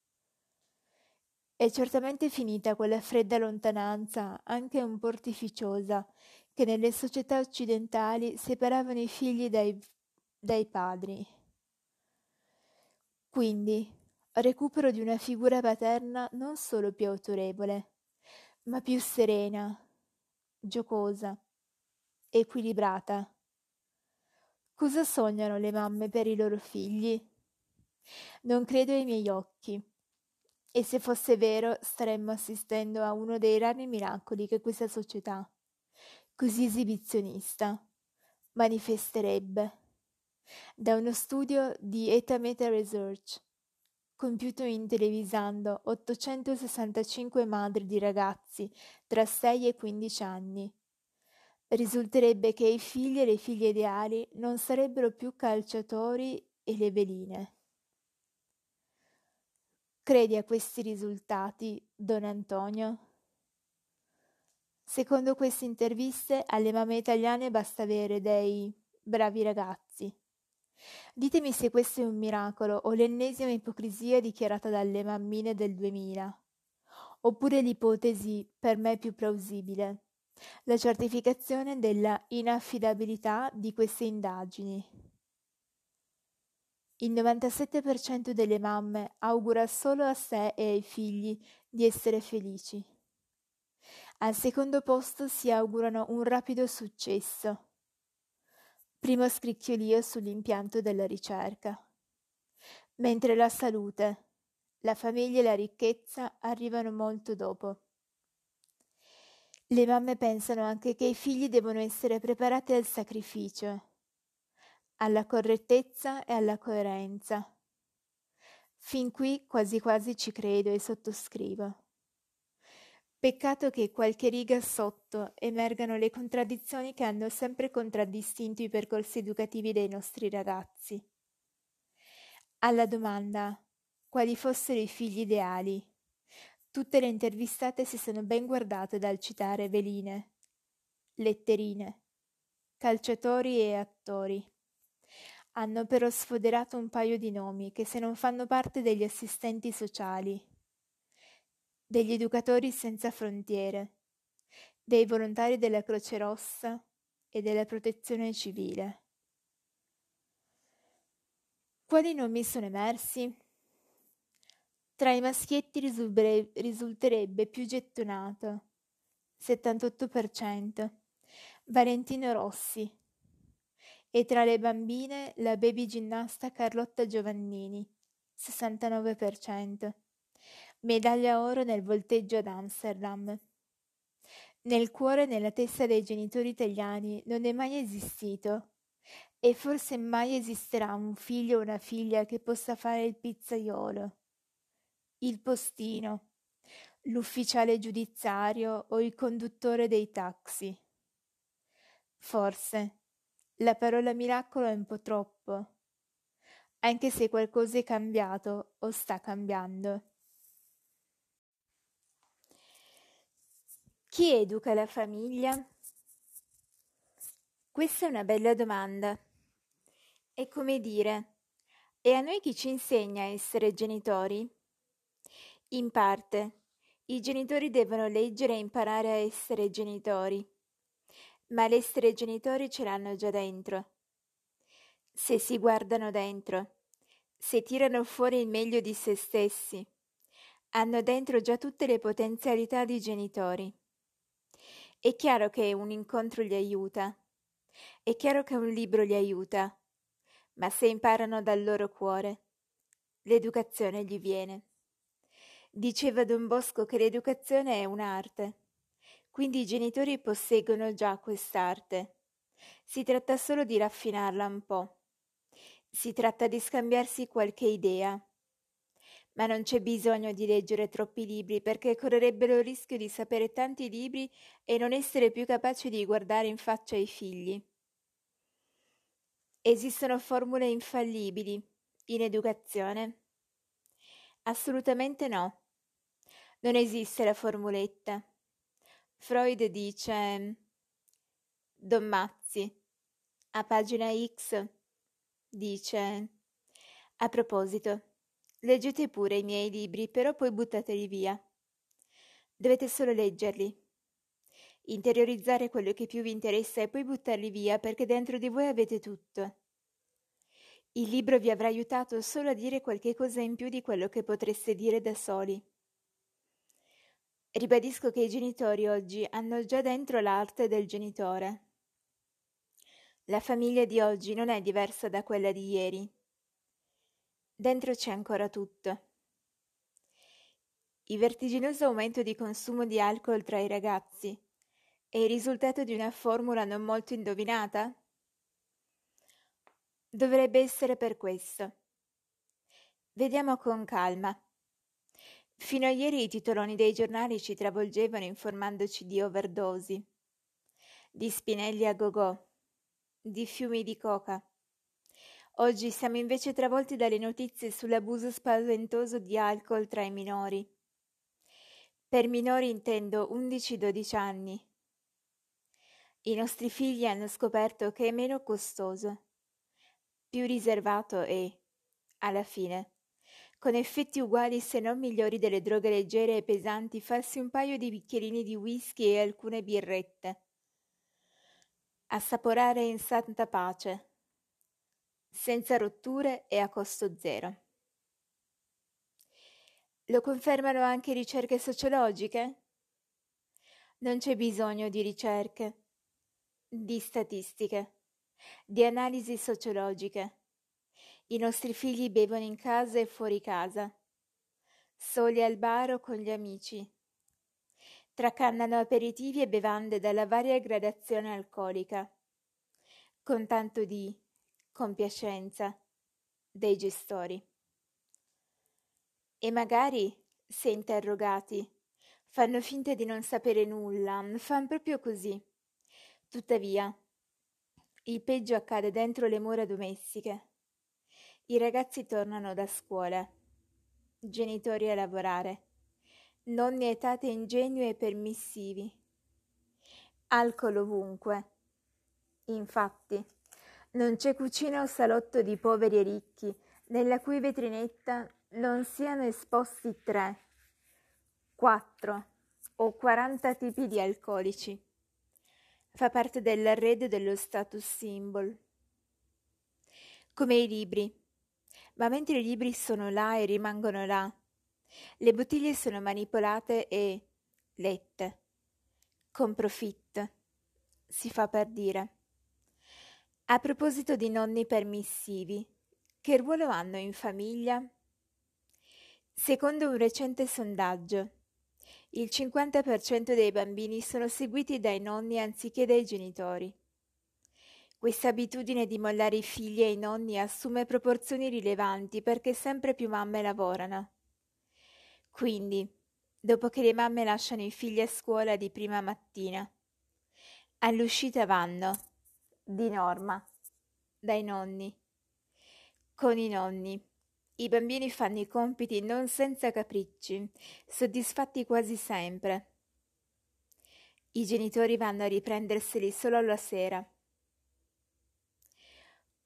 È certamente finita quella fredda lontananza, anche un po' artificiosa, che nelle società occidentali separavano i figli dai, dai padri. Quindi, recupero di una figura paterna non solo più autorevole, ma più serena, giocosa, equilibrata. Cosa sognano le mamme per i loro figli? Non credo ai miei occhi. E se fosse vero, staremmo assistendo a uno dei rari miracoli che questa società, così esibizionista, manifesterebbe. Da uno studio di Eta Meta Research, compiuto in televisando 865 madri di ragazzi tra 6 e 15 anni, risulterebbe che i figli e le figlie ideali non sarebbero più calciatori e le veline. Credi a questi risultati, don Antonio? Secondo queste interviste, alle mamme italiane basta avere dei bravi ragazzi. Ditemi se questo è un miracolo o l'ennesima ipocrisia dichiarata dalle mammine del 2000, oppure l'ipotesi per me più plausibile, la certificazione della inaffidabilità di queste indagini. Il 97% delle mamme augura solo a sé e ai figli di essere felici. Al secondo posto si augurano un rapido successo. Primo scricchiolio sull'impianto della ricerca. Mentre la salute, la famiglia e la ricchezza arrivano molto dopo. Le mamme pensano anche che i figli devono essere preparati al sacrificio, alla correttezza e alla coerenza. Fin qui quasi quasi ci credo e sottoscrivo. Peccato che qualche riga sotto emergano le contraddizioni che hanno sempre contraddistinto i percorsi educativi dei nostri ragazzi. Alla domanda quali fossero i figli ideali, tutte le intervistate si sono ben guardate dal citare veline, letterine, calciatori e attori. Hanno però sfoderato un paio di nomi che se non fanno parte degli assistenti sociali degli educatori senza frontiere, dei volontari della Croce Rossa e della Protezione Civile. Quali nomi sono emersi? Tra i maschietti risulterebbe più gettonato, 78%, Valentino Rossi, e tra le bambine la baby ginnasta Carlotta Giovannini, 69% medaglia oro nel volteggio ad Amsterdam. Nel cuore e nella testa dei genitori italiani non è mai esistito e forse mai esisterà un figlio o una figlia che possa fare il pizzaiolo, il postino, l'ufficiale giudiziario o il conduttore dei taxi. Forse la parola miracolo è un po' troppo, anche se qualcosa è cambiato o sta cambiando. Chi educa la famiglia? Questa è una bella domanda. È come dire, e a noi chi ci insegna a essere genitori? In parte, i genitori devono leggere e imparare a essere genitori, ma l'essere genitori ce l'hanno già dentro. Se si guardano dentro, se tirano fuori il meglio di se stessi, hanno dentro già tutte le potenzialità di genitori. È chiaro che un incontro li aiuta, è chiaro che un libro li aiuta, ma se imparano dal loro cuore, l'educazione gli viene. Diceva Don Bosco che l'educazione è un'arte, quindi i genitori posseggono già quest'arte. Si tratta solo di raffinarla un po'. Si tratta di scambiarsi qualche idea, ma non c'è bisogno di leggere troppi libri perché correrebbero il rischio di sapere tanti libri e non essere più capaci di guardare in faccia i figli. Esistono formule infallibili in educazione? Assolutamente no. Non esiste la formuletta. Freud dice Don Mazzi, a pagina X, dice a proposito, Leggete pure i miei libri, però poi buttateli via. Dovete solo leggerli, interiorizzare quello che più vi interessa e poi buttarli via perché dentro di voi avete tutto. Il libro vi avrà aiutato solo a dire qualche cosa in più di quello che potreste dire da soli. Ribadisco che i genitori oggi hanno già dentro l'arte del genitore. La famiglia di oggi non è diversa da quella di ieri. Dentro c'è ancora tutto. Il vertiginoso aumento di consumo di alcol tra i ragazzi è il risultato di una formula non molto indovinata? Dovrebbe essere per questo. Vediamo con calma. Fino a ieri i titoloni dei giornali ci travolgevano informandoci di overdosi, di spinelli a go-go, di fiumi di coca Oggi siamo invece travolti dalle notizie sull'abuso spaventoso di alcol tra i minori. Per minori intendo 11-12 anni. I nostri figli hanno scoperto che è meno costoso, più riservato e, alla fine, con effetti uguali se non migliori delle droghe leggere e pesanti, farsi un paio di bicchierini di whisky e alcune birrette. Assaporare in santa pace, senza rotture e a costo zero. Lo confermano anche ricerche sociologiche? Non c'è bisogno di ricerche, di statistiche, di analisi sociologiche. I nostri figli bevono in casa e fuori casa, soli al bar o con gli amici. Tracannano aperitivi e bevande dalla varia gradazione alcolica, con tanto di compiacenza dei gestori. E magari, se interrogati, fanno finta di non sapere nulla, fanno proprio così. Tuttavia, il peggio accade dentro le mura domestiche. I ragazzi tornano da scuola, genitori a lavorare, nonni e tate ingenui e permissivi. Alcol ovunque. Infatti, non c'è cucina o salotto di poveri e ricchi nella cui vetrinetta non siano esposti tre, quattro o quaranta tipi di alcolici. Fa parte dell'arredo dello status symbol. Come i libri ma mentre i libri sono là e rimangono là, le bottiglie sono manipolate e lette, con profitto, si fa per dire. A proposito di nonni permissivi, che ruolo hanno in famiglia? Secondo un recente sondaggio, il 50% dei bambini sono seguiti dai nonni anziché dai genitori. Questa abitudine di mollare i figli ai nonni assume proporzioni rilevanti perché sempre più mamme lavorano. Quindi, dopo che le mamme lasciano i figli a scuola di prima mattina, all'uscita vanno, di norma, dai nonni. Con i nonni. I bambini fanno i compiti non senza capricci, soddisfatti quasi sempre. I genitori vanno a riprenderseli solo alla sera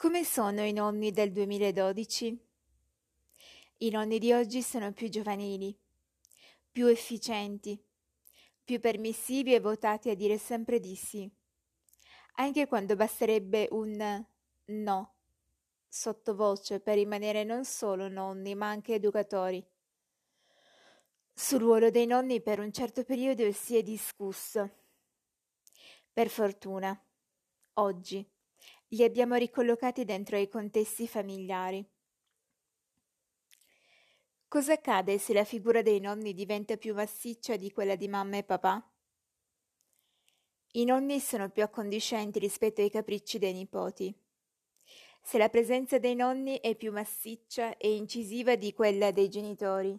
come sono i nonni del 2012? I nonni di oggi sono più giovanili, più efficienti, più permissivi e votati a dire sempre di sì, anche quando basterebbe un no sottovoce per rimanere non solo nonni ma anche educatori. Sul ruolo dei nonni per un certo periodo si è discusso. Per fortuna, oggi li abbiamo ricollocati dentro ai contesti familiari. Cosa accade se la figura dei nonni diventa più massiccia di quella di mamma e papà? I nonni sono più accondiscenti rispetto ai capricci dei nipoti. Se la presenza dei nonni è più massiccia e incisiva di quella dei genitori,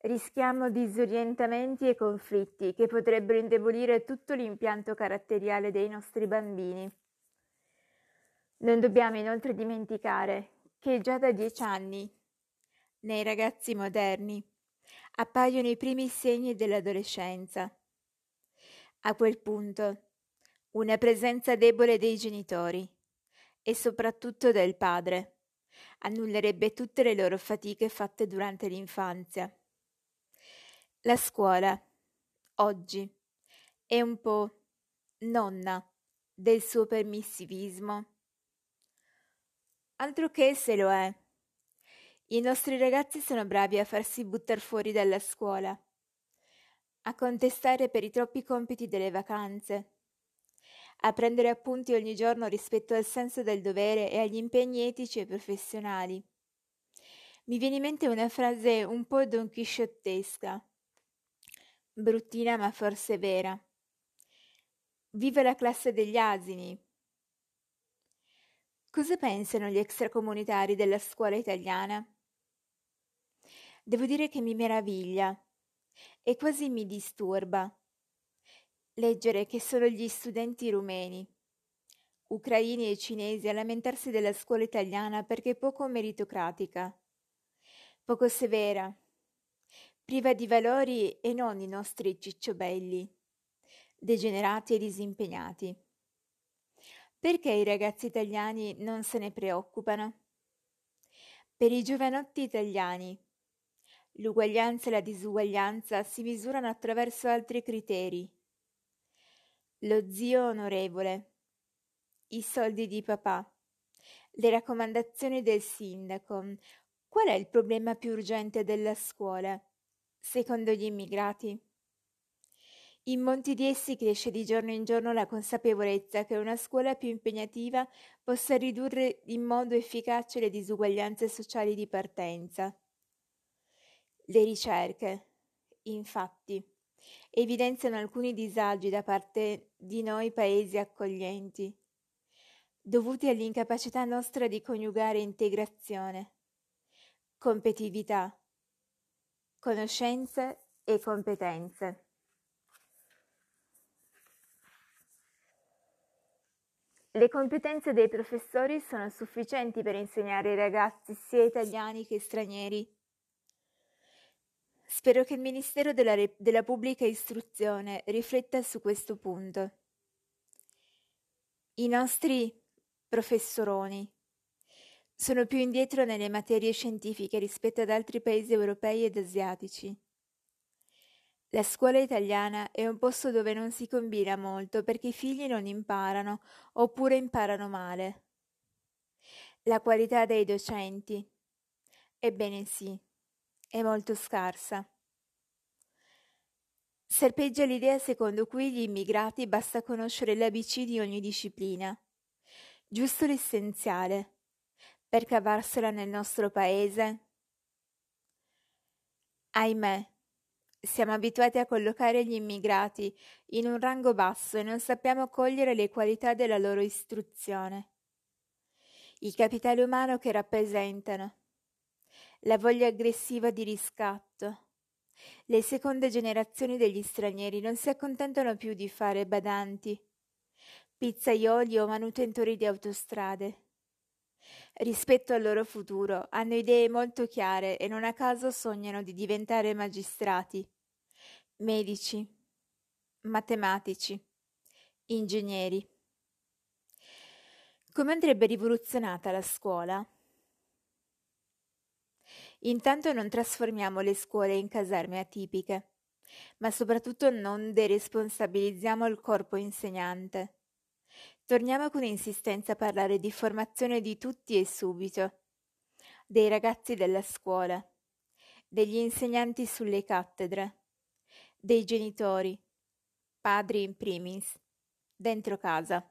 rischiamo disorientamenti e conflitti che potrebbero indebolire tutto l'impianto caratteriale dei nostri bambini. Non dobbiamo inoltre dimenticare che già da dieci anni, nei ragazzi moderni, appaiono i primi segni dell'adolescenza. A quel punto, una presenza debole dei genitori e soprattutto del padre annullerebbe tutte le loro fatiche fatte durante l'infanzia. La scuola, oggi, è un po' nonna del suo permissivismo Altro che se lo è. I nostri ragazzi sono bravi a farsi buttar fuori dalla scuola, a contestare per i troppi compiti delle vacanze, a prendere appunti ogni giorno rispetto al senso del dovere e agli impegni etici e professionali. Mi viene in mente una frase un po' donchisciottesca, bruttina ma forse vera. Viva la classe degli asini, Cosa pensano gli extracomunitari della scuola italiana? Devo dire che mi meraviglia e quasi mi disturba. Leggere che sono gli studenti rumeni, ucraini e cinesi a lamentarsi della scuola italiana perché poco meritocratica, poco severa, priva di valori e non i nostri cicciobelli, degenerati e disimpegnati. Perché i ragazzi italiani non se ne preoccupano? Per i giovanotti italiani l'uguaglianza e la disuguaglianza si misurano attraverso altri criteri. Lo zio onorevole, i soldi di papà, le raccomandazioni del sindaco. Qual è il problema più urgente della scuola, secondo gli immigrati? In molti di essi cresce di giorno in giorno la consapevolezza che una scuola più impegnativa possa ridurre in modo efficace le disuguaglianze sociali di partenza. Le ricerche, infatti, evidenziano alcuni disagi da parte di noi paesi accoglienti, dovuti all'incapacità nostra di coniugare integrazione, competitività, conoscenze e competenze. Le competenze dei professori sono sufficienti per insegnare ai ragazzi sia italiani che stranieri. Spero che il Ministero della, Re- della Pubblica Istruzione rifletta su questo punto. I nostri professoroni sono più indietro nelle materie scientifiche rispetto ad altri paesi europei ed asiatici. La scuola italiana è un posto dove non si combina molto perché i figli non imparano oppure imparano male. La qualità dei docenti, ebbene sì, è molto scarsa. Serpeggia l'idea secondo cui gli immigrati basta conoscere l'ABC di ogni disciplina, giusto l'essenziale, per cavarsela nel nostro paese. Ahimè, siamo abituati a collocare gli immigrati in un rango basso e non sappiamo cogliere le qualità della loro istruzione. Il capitale umano che rappresentano, la voglia aggressiva di riscatto. Le seconde generazioni degli stranieri non si accontentano più di fare badanti, pizzaioli o manutentori di autostrade. Rispetto al loro futuro hanno idee molto chiare e non a caso sognano di diventare magistrati, medici, matematici, ingegneri. Come andrebbe rivoluzionata la scuola? Intanto non trasformiamo le scuole in caserme atipiche, ma soprattutto non deresponsabilizziamo il corpo insegnante. Torniamo con insistenza a parlare di formazione di tutti e subito, dei ragazzi della scuola, degli insegnanti sulle cattedre, dei genitori, padri in primis, dentro casa.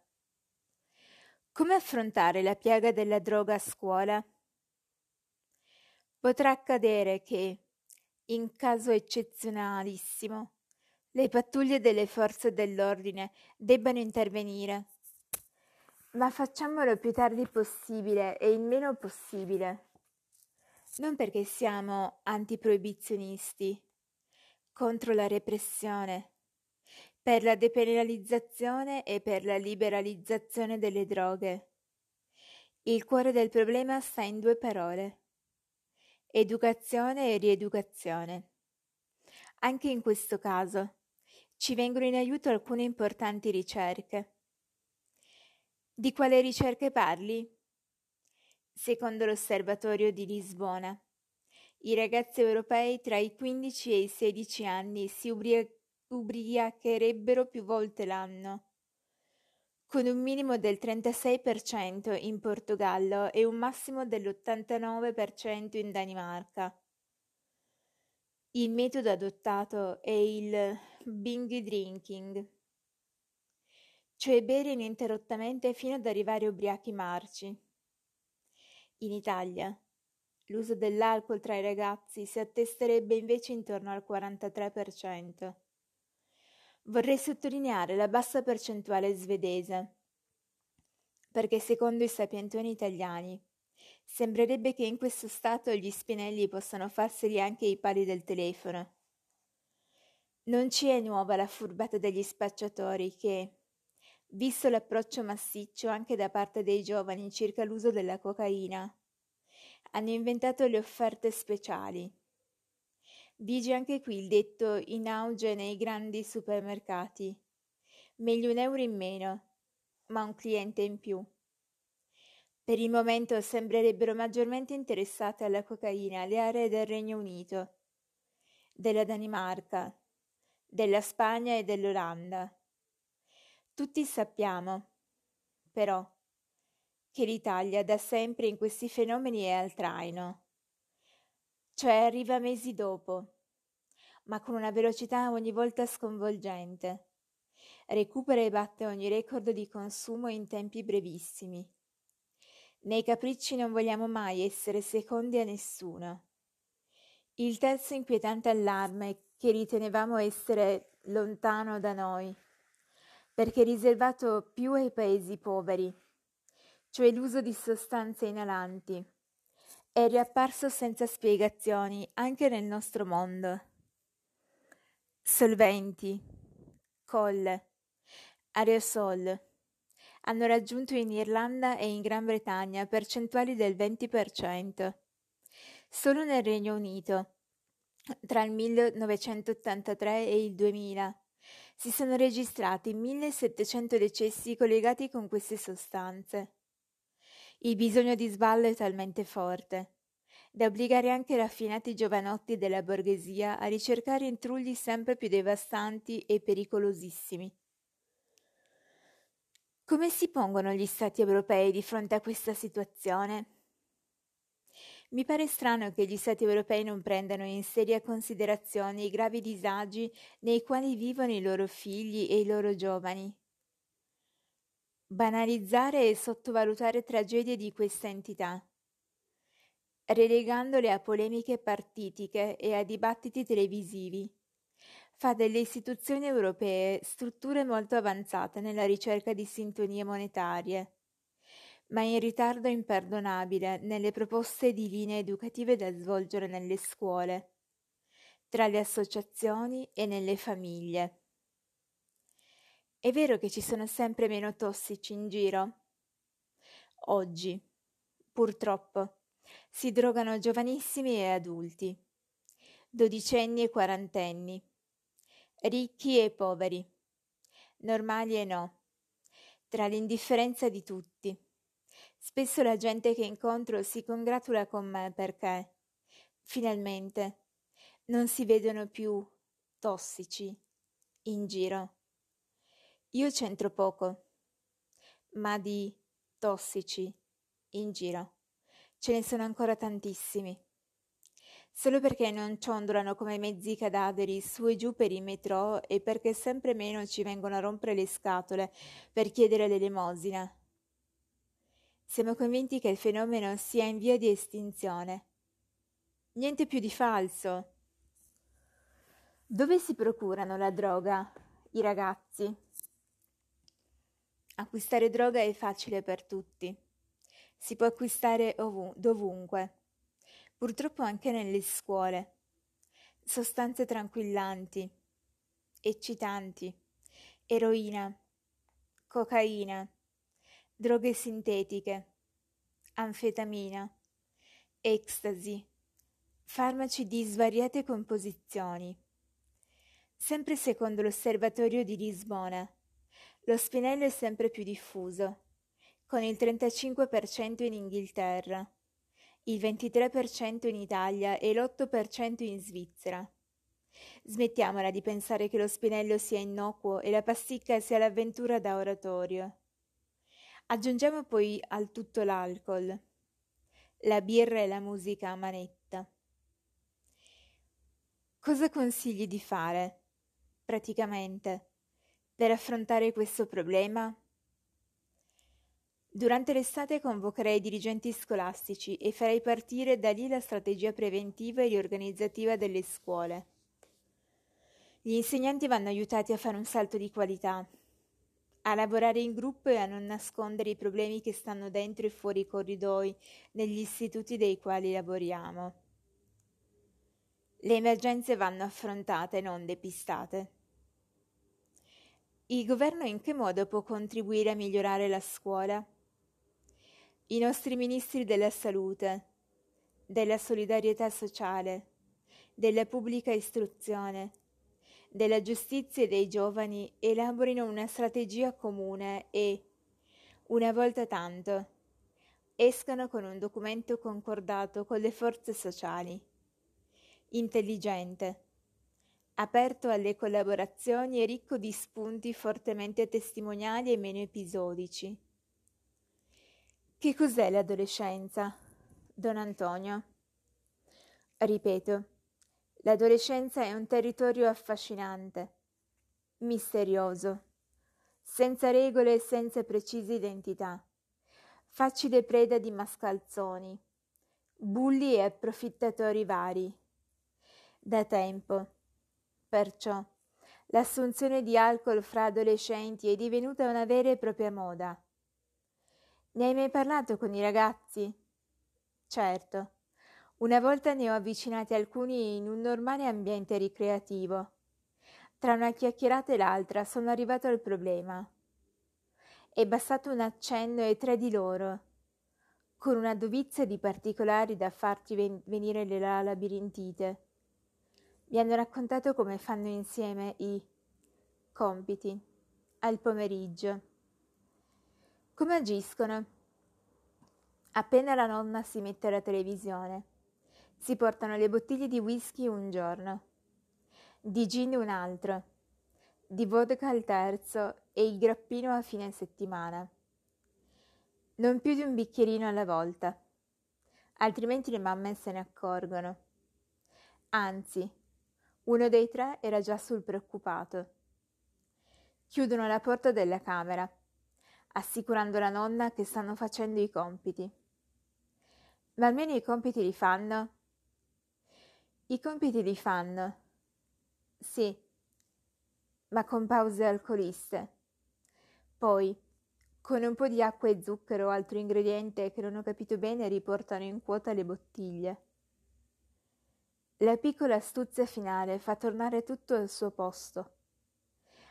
Come affrontare la piaga della droga a scuola? Potrà accadere che, in caso eccezionalissimo, le pattuglie delle forze dell'ordine debbano intervenire ma facciamolo più tardi possibile e il meno possibile. Non perché siamo antiproibizionisti, contro la repressione, per la depenalizzazione e per la liberalizzazione delle droghe. Il cuore del problema sta in due parole. Educazione e rieducazione. Anche in questo caso ci vengono in aiuto alcune importanti ricerche. Di quale ricerche parli? Secondo l'Osservatorio di Lisbona, i ragazzi europei tra i 15 e i 16 anni si ubri- ubriacherebbero più volte l'anno, con un minimo del 36% in Portogallo e un massimo dell'89% in Danimarca. Il metodo adottato è il binge drinking cioè bere ininterrottamente fino ad arrivare ubriachi marci. In Italia, l'uso dell'alcol tra i ragazzi si attesterebbe invece intorno al 43%. Vorrei sottolineare la bassa percentuale svedese, perché secondo i sapientoni italiani sembrerebbe che in questo stato gli spinelli possano farseli anche i pali del telefono. Non ci è nuova la furbata degli spacciatori che, visto l'approccio massiccio anche da parte dei giovani circa l'uso della cocaina. Hanno inventato le offerte speciali. Vige anche qui il detto in auge nei grandi supermercati. Meglio un euro in meno, ma un cliente in più. Per il momento sembrerebbero maggiormente interessate alla cocaina le aree del Regno Unito, della Danimarca, della Spagna e dell'Olanda. Tutti sappiamo, però, che l'Italia da sempre in questi fenomeni è al traino, cioè arriva mesi dopo, ma con una velocità ogni volta sconvolgente. Recupera e batte ogni record di consumo in tempi brevissimi. Nei capricci non vogliamo mai essere secondi a nessuno. Il terzo inquietante allarme che ritenevamo essere lontano da noi, perché riservato più ai paesi poveri, cioè l'uso di sostanze inalanti, è riapparso senza spiegazioni anche nel nostro mondo. Solventi, colle, aerosol hanno raggiunto in Irlanda e in Gran Bretagna percentuali del 20%. Solo nel Regno Unito, tra il 1983 e il 2000, si sono registrati 1700 decessi collegati con queste sostanze. Il bisogno di sballo è talmente forte da obbligare anche i raffinati giovanotti della borghesia a ricercare intrugli sempre più devastanti e pericolosissimi. Come si pongono gli Stati europei di fronte a questa situazione? Mi pare strano che gli Stati europei non prendano in seria considerazione i gravi disagi nei quali vivono i loro figli e i loro giovani. Banalizzare e sottovalutare tragedie di questa entità relegandole a polemiche partitiche e a dibattiti televisivi. Fa delle istituzioni europee strutture molto avanzate nella ricerca di sintonie monetarie, ma in ritardo imperdonabile nelle proposte di linee educative da svolgere nelle scuole, tra le associazioni e nelle famiglie. È vero che ci sono sempre meno tossici in giro? Oggi, purtroppo, si drogano giovanissimi e adulti, dodicenni e quarantenni, ricchi e poveri, normali e no, tra l'indifferenza di tutti. Spesso la gente che incontro si congratula con me perché, finalmente, non si vedono più tossici in giro. Io c'entro poco, ma di tossici in giro Ce ne sono ancora tantissimi. Solo perché non ciondolano come mezzi cadaveri su e giù per i metro e perché sempre meno ci vengono a rompere le scatole per chiedere l'elemosina. Siamo convinti che il fenomeno sia in via di estinzione. Niente più di falso. Dove si procurano la droga? I ragazzi. Acquistare droga è facile per tutti si può acquistare ovun- dovunque, purtroppo anche nelle scuole. Sostanze tranquillanti, eccitanti, eroina, cocaina, droghe sintetiche, anfetamina, ecstasy, farmaci di svariate composizioni. Sempre secondo l'Osservatorio di Lisbona, lo spinello è sempre più diffuso con il 35% in Inghilterra, il 23% in Italia e l'8% in Svizzera. Smettiamola di pensare che lo spinello sia innocuo e la pasticca sia l'avventura da oratorio. Aggiungiamo poi al tutto l'alcol, la birra e la musica a manetta. Cosa consigli di fare, praticamente, per affrontare questo problema? Durante l'estate convocherei i dirigenti scolastici e farei partire da lì la strategia preventiva e riorganizzativa delle scuole. Gli insegnanti vanno aiutati a fare un salto di qualità, a lavorare in gruppo e a non nascondere i problemi che stanno dentro e fuori i corridoi negli istituti dei quali lavoriamo. Le emergenze vanno affrontate, non depistate. Il governo in che modo può contribuire a migliorare la scuola? i nostri ministri della salute, della solidarietà sociale, della pubblica istruzione, della giustizia e dei giovani elaborino una strategia comune e, una volta tanto, escono con un documento concordato con le forze sociali. Intelligente, aperto alle collaborazioni e ricco di spunti fortemente testimoniali e meno episodici. Che cos'è l'adolescenza, Don Antonio? Ripeto, l'adolescenza è un territorio affascinante, misterioso, senza regole e senza precise identità, facile preda di mascalzoni, bulli e approfittatori vari. Da tempo, perciò, l'assunzione di alcol fra adolescenti è divenuta una vera e propria moda. Ne hai mai parlato con i ragazzi? Certo. Una volta ne ho avvicinati alcuni in un normale ambiente ricreativo. Tra una chiacchierata e l'altra sono arrivato al problema. È bastato un accenno e tre di loro, con una dovizia di particolari da farti ven- venire la labirintite. Mi hanno raccontato come fanno insieme i compiti al pomeriggio. Come agiscono? Appena la nonna si mette alla televisione, si portano le bottiglie di whisky un giorno, di gin un altro, di vodka al terzo e il grappino a fine settimana. Non più di un bicchierino alla volta, altrimenti le mamme se ne accorgono. Anzi, uno dei tre era già sul preoccupato. Chiudono la porta della camera, assicurando la nonna che stanno facendo i compiti. Ma almeno i compiti li fanno? I compiti li fanno. Sì, ma con pause alcoliste. Poi, con un po' di acqua e zucchero o altro ingrediente che non ho capito bene, riportano in quota le bottiglie. La piccola astuzia finale fa tornare tutto al suo posto.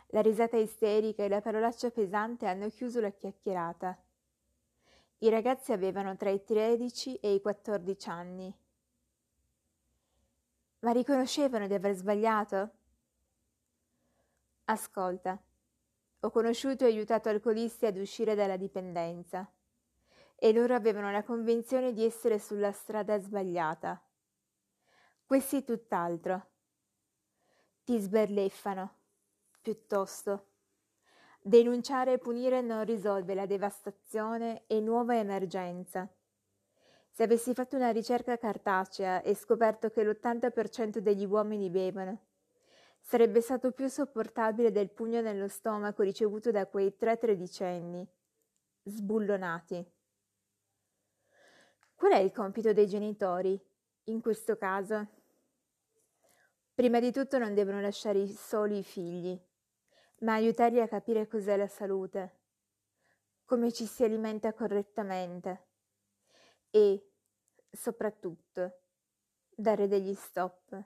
La risata isterica e la parolaccia pesante hanno chiuso la chiacchierata. I ragazzi avevano tra i 13 e i 14 anni. Ma riconoscevano di aver sbagliato? Ascolta, ho conosciuto e aiutato alcolisti ad uscire dalla dipendenza e loro avevano la convinzione di essere sulla strada sbagliata. Questi tutt'altro. Ti sberleffano, piuttosto. Denunciare e punire non risolve la devastazione e nuova emergenza. Se avessi fatto una ricerca cartacea e scoperto che l'80% degli uomini bevono, sarebbe stato più sopportabile del pugno nello stomaco ricevuto da quei tre tredicenni, sbullonati. Qual è il compito dei genitori, in questo caso? Prima di tutto non devono lasciare soli i figli ma aiutarli a capire cos'è la salute, come ci si alimenta correttamente e, soprattutto, dare degli stop,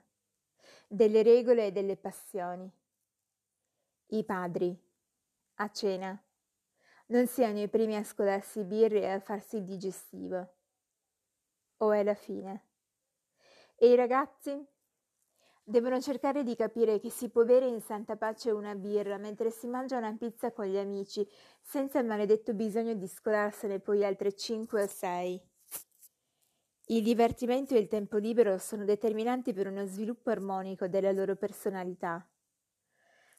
delle regole e delle passioni. I padri, a cena, non siano i primi a scolarsi birre e a farsi il digestivo. O è la fine. E i ragazzi? Devono cercare di capire che si può bere in santa pace una birra mentre si mangia una pizza con gli amici, senza il maledetto bisogno di scolarsene poi altre cinque o sei. Il divertimento e il tempo libero sono determinanti per uno sviluppo armonico della loro personalità.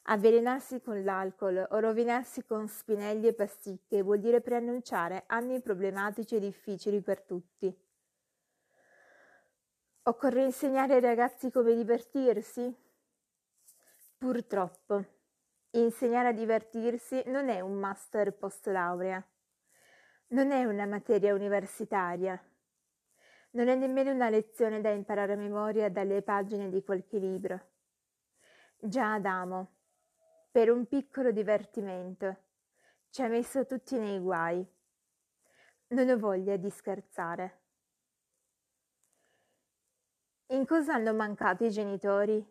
Avvelenarsi con l'alcol o rovinarsi con spinelli e pasticche vuol dire preannunciare anni problematici e difficili per tutti. Occorre insegnare ai ragazzi come divertirsi? Purtroppo, insegnare a divertirsi non è un master post laurea, non è una materia universitaria, non è nemmeno una lezione da imparare a memoria dalle pagine di qualche libro. Già Adamo, per un piccolo divertimento, ci ha messo tutti nei guai. Non ho voglia di scherzare. In cosa hanno mancato i genitori?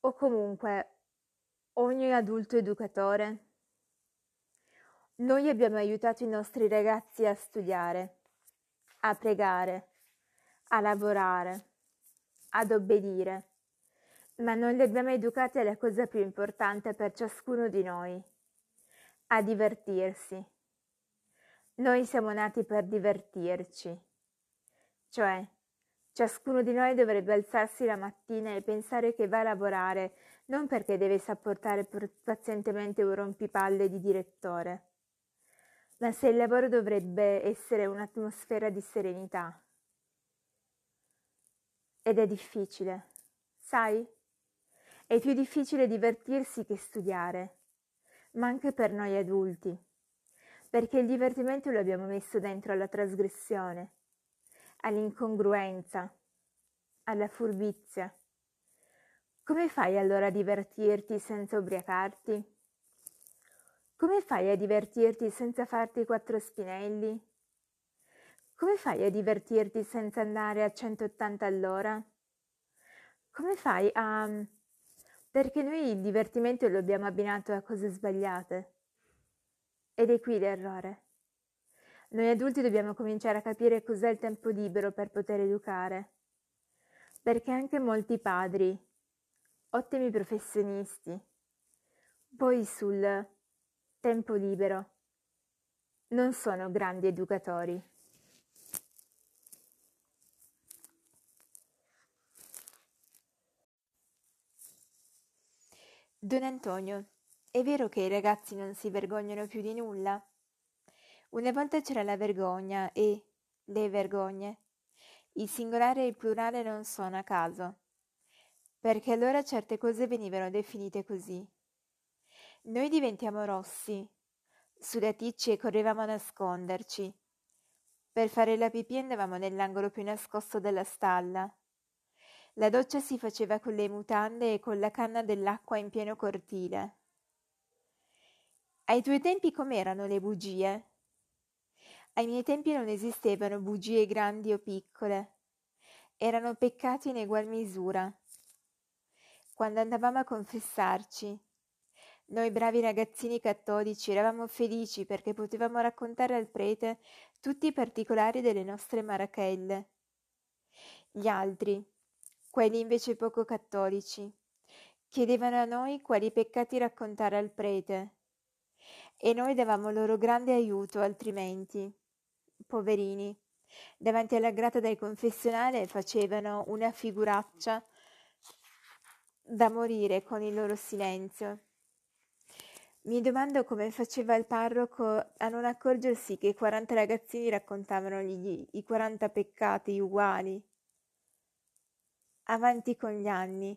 O comunque ogni adulto educatore? Noi abbiamo aiutato i nostri ragazzi a studiare, a pregare, a lavorare, ad obbedire, ma non li abbiamo educati alla cosa più importante per ciascuno di noi, a divertirsi. Noi siamo nati per divertirci, cioè ciascuno di noi dovrebbe alzarsi la mattina e pensare che va a lavorare non perché deve sopportare pazientemente un rompipalle di direttore, ma se il lavoro dovrebbe essere un'atmosfera di serenità. Ed è difficile, sai? È più difficile divertirsi che studiare, ma anche per noi adulti, perché il divertimento lo abbiamo messo dentro alla trasgressione, all'incongruenza, alla furbizia come fai allora a divertirti senza ubriacarti? Come fai a divertirti senza farti quattro spinelli? Come fai a divertirti senza andare a 180 all'ora? Come fai a... perché noi il divertimento lo abbiamo abbinato a cose sbagliate. Ed è qui l'errore. Noi adulti dobbiamo cominciare a capire cos'è il tempo libero per poter educare. Perché anche molti padri, ottimi professionisti. Poi sul tempo libero. Non sono grandi educatori. Don Antonio, è vero che i ragazzi non si vergognano più di nulla? Una volta c'era la vergogna e le vergogne. Il singolare e il plurale non sono a caso perché allora certe cose venivano definite così. Noi diventiamo rossi, sudaticci e correvamo a nasconderci. Per fare la pipì andavamo nell'angolo più nascosto della stalla. La doccia si faceva con le mutande e con la canna dell'acqua in pieno cortile. Ai tuoi tempi com'erano le bugie? Ai miei tempi non esistevano bugie grandi o piccole. Erano peccati in egual misura quando andavamo a confessarci. Noi bravi ragazzini cattolici eravamo felici perché potevamo raccontare al prete tutti i particolari delle nostre marachelle. Gli altri, quelli invece poco cattolici, chiedevano a noi quali peccati raccontare al prete e noi davamo loro grande aiuto altrimenti. Poverini, davanti alla grata del confessionale facevano una figuraccia da morire con il loro silenzio. Mi domando come faceva il parroco a non accorgersi che i 40 ragazzini raccontavano gli, i 40 peccati uguali. Avanti con gli anni.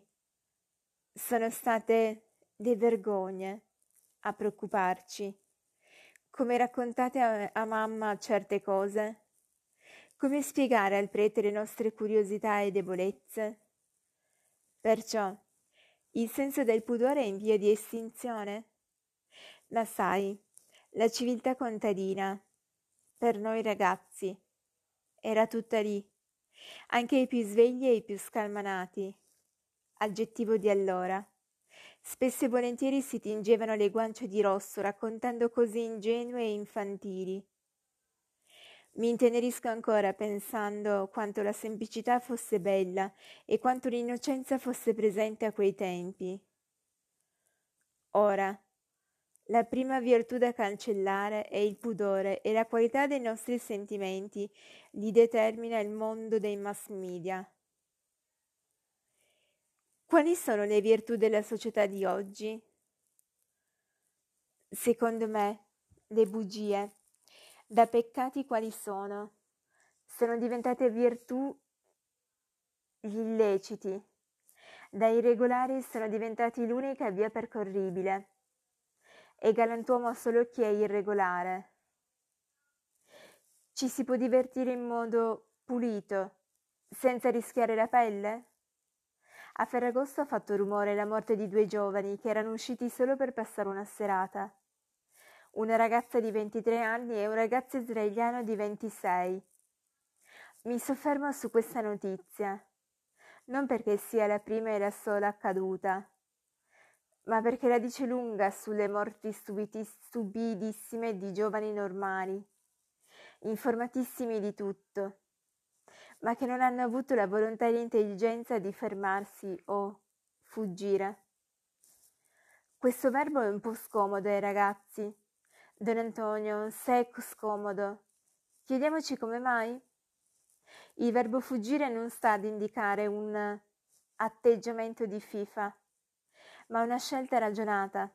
Sono state le vergogne a preoccuparci. Come raccontate a, a mamma certe cose? Come spiegare al prete le nostre curiosità e debolezze? Perciò il senso del pudore è in via di estinzione? Ma sai, la civiltà contadina, per noi ragazzi, era tutta lì, anche i più svegli e i più scalmanati. Aggettivo di allora. Spesso e volentieri si tingevano le guance di rosso raccontando cose ingenue e infantili. Mi intenerisco ancora pensando quanto la semplicità fosse bella e quanto l'innocenza fosse presente a quei tempi. Ora, la prima virtù da cancellare è il pudore e la qualità dei nostri sentimenti li determina il mondo dei mass media. Quali sono le virtù della società di oggi? Secondo me, le bugie da peccati quali sono? Sono diventate virtù gli illeciti, da irregolari sono diventati l'unica via percorribile. È galantuomo solo chi è irregolare. Ci si può divertire in modo pulito, senza rischiare la pelle? A Ferragosto ha fatto rumore la morte di due giovani che erano usciti solo per passare una serata. Una ragazza di 23 anni e un ragazzo israeliano di 26. Mi soffermo su questa notizia, non perché sia la prima e la sola accaduta, ma perché la dice lunga sulle morti stupidissime di giovani normali, informatissimi di tutto, ma che non hanno avuto la volontà e l'intelligenza di fermarsi o fuggire. Questo verbo è un po' scomodo ai ragazzi, Don Antonio, secco, scomodo. Chiediamoci come mai? Il verbo fuggire non sta ad indicare un atteggiamento di fifa, ma una scelta ragionata.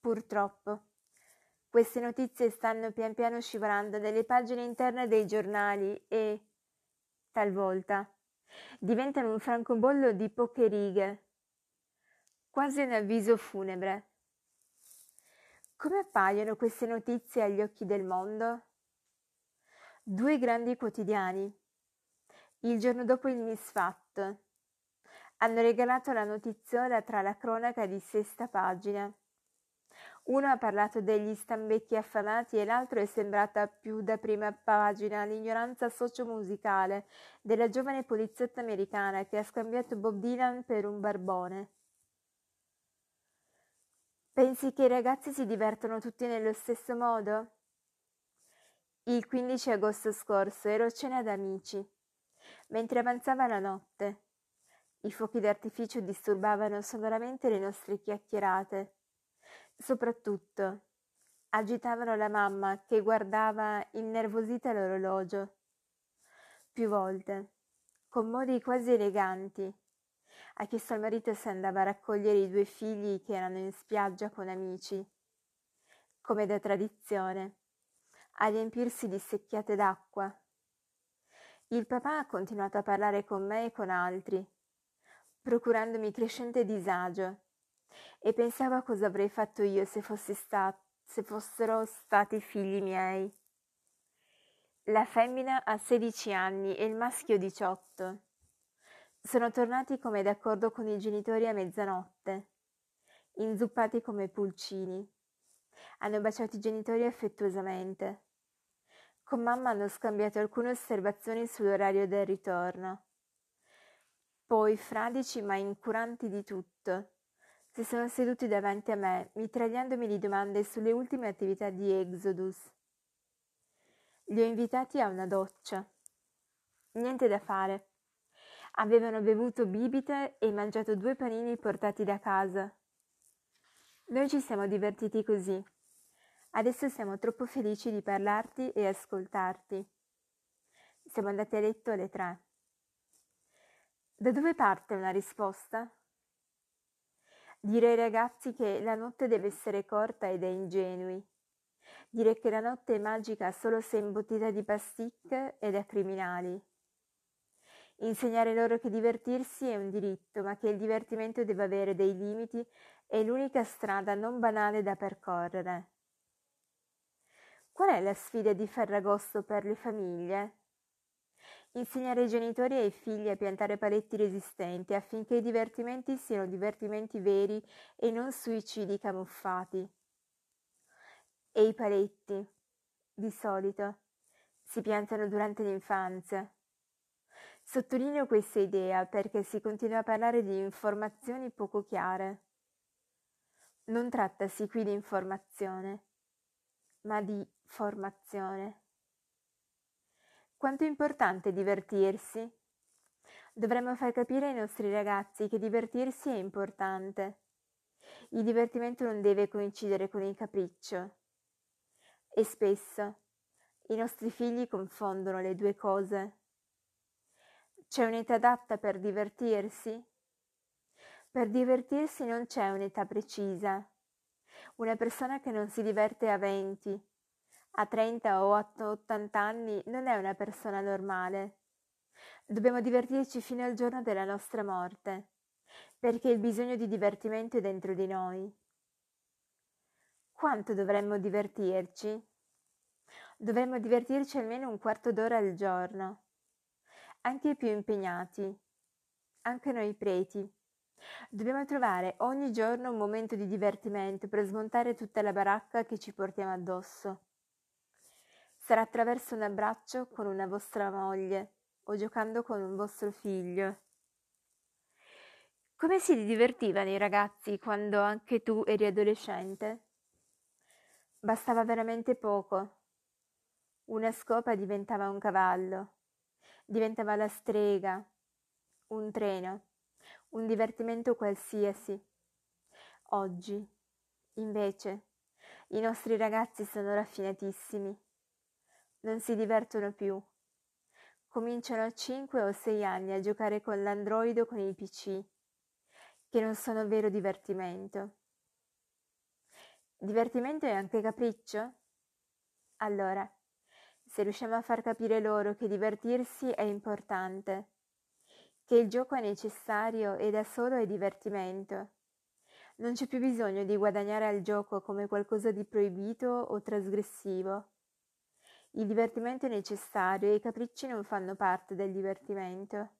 Purtroppo, queste notizie stanno pian piano scivolando nelle pagine interne dei giornali e, talvolta, diventano un francobollo di poche righe, quasi un avviso funebre. Come appaiono queste notizie agli occhi del mondo? Due grandi quotidiani, il giorno dopo il misfatto, hanno regalato la notiziola tra la cronaca di sesta pagina. Uno ha parlato degli stambecchi affamati e l'altro è sembrata più da prima pagina l'ignoranza sociomusicale della giovane polizietta americana che ha scambiato Bob Dylan per un barbone. Pensi che i ragazzi si divertono tutti nello stesso modo? Il 15 agosto scorso ero a cena d'amici. Mentre avanzava la notte, i fuochi d'artificio disturbavano sonoramente le nostre chiacchierate. Soprattutto, agitavano la mamma che guardava innervosita l'orologio. Più volte, con modi quasi eleganti, ha chiesto al marito se andava a raccogliere i due figli che erano in spiaggia con amici, come da tradizione, a riempirsi di secchiate d'acqua. Il papà ha continuato a parlare con me e con altri, procurandomi crescente disagio, e pensavo a cosa avrei fatto io se, sta- se fossero stati figli miei. La femmina ha 16 anni e il maschio 18. Sono tornati come d'accordo con i genitori a mezzanotte, inzuppati come pulcini. Hanno baciato i genitori affettuosamente. Con mamma hanno scambiato alcune osservazioni sull'orario del ritorno. Poi, fradici ma incuranti di tutto, si sono seduti davanti a me, mitragliandomi di domande sulle ultime attività di Exodus. Li ho invitati a una doccia. Niente da fare. Avevano bevuto bibite e mangiato due panini portati da casa. Noi ci siamo divertiti così. Adesso siamo troppo felici di parlarti e ascoltarti. Siamo andati a letto alle tre. Da dove parte una risposta? Dire ai ragazzi che la notte deve essere corta ed è ingenui. Dire che la notte è magica solo se imbottita di pasticche ed è criminali. Insegnare loro che divertirsi è un diritto, ma che il divertimento deve avere dei limiti è l'unica strada non banale da percorrere. Qual è la sfida di Ferragosto per le famiglie? Insegnare ai genitori e ai figli a piantare paletti resistenti affinché i divertimenti siano divertimenti veri e non suicidi camuffati. E i paletti, di solito, si piantano durante l'infanzia Sottolineo questa idea perché si continua a parlare di informazioni poco chiare. Non trattasi qui di informazione, ma di formazione. Quanto è importante divertirsi? Dovremmo far capire ai nostri ragazzi che divertirsi è importante. Il divertimento non deve coincidere con il capriccio. E spesso i nostri figli confondono le due cose. C'è un'età adatta per divertirsi? Per divertirsi non c'è un'età precisa. Una persona che non si diverte a 20, a 30 o a 80 anni non è una persona normale. Dobbiamo divertirci fino al giorno della nostra morte, perché il bisogno di divertimento è dentro di noi. Quanto dovremmo divertirci? Dovremmo divertirci almeno un quarto d'ora al giorno anche i più impegnati, anche noi preti. Dobbiamo trovare ogni giorno un momento di divertimento per smontare tutta la baracca che ci portiamo addosso. Sarà attraverso un abbraccio con una vostra moglie o giocando con un vostro figlio. Come si divertivano i ragazzi quando anche tu eri adolescente? Bastava veramente poco. Una scopa diventava un cavallo diventava la strega, un treno, un divertimento qualsiasi. Oggi, invece, I nostri ragazzi sono raffinatissimi. Non si divertono più. Cominciano a 5 o 6 anni a giocare con l'Android o con il PC, che non sono vero divertimento. Divertimento è anche capriccio? Allora, se riusciamo a far capire loro che divertirsi è importante, che il gioco è necessario e da solo è divertimento, non c'è più bisogno di guadagnare al gioco come qualcosa di proibito o trasgressivo. Il divertimento è necessario e i capricci non fanno parte del divertimento.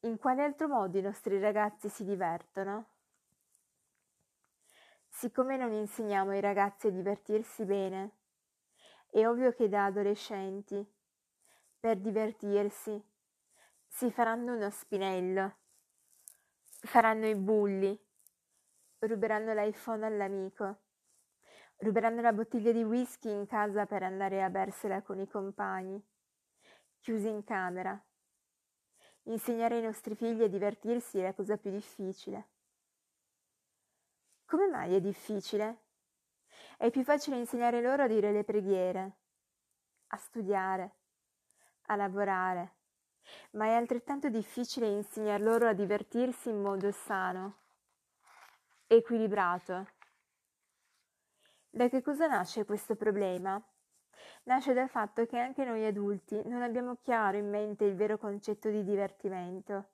In quale altro modo i nostri ragazzi si divertono? Siccome non insegniamo ai ragazzi a divertirsi bene, è ovvio che da adolescenti, per divertirsi, si faranno uno spinello, faranno i bulli, ruberanno l'iPhone all'amico, ruberanno la bottiglia di whisky in casa per andare a bersela con i compagni, chiusi in camera. Insegnare ai nostri figli a divertirsi è la cosa più difficile. Come mai è difficile? È più facile insegnare loro a dire le preghiere, a studiare, a lavorare, ma è altrettanto difficile insegnar loro a divertirsi in modo sano, equilibrato. Da che cosa nasce questo problema? Nasce dal fatto che anche noi adulti non abbiamo chiaro in mente il vero concetto di divertimento.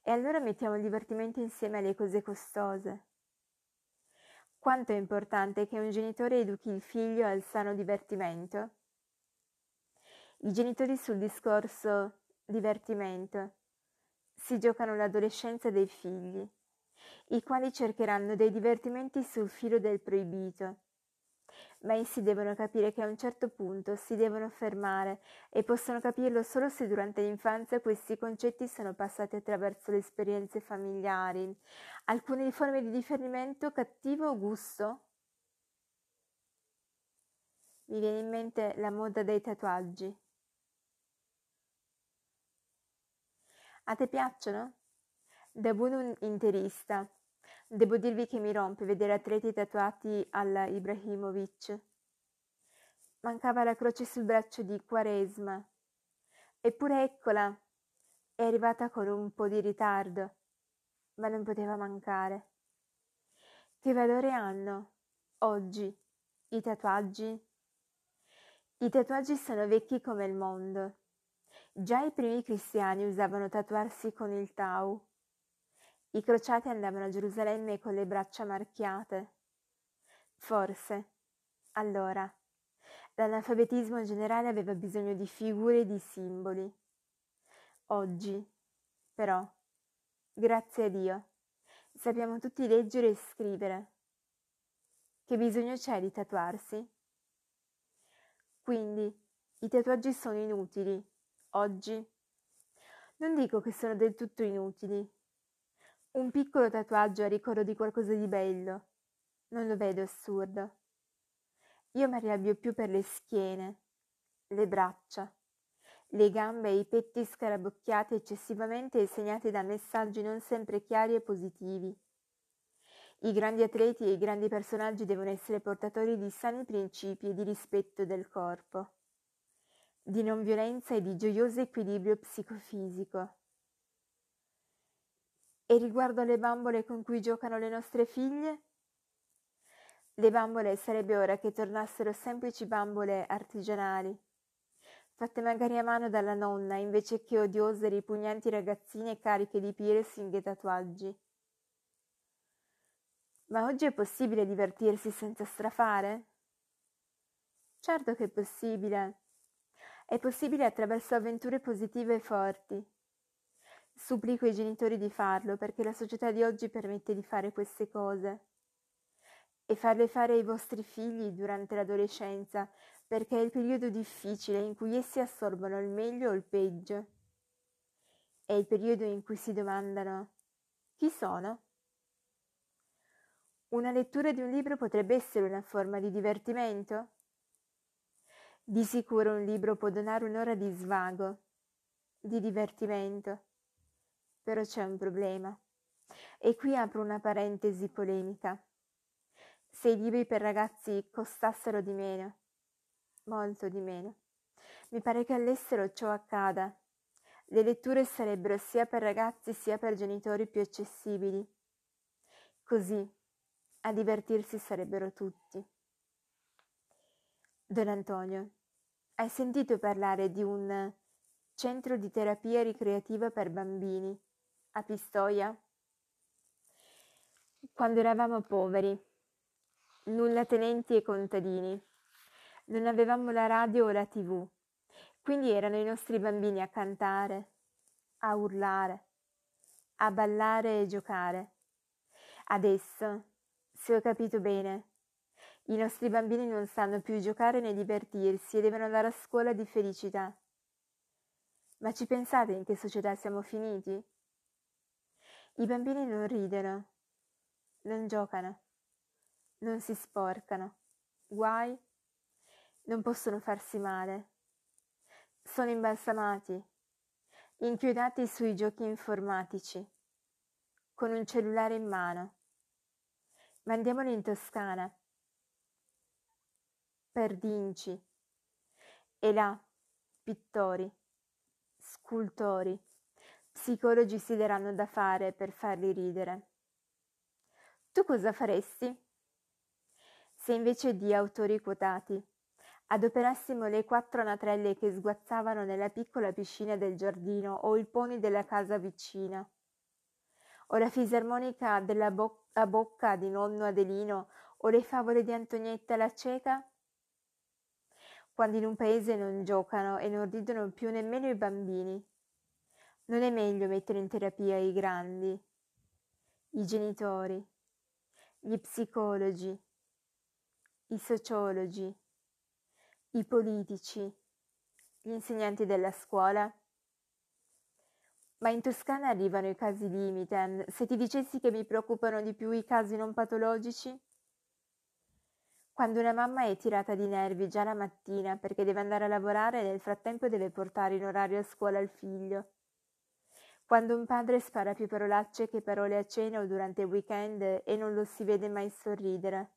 E allora mettiamo il divertimento insieme alle cose costose. Quanto è importante che un genitore educhi il figlio al sano divertimento? I genitori sul discorso divertimento si giocano l'adolescenza dei figli, i quali cercheranno dei divertimenti sul filo del proibito. Ma essi devono capire che a un certo punto si devono fermare e possono capirlo solo se durante l'infanzia questi concetti sono passati attraverso le esperienze familiari. Alcune forme di differimento cattivo gusto? Mi viene in mente la moda dei tatuaggi. A te piacciono? Da buon interista, devo dirvi che mi rompe vedere atleti tatuati alla Ibrahimovic. Mancava la croce sul braccio di Quaresma. Eppure eccola, è arrivata con un po' di ritardo, ma non poteva mancare. Che valore hanno, oggi, i tatuaggi? I tatuaggi sono vecchi come il mondo. Già i primi cristiani usavano tatuarsi con il tau. I crociati andavano a Gerusalemme con le braccia marchiate. Forse, allora, l'analfabetismo generale aveva bisogno di figure e di simboli. Oggi, però, grazie a Dio, sappiamo tutti leggere e scrivere. Che bisogno c'è di tatuarsi? Quindi, i tatuaggi sono inutili oggi. Non dico che sono del tutto inutili. Un piccolo tatuaggio a ricordo di qualcosa di bello. Non lo vedo assurdo. Io mi arrabbio più per le schiene, le braccia, le gambe e i petti scarabocchiati eccessivamente e segnati da messaggi non sempre chiari e positivi. I grandi atleti e i grandi personaggi devono essere portatori di sani principi e di rispetto del corpo di non violenza e di gioioso equilibrio psicofisico. E riguardo alle bambole con cui giocano le nostre figlie? Le bambole sarebbe ora che tornassero semplici bambole artigianali, fatte magari a mano dalla nonna invece che odiose e ripugnanti ragazzine cariche di piercing e tatuaggi. Ma oggi è possibile divertirsi senza strafare? Certo che è possibile è possibile attraverso avventure positive e forti. Supplico i genitori di farlo perché la società di oggi permette di fare queste cose e farle fare ai vostri figli durante l'adolescenza perché è il periodo difficile in cui essi assorbono il meglio o il peggio. È il periodo in cui si domandano chi sono? Una lettura di un libro potrebbe essere una forma di divertimento? Di sicuro un libro può donare un'ora di svago, di divertimento. Però c'è un problema. E qui apro una parentesi polemica. se i libri per ragazzi costassero di meno, molto di meno. Mi pare che all'estero ciò accada. Le letture sarebbero sia per ragazzi sia per genitori più accessibili. Così a divertirsi sarebbero tutti. Don Antonio, hai sentito parlare di un centro di terapia ricreativa per bambini a Pistoia? Quando eravamo poveri, nulla tenenti e contadini, non avevamo la radio o la tv, quindi erano i nostri bambini a cantare, a urlare, a ballare e giocare. Adesso se ho capito bene. I nostri bambini non sanno più giocare né divertirsi e devono andare a scuola di felicità. Ma ci pensate in che società siamo finiti? I bambini non ridono, non giocano, non si sporcano, guai, non possono farsi male. Sono imbalsamati, inchiodati sui giochi informatici, con un cellulare in mano ma andiamone in Toscana. Per Dinci. E là, pittori, scultori, psicologi si daranno da fare per farli ridere. Tu cosa faresti? Se invece di autori quotati adoperassimo le quattro anatrelle che sguazzavano nella piccola piscina del giardino o il pony della casa vicina, o la fisarmonica della bo- bocca di nonno Adelino o le favole di Antonietta la cieca? Quando in un paese non giocano e non ridono più nemmeno i bambini, non è meglio mettere in terapia i grandi, i genitori, gli psicologi, i sociologi, i politici, gli insegnanti della scuola? Ma in Toscana arrivano i casi limite. Se ti dicessi che mi preoccupano di più i casi non patologici? Quando una mamma è tirata di nervi già la mattina perché deve andare a lavorare e nel frattempo deve portare in orario a scuola il figlio. Quando un padre spara più parolacce che parole a cena o durante il weekend e non lo si vede mai sorridere.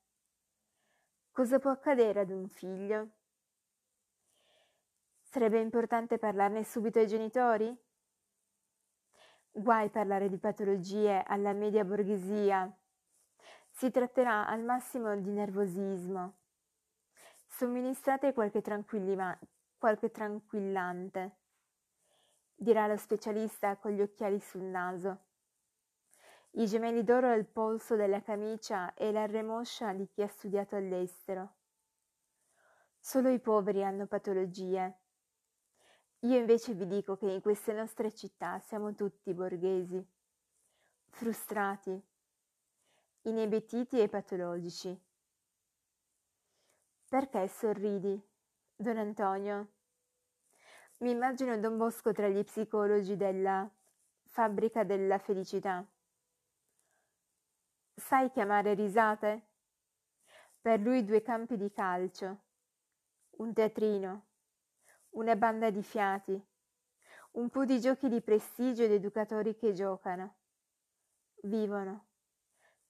Cosa può accadere ad un figlio? Sarebbe importante parlarne subito ai genitori? Guai parlare di patologie alla media borghesia. Si tratterà al massimo di nervosismo. Somministrate qualche, qualche tranquillante, dirà lo specialista con gli occhiali sul naso. I gemelli d'oro al polso della camicia e la remoscia di chi ha studiato all'estero. Solo i poveri hanno patologie io invece vi dico che in queste nostre città siamo tutti borghesi, frustrati, inebetiti e patologici. Perché sorridi, Don Antonio? Mi immagino Don Bosco tra gli psicologi della fabbrica della felicità. Sai chiamare risate? Per lui due campi di calcio, un teatrino, una banda di fiati, un po' di giochi di prestigio ed educatori che giocano, vivono,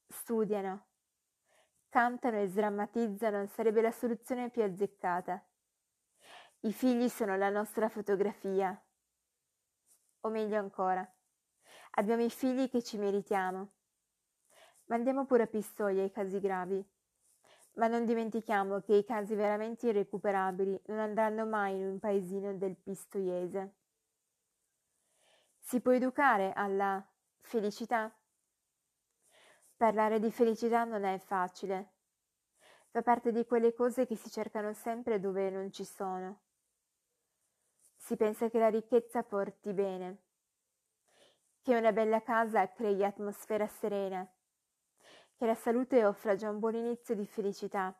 studiano, cantano e sdrammatizzano sarebbe la soluzione più azzeccata. I figli sono la nostra fotografia. O meglio ancora, abbiamo i figli che ci meritiamo. Mandiamo pure a pistoia i casi gravi. Ma non dimentichiamo che i casi veramente irrecuperabili non andranno mai in un paesino del Pistoiese. Si può educare alla felicità? Parlare di felicità non è facile. Fa parte di quelle cose che si cercano sempre dove non ci sono. Si pensa che la ricchezza porti bene, che una bella casa crei atmosfera serena che la salute offra già un buon inizio di felicità,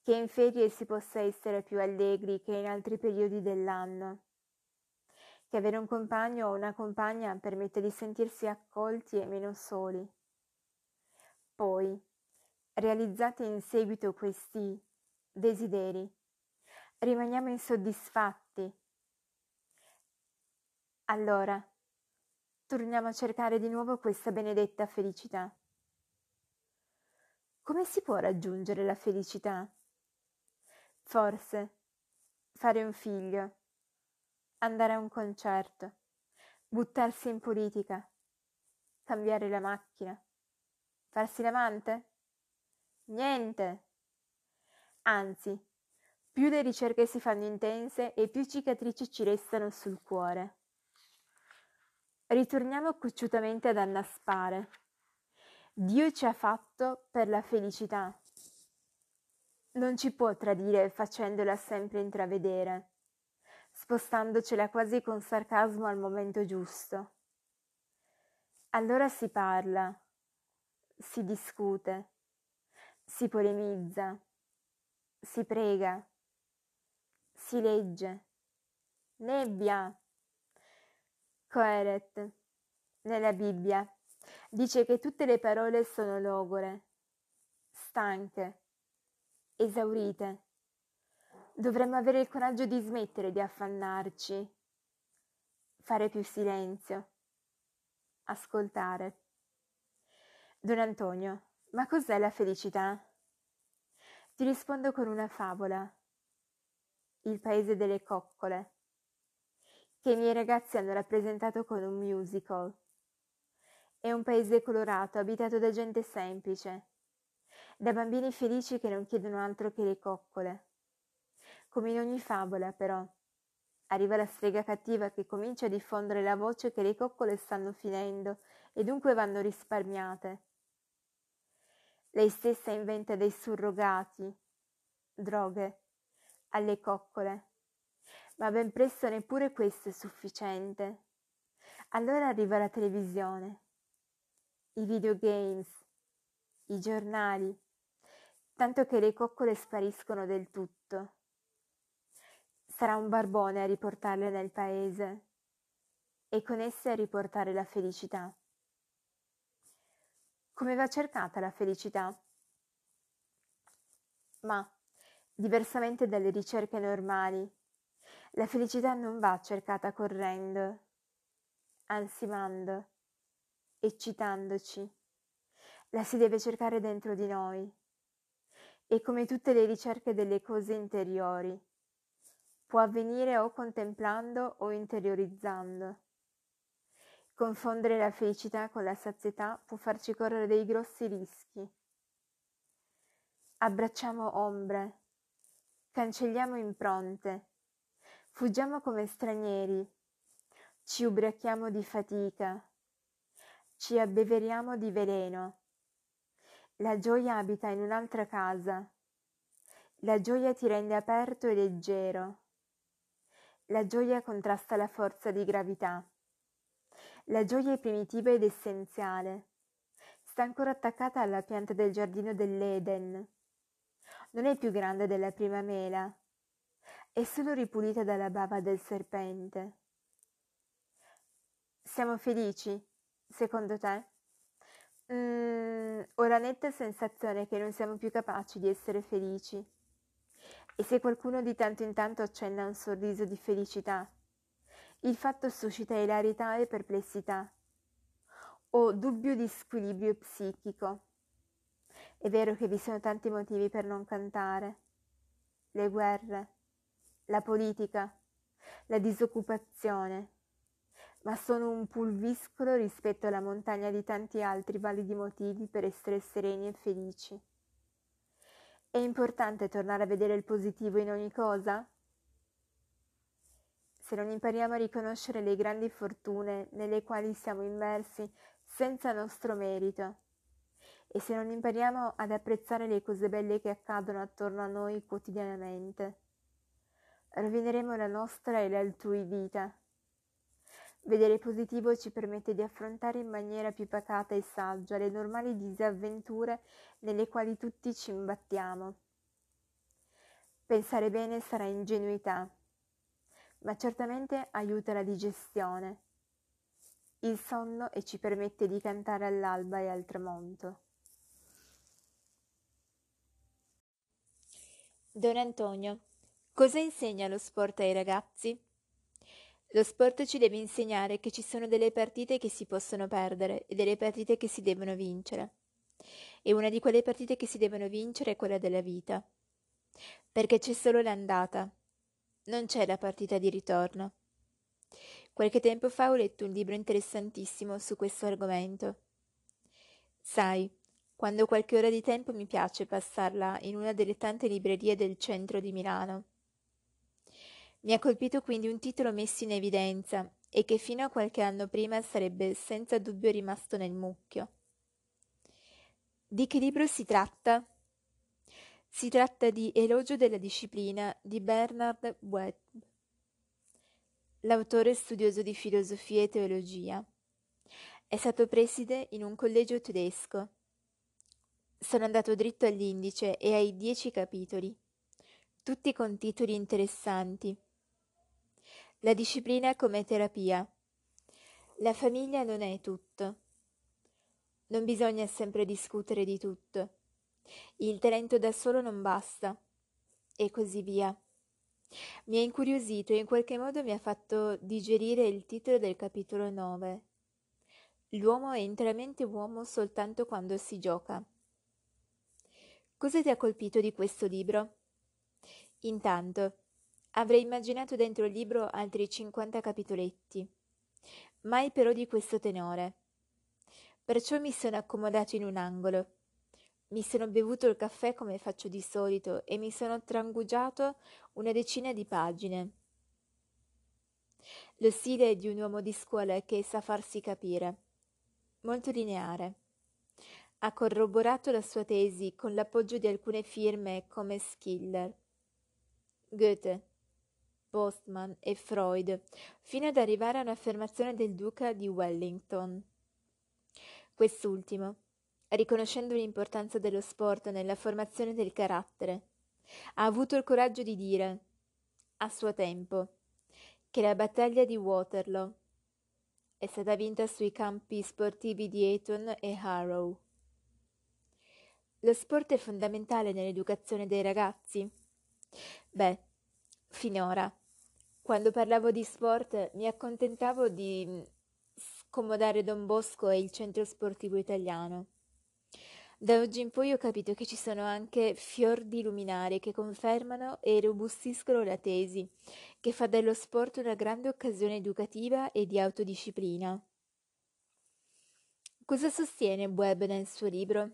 che in ferie si possa essere più allegri che in altri periodi dell'anno, che avere un compagno o una compagna permette di sentirsi accolti e meno soli. Poi, realizzati in seguito questi desideri, rimaniamo insoddisfatti. Allora, torniamo a cercare di nuovo questa benedetta felicità. Come si può raggiungere la felicità? Forse fare un figlio, andare a un concerto, buttarsi in politica, cambiare la macchina, farsi l'amante? Niente. Anzi, più le ricerche si fanno intense e più cicatrici ci restano sul cuore. Ritorniamo cocciutamente ad annaspare. Dio ci ha fatto per la felicità. Non ci può tradire facendola sempre intravedere, spostandocela quasi con sarcasmo al momento giusto. Allora si parla, si discute, si polemizza, si prega, si legge. Nebbia. Coeret, nella Bibbia, dice che tutte le parole sono logore, stanche, esaurite. Dovremmo avere il coraggio di smettere di affannarci, fare più silenzio, ascoltare. Don Antonio, ma cos'è la felicità? Ti rispondo con una favola. Il paese delle coccole, che i miei ragazzi hanno rappresentato con un musical. È un paese colorato, abitato da gente semplice, da bambini felici che non chiedono altro che le coccole. Come in ogni favola, però, arriva la strega cattiva che comincia a diffondere la voce che le coccole stanno finendo e dunque vanno risparmiate. Lei stessa inventa dei surrogati, droghe, alle coccole, ma ben presto neppure questo è sufficiente. Allora arriva la televisione, i videogames, i giornali, tanto che le coccole spariscono del tutto. Sarà un barbone a riportarle nel paese e con esse a riportare la felicità. Come va cercata la felicità? Ma, diversamente dalle ricerche normali, la felicità non va cercata correndo, ansimando, eccitandoci. La si deve cercare dentro di noi e come tutte le ricerche delle cose interiori, può avvenire o contemplando o interiorizzando. Confondere la felicità con la sazietà può farci correre dei grossi rischi. Abbracciamo ombre, cancelliamo impronte, fuggiamo come stranieri, ci ubriachiamo di fatica, ci abbeveriamo di veleno la gioia abita in un'altra casa. La gioia ti rende aperto e leggero. La gioia contrasta la forza di gravità. La gioia è primitiva ed essenziale. Sta ancora attaccata alla pianta del giardino dell'Eden. Non è più grande della prima mela. È solo ripulita dalla bava del serpente. Siamo felici, secondo te? Mm, ho la netta sensazione che non siamo più capaci di essere felici. E se qualcuno di tanto in tanto accenna un sorriso di felicità, il fatto suscita ilarità e perplessità, o dubbio di squilibrio psichico. È vero che vi sono tanti motivi per non cantare. Le guerre, la politica, la disoccupazione, ma sono un pulviscolo rispetto alla montagna di tanti altri validi motivi per essere sereni e felici. È importante tornare a vedere il positivo in ogni cosa? Se non impariamo a riconoscere le grandi fortune nelle quali siamo immersi senza nostro merito, e se non impariamo ad apprezzare le cose belle che accadono attorno a noi quotidianamente, rovineremo la nostra e l'altrui vita Vedere positivo ci permette di affrontare in maniera più pacata e saggia le normali disavventure nelle quali tutti ci imbattiamo. Pensare bene sarà ingenuità, ma certamente aiuta la digestione, il sonno e ci permette di cantare all'alba e al tramonto. Don Antonio, cosa insegna lo sport ai ragazzi? Lo sport ci deve insegnare che ci sono delle partite che si possono perdere e delle partite che si devono vincere. E una di quelle partite che si devono vincere è quella della vita. Perché c'è solo l'andata, non c'è la partita di ritorno. Qualche tempo fa ho letto un libro interessantissimo su questo argomento. Sai, quando qualche ora di tempo mi piace passarla in una delle tante librerie del centro di Milano. Mi ha colpito quindi un titolo messo in evidenza e che fino a qualche anno prima sarebbe senza dubbio rimasto nel mucchio. Di che libro si tratta? Si tratta di Elogio della disciplina di Bernard Webb. L'autore studioso di filosofia e teologia. È stato preside in un collegio tedesco. Sono andato dritto all'indice e ai dieci capitoli, tutti con titoli interessanti. La disciplina come terapia. La famiglia non è tutto. Non bisogna sempre discutere di tutto. Il talento da solo non basta. E così via. Mi ha incuriosito e in qualche modo mi ha fatto digerire il titolo del capitolo 9. L'uomo è interamente uomo soltanto quando si gioca. Cosa ti ha colpito di questo libro? Intanto, avrei immaginato dentro il libro altri 50 capitoletti, mai però di questo tenore. Perciò mi sono accomodato in un angolo. Mi sono bevuto il caffè come faccio di solito e mi sono trangugiato una decina di pagine. Lo stile di un uomo di scuola che sa farsi capire molto lineare. Ha corroborato la sua tesi con l'appoggio di alcune firme come Schiller, Goethe, Postman e Freud, fino ad arrivare a un'affermazione del duca di Wellington. Quest'ultimo, riconoscendo l'importanza dello sport nella formazione del carattere, ha avuto il coraggio di dire, a suo tempo, che la battaglia di Waterloo è stata vinta sui campi sportivi di Eton e Harrow. Lo sport è fondamentale nell'educazione dei ragazzi? Beh, finora, quando parlavo di sport mi accontentavo di scomodare Don Bosco e il centro sportivo italiano. Da oggi in poi ho capito che ci sono anche fior di luminari che confermano e robustiscono la tesi, che fa dello sport una grande occasione educativa e di autodisciplina. Cosa sostiene Webb nel suo libro?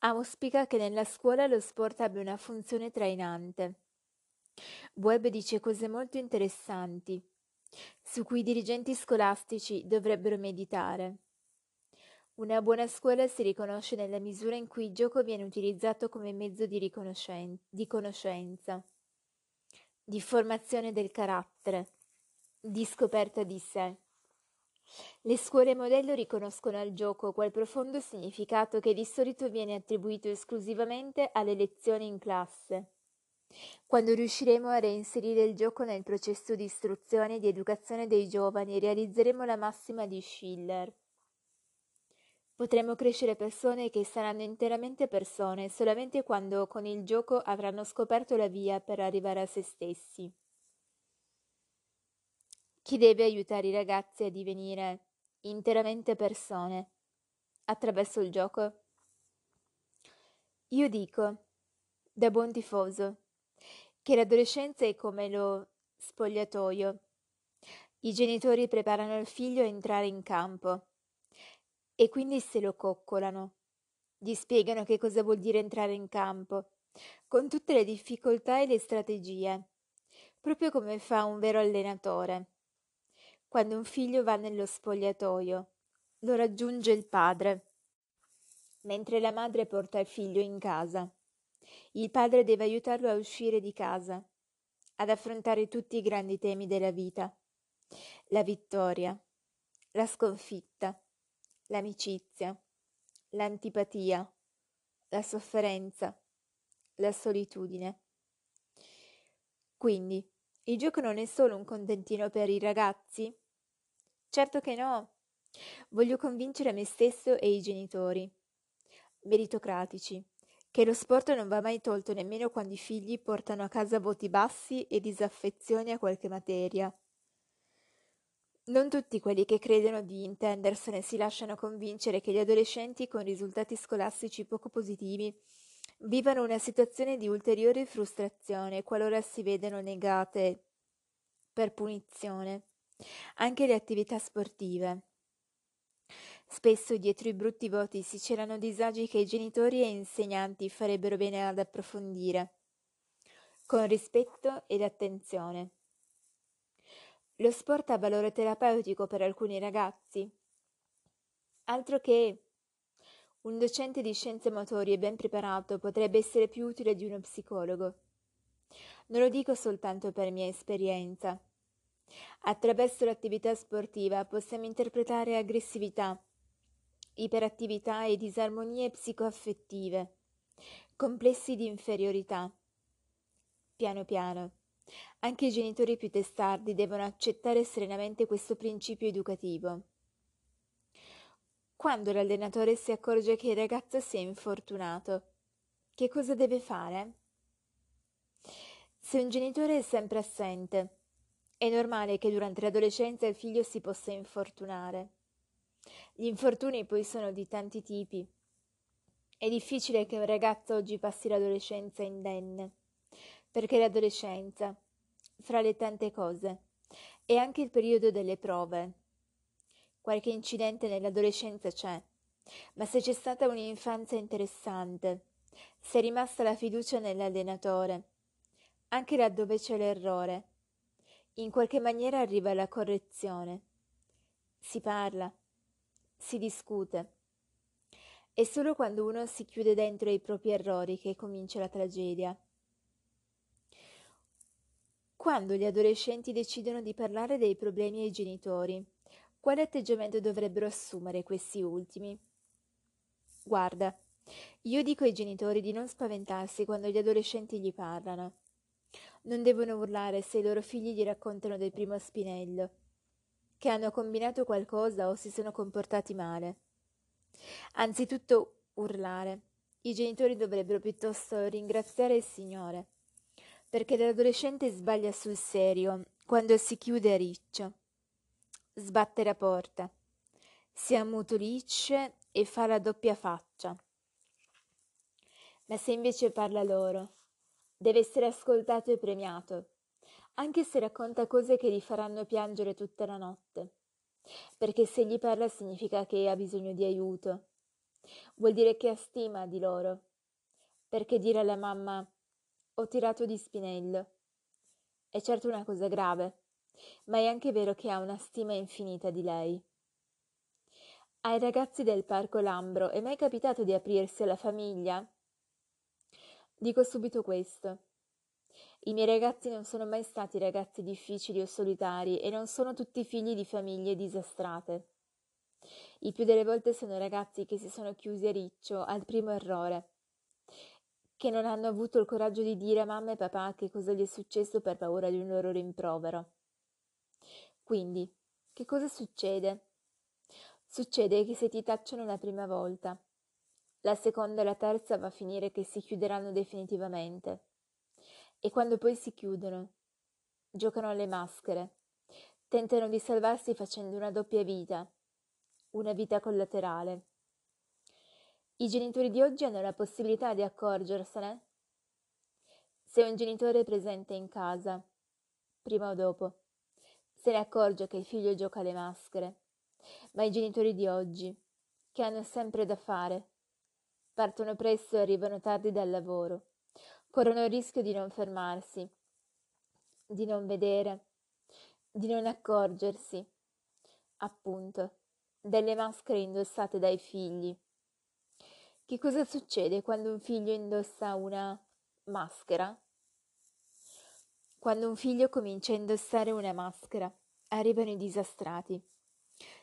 Auspica che nella scuola lo sport abbia una funzione trainante. Webb dice cose molto interessanti, su cui i dirigenti scolastici dovrebbero meditare. Una buona scuola si riconosce nella misura in cui il gioco viene utilizzato come mezzo di, riconoscen- di conoscenza, di formazione del carattere, di scoperta di sé. Le scuole modello riconoscono al gioco quel profondo significato che di solito viene attribuito esclusivamente alle lezioni in classe. Quando riusciremo a reinserire il gioco nel processo di istruzione e di educazione dei giovani, realizzeremo la massima di Schiller. Potremo crescere persone che saranno interamente persone solamente quando con il gioco avranno scoperto la via per arrivare a se stessi. Chi deve aiutare i ragazzi a divenire interamente persone attraverso il gioco? Io dico, da buon tifoso, che l'adolescenza è come lo spogliatoio. I genitori preparano il figlio a entrare in campo e quindi se lo coccolano. Gli spiegano che cosa vuol dire entrare in campo, con tutte le difficoltà e le strategie, proprio come fa un vero allenatore. Quando un figlio va nello spogliatoio, lo raggiunge il padre, mentre la madre porta il figlio in casa. Il padre deve aiutarlo a uscire di casa, ad affrontare tutti i grandi temi della vita, la vittoria, la sconfitta, l'amicizia, l'antipatia, la sofferenza, la solitudine. Quindi, il gioco non è solo un contentino per i ragazzi? Certo che no. Voglio convincere me stesso e i genitori, meritocratici, che lo sport non va mai tolto nemmeno quando i figli portano a casa voti bassi e disaffezioni a qualche materia. Non tutti quelli che credono di intendersene si lasciano convincere che gli adolescenti con risultati scolastici poco positivi vivano una situazione di ulteriore frustrazione qualora si vedano negate per punizione anche le attività sportive. Spesso dietro i brutti voti si c'erano disagi che i genitori e insegnanti farebbero bene ad approfondire, con rispetto ed attenzione. Lo sport ha valore terapeutico per alcuni ragazzi. Altro che un docente di scienze motorie ben preparato potrebbe essere più utile di uno psicologo. Non lo dico soltanto per mia esperienza. Attraverso l'attività sportiva possiamo interpretare aggressività, iperattività e disarmonie psicoaffettive, complessi di inferiorità. Piano piano anche i genitori più testardi devono accettare serenamente questo principio educativo. Quando l'allenatore si accorge che il ragazzo si è infortunato, che cosa deve fare? Se un genitore è sempre assente, è normale che durante l'adolescenza il figlio si possa infortunare. Gli infortuni poi sono di tanti tipi. È difficile che un ragazzo oggi passi l'adolescenza indenne perché l'adolescenza, fra le tante cose, è anche il periodo delle prove. Qualche incidente nell'adolescenza c'è, ma se c'è stata un'infanzia interessante, se è rimasta la fiducia nell'allenatore, anche laddove c'è l'errore, in qualche maniera arriva la correzione. Si parla, si discute. È solo quando uno si chiude dentro i propri errori che comincia la tragedia. Quando gli adolescenti decidono di parlare dei problemi ai genitori, quale atteggiamento dovrebbero assumere questi ultimi? Guarda, io dico ai genitori di non spaventarsi quando gli adolescenti gli parlano. Non devono urlare se i loro figli gli raccontano del primo spinello, che hanno combinato qualcosa o si sono comportati male. Anzitutto urlare. I genitori dovrebbero piuttosto ringraziare il Signore perché l'adolescente sbaglia sul serio quando si chiude a riccio. Sbatte la porta, si ammutolisce e fa la doppia faccia. Ma se invece parla loro, deve essere ascoltato e premiato, anche se racconta cose che gli faranno piangere tutta la notte. Perché se gli parla significa che ha bisogno di aiuto. Vuol dire che ha stima di loro. Perché dire alla mamma ho tirato di spinello. È certo una cosa grave, ma è anche vero che ha una stima infinita di lei. Ai ragazzi del Parco Lambro è mai capitato di aprirsi alla famiglia? Dico subito questo. I miei ragazzi non sono mai stati ragazzi difficili o solitari e non sono tutti figli di famiglie disastrate. Il più delle volte sono ragazzi che si sono chiusi a riccio al primo errore che non hanno avuto il coraggio di dire a mamma e papà che cosa gli è successo per paura di un loro rimprovero. Quindi, che cosa succede? Succede che se ti tacciano la prima volta, la seconda e la terza va a finire che si chiuderanno definitivamente. E quando poi si chiudono, giocano alle maschere, tentano di salvarsi facendo una doppia vita, una vita collaterale. I genitori di oggi hanno la possibilità di accorgersene? Se un genitore è presente in casa, prima o dopo, se ne accorge che il figlio gioca alle maschere. Ma i genitori di oggi, che hanno sempre da fare, partono presto e arrivano tardi dal lavoro, corrono il rischio di non fermarsi, di non vedere, di non accorgersi, appunto, delle maschere indossate dai figli che cosa succede quando un figlio indossa una maschera? Quando un figlio comincia a indossare una maschera, arrivano i disastrati.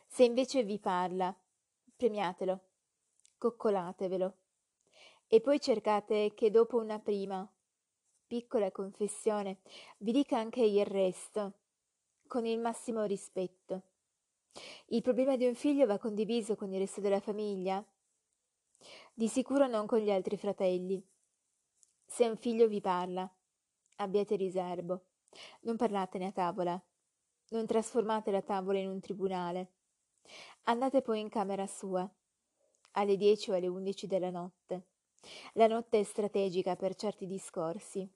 Se invece vi parla, premiatelo, coccolatevelo. E poi cercate che dopo una prima, piccola confessione, vi dica anche il resto, con il massimo rispetto. Il problema di un figlio va condiviso con il resto della famiglia, di sicuro non con gli altri fratelli. Se un figlio vi parla, abbiate riservo, non parlatene a tavola. Non trasformate la tavola in un tribunale. Andate poi in camera sua, alle dieci o alle undici della notte. La notte è strategica per certi discorsi.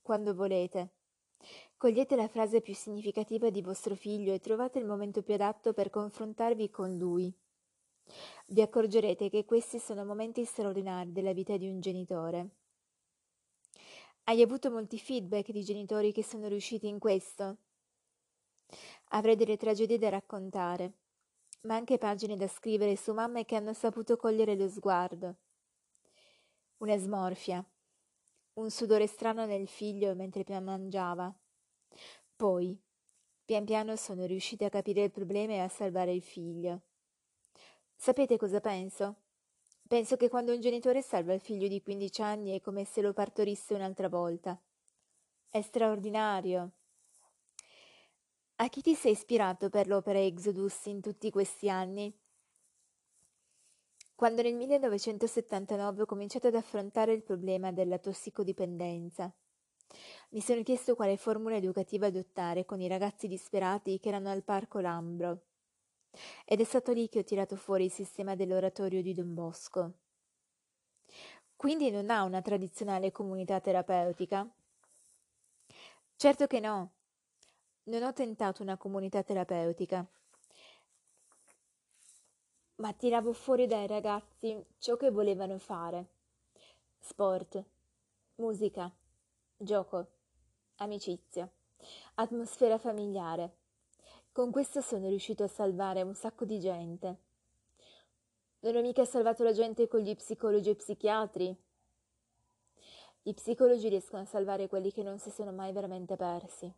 Quando volete. Cogliete la frase più significativa di vostro figlio e trovate il momento più adatto per confrontarvi con lui. Vi accorgerete che questi sono momenti straordinari della vita di un genitore. Hai avuto molti feedback di genitori che sono riusciti in questo? Avrei delle tragedie da raccontare, ma anche pagine da scrivere su mamme che hanno saputo cogliere lo sguardo. Una smorfia, un sudore strano nel figlio mentre mangiava. Poi, pian piano sono riusciti a capire il problema e a salvare il figlio. Sapete cosa penso? Penso che quando un genitore salva il figlio di 15 anni è come se lo partorisse un'altra volta. È straordinario. A chi ti sei ispirato per l'opera Exodus in tutti questi anni? Quando nel 1979 ho cominciato ad affrontare il problema della tossicodipendenza, mi sono chiesto quale formula educativa adottare con i ragazzi disperati che erano al parco Lambro. Ed è stato lì che ho tirato fuori il sistema dell'oratorio di Don Bosco. Quindi non ha una tradizionale comunità terapeutica? Certo che no. Non ho tentato una comunità terapeutica, ma tiravo fuori dai ragazzi ciò che volevano fare. Sport, musica, gioco, amicizia, atmosfera familiare. Con questo sono riuscito a salvare un sacco di gente. Non ho mica salvato la gente con gli psicologi e psichiatri. Gli psicologi riescono a salvare quelli che non si sono mai veramente persi.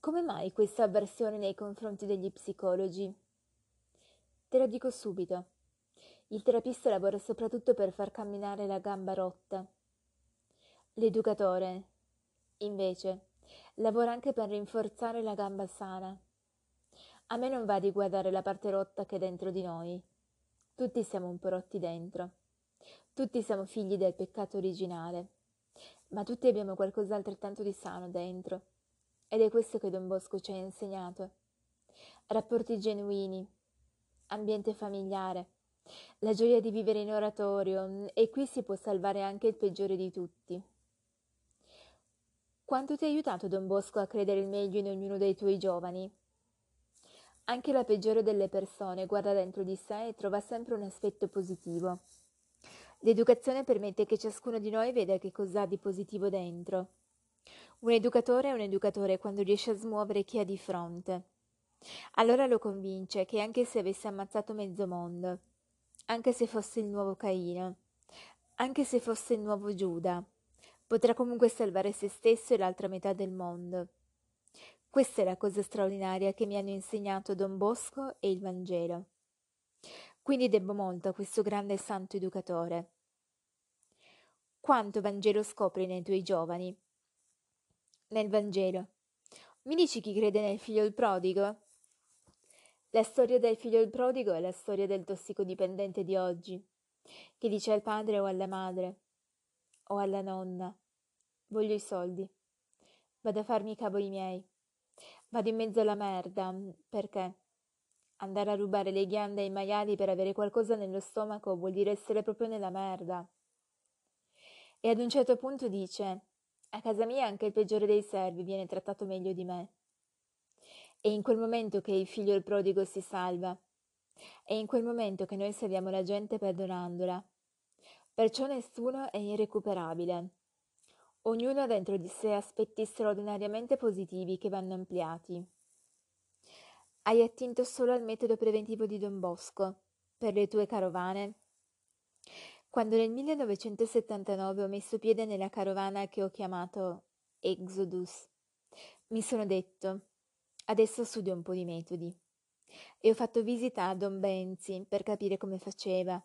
Come mai questa avversione nei confronti degli psicologi? Te lo dico subito. Il terapista lavora soprattutto per far camminare la gamba rotta. L'educatore, invece, lavora anche per rinforzare la gamba sana. A me non va di guardare la parte rotta che è dentro di noi. Tutti siamo un po' rotti dentro. Tutti siamo figli del peccato originale. Ma tutti abbiamo qualcosa altrettanto di sano dentro. Ed è questo che Don Bosco ci ha insegnato. Rapporti genuini, ambiente familiare, la gioia di vivere in oratorio e qui si può salvare anche il peggiore di tutti. Quanto ti ha aiutato Don Bosco a credere il meglio in ognuno dei tuoi giovani? Anche la peggiore delle persone guarda dentro di sé e trova sempre un aspetto positivo. L'educazione permette che ciascuno di noi veda che cos'ha di positivo dentro. Un educatore è un educatore quando riesce a smuovere chi ha di fronte. Allora lo convince che anche se avesse ammazzato mezzo mondo, anche se fosse il nuovo Caino, anche se fosse il nuovo Giuda, potrà comunque salvare se stesso e l'altra metà del mondo. Questa è la cosa straordinaria che mi hanno insegnato Don Bosco e il Vangelo. Quindi debbo molto a questo grande santo educatore. Quanto Vangelo scopri nei tuoi giovani? Nel Vangelo. Mi dici chi crede nel figlio il prodigo? La storia del figlio prodigo è la storia del tossicodipendente di oggi, che dice al padre o alla madre o alla nonna voglio i soldi, vado a farmi i cavoli miei, vado in mezzo alla merda, perché? Andare a rubare le ghiande ai maiali per avere qualcosa nello stomaco vuol dire essere proprio nella merda. E ad un certo punto dice, a casa mia anche il peggiore dei servi viene trattato meglio di me. E in quel momento che il figlio il prodigo si salva, è in quel momento che noi salviamo la gente perdonandola. Perciò nessuno è irrecuperabile. Ognuno ha dentro di sé aspetti straordinariamente positivi che vanno ampliati. Hai attinto solo al metodo preventivo di Don Bosco per le tue carovane? Quando nel 1979 ho messo piede nella carovana che ho chiamato Exodus, mi sono detto, adesso studio un po' di metodi. E ho fatto visita a Don Benzi per capire come faceva.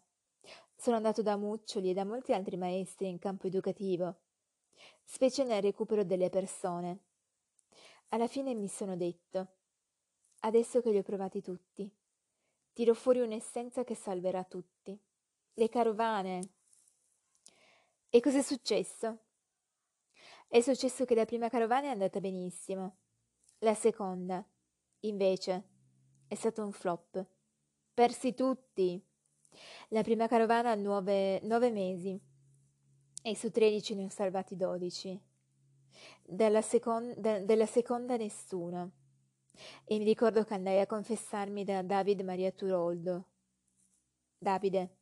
Sono andato da Muccioli e da molti altri maestri in campo educativo specie nel recupero delle persone. Alla fine mi sono detto, adesso che li ho provati tutti, tiro fuori un'essenza che salverà tutti. Le carovane. E cos'è successo? È successo che la prima carovana è andata benissimo. La seconda, invece, è stato un flop. Persi tutti. La prima carovana ha nove, nove mesi e su tredici ne ho salvati dodici. Della, secon- de- della seconda nessuno. E mi ricordo che andai a confessarmi da David Maria Turoldo. Davide,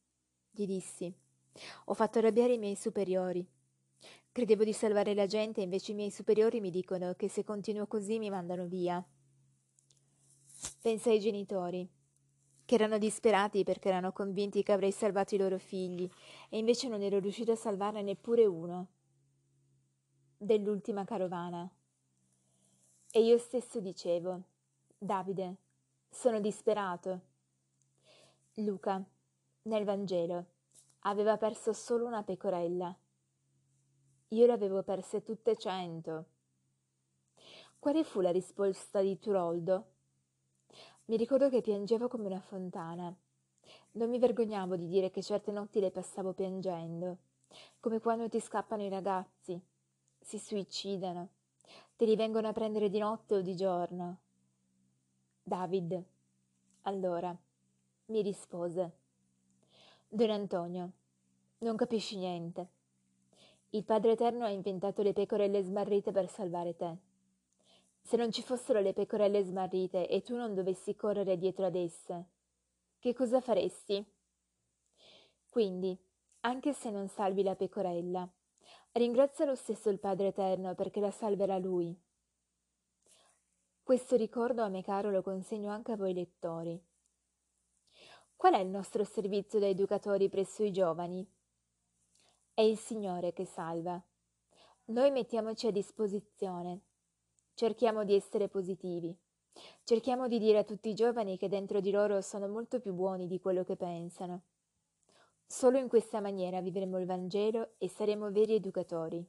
gli dissi, ho fatto arrabbiare i miei superiori. Credevo di salvare la gente, invece i miei superiori mi dicono che se continuo così mi mandano via. Pensa ai genitori, che erano disperati perché erano convinti che avrei salvato i loro figli, e invece non ero riuscito a salvarne neppure uno. Dell'ultima carovana. E io stesso dicevo, Davide, sono disperato. Luca, nel Vangelo, aveva perso solo una pecorella. Io le avevo perse tutte cento. Quale fu la risposta di Turoldo? Mi ricordo che piangevo come una fontana. Non mi vergognavo di dire che certe notti le passavo piangendo, come quando ti scappano i ragazzi, si suicidano, te li vengono a prendere di notte o di giorno. David, allora, mi rispose. Don Antonio, non capisci niente. Il Padre Eterno ha inventato le pecorelle smarrite per salvare te. Se non ci fossero le pecorelle smarrite e tu non dovessi correre dietro ad esse, che cosa faresti? Quindi, anche se non salvi la pecorella, ringrazia lo stesso il Padre Eterno perché la salverà Lui. Questo ricordo a me caro lo consegno anche a voi lettori. Qual è il nostro servizio da educatori presso i giovani? È il Signore che salva. Noi mettiamoci a disposizione Cerchiamo di essere positivi. Cerchiamo di dire a tutti i giovani che dentro di loro sono molto più buoni di quello che pensano. Solo in questa maniera vivremo il Vangelo e saremo veri educatori.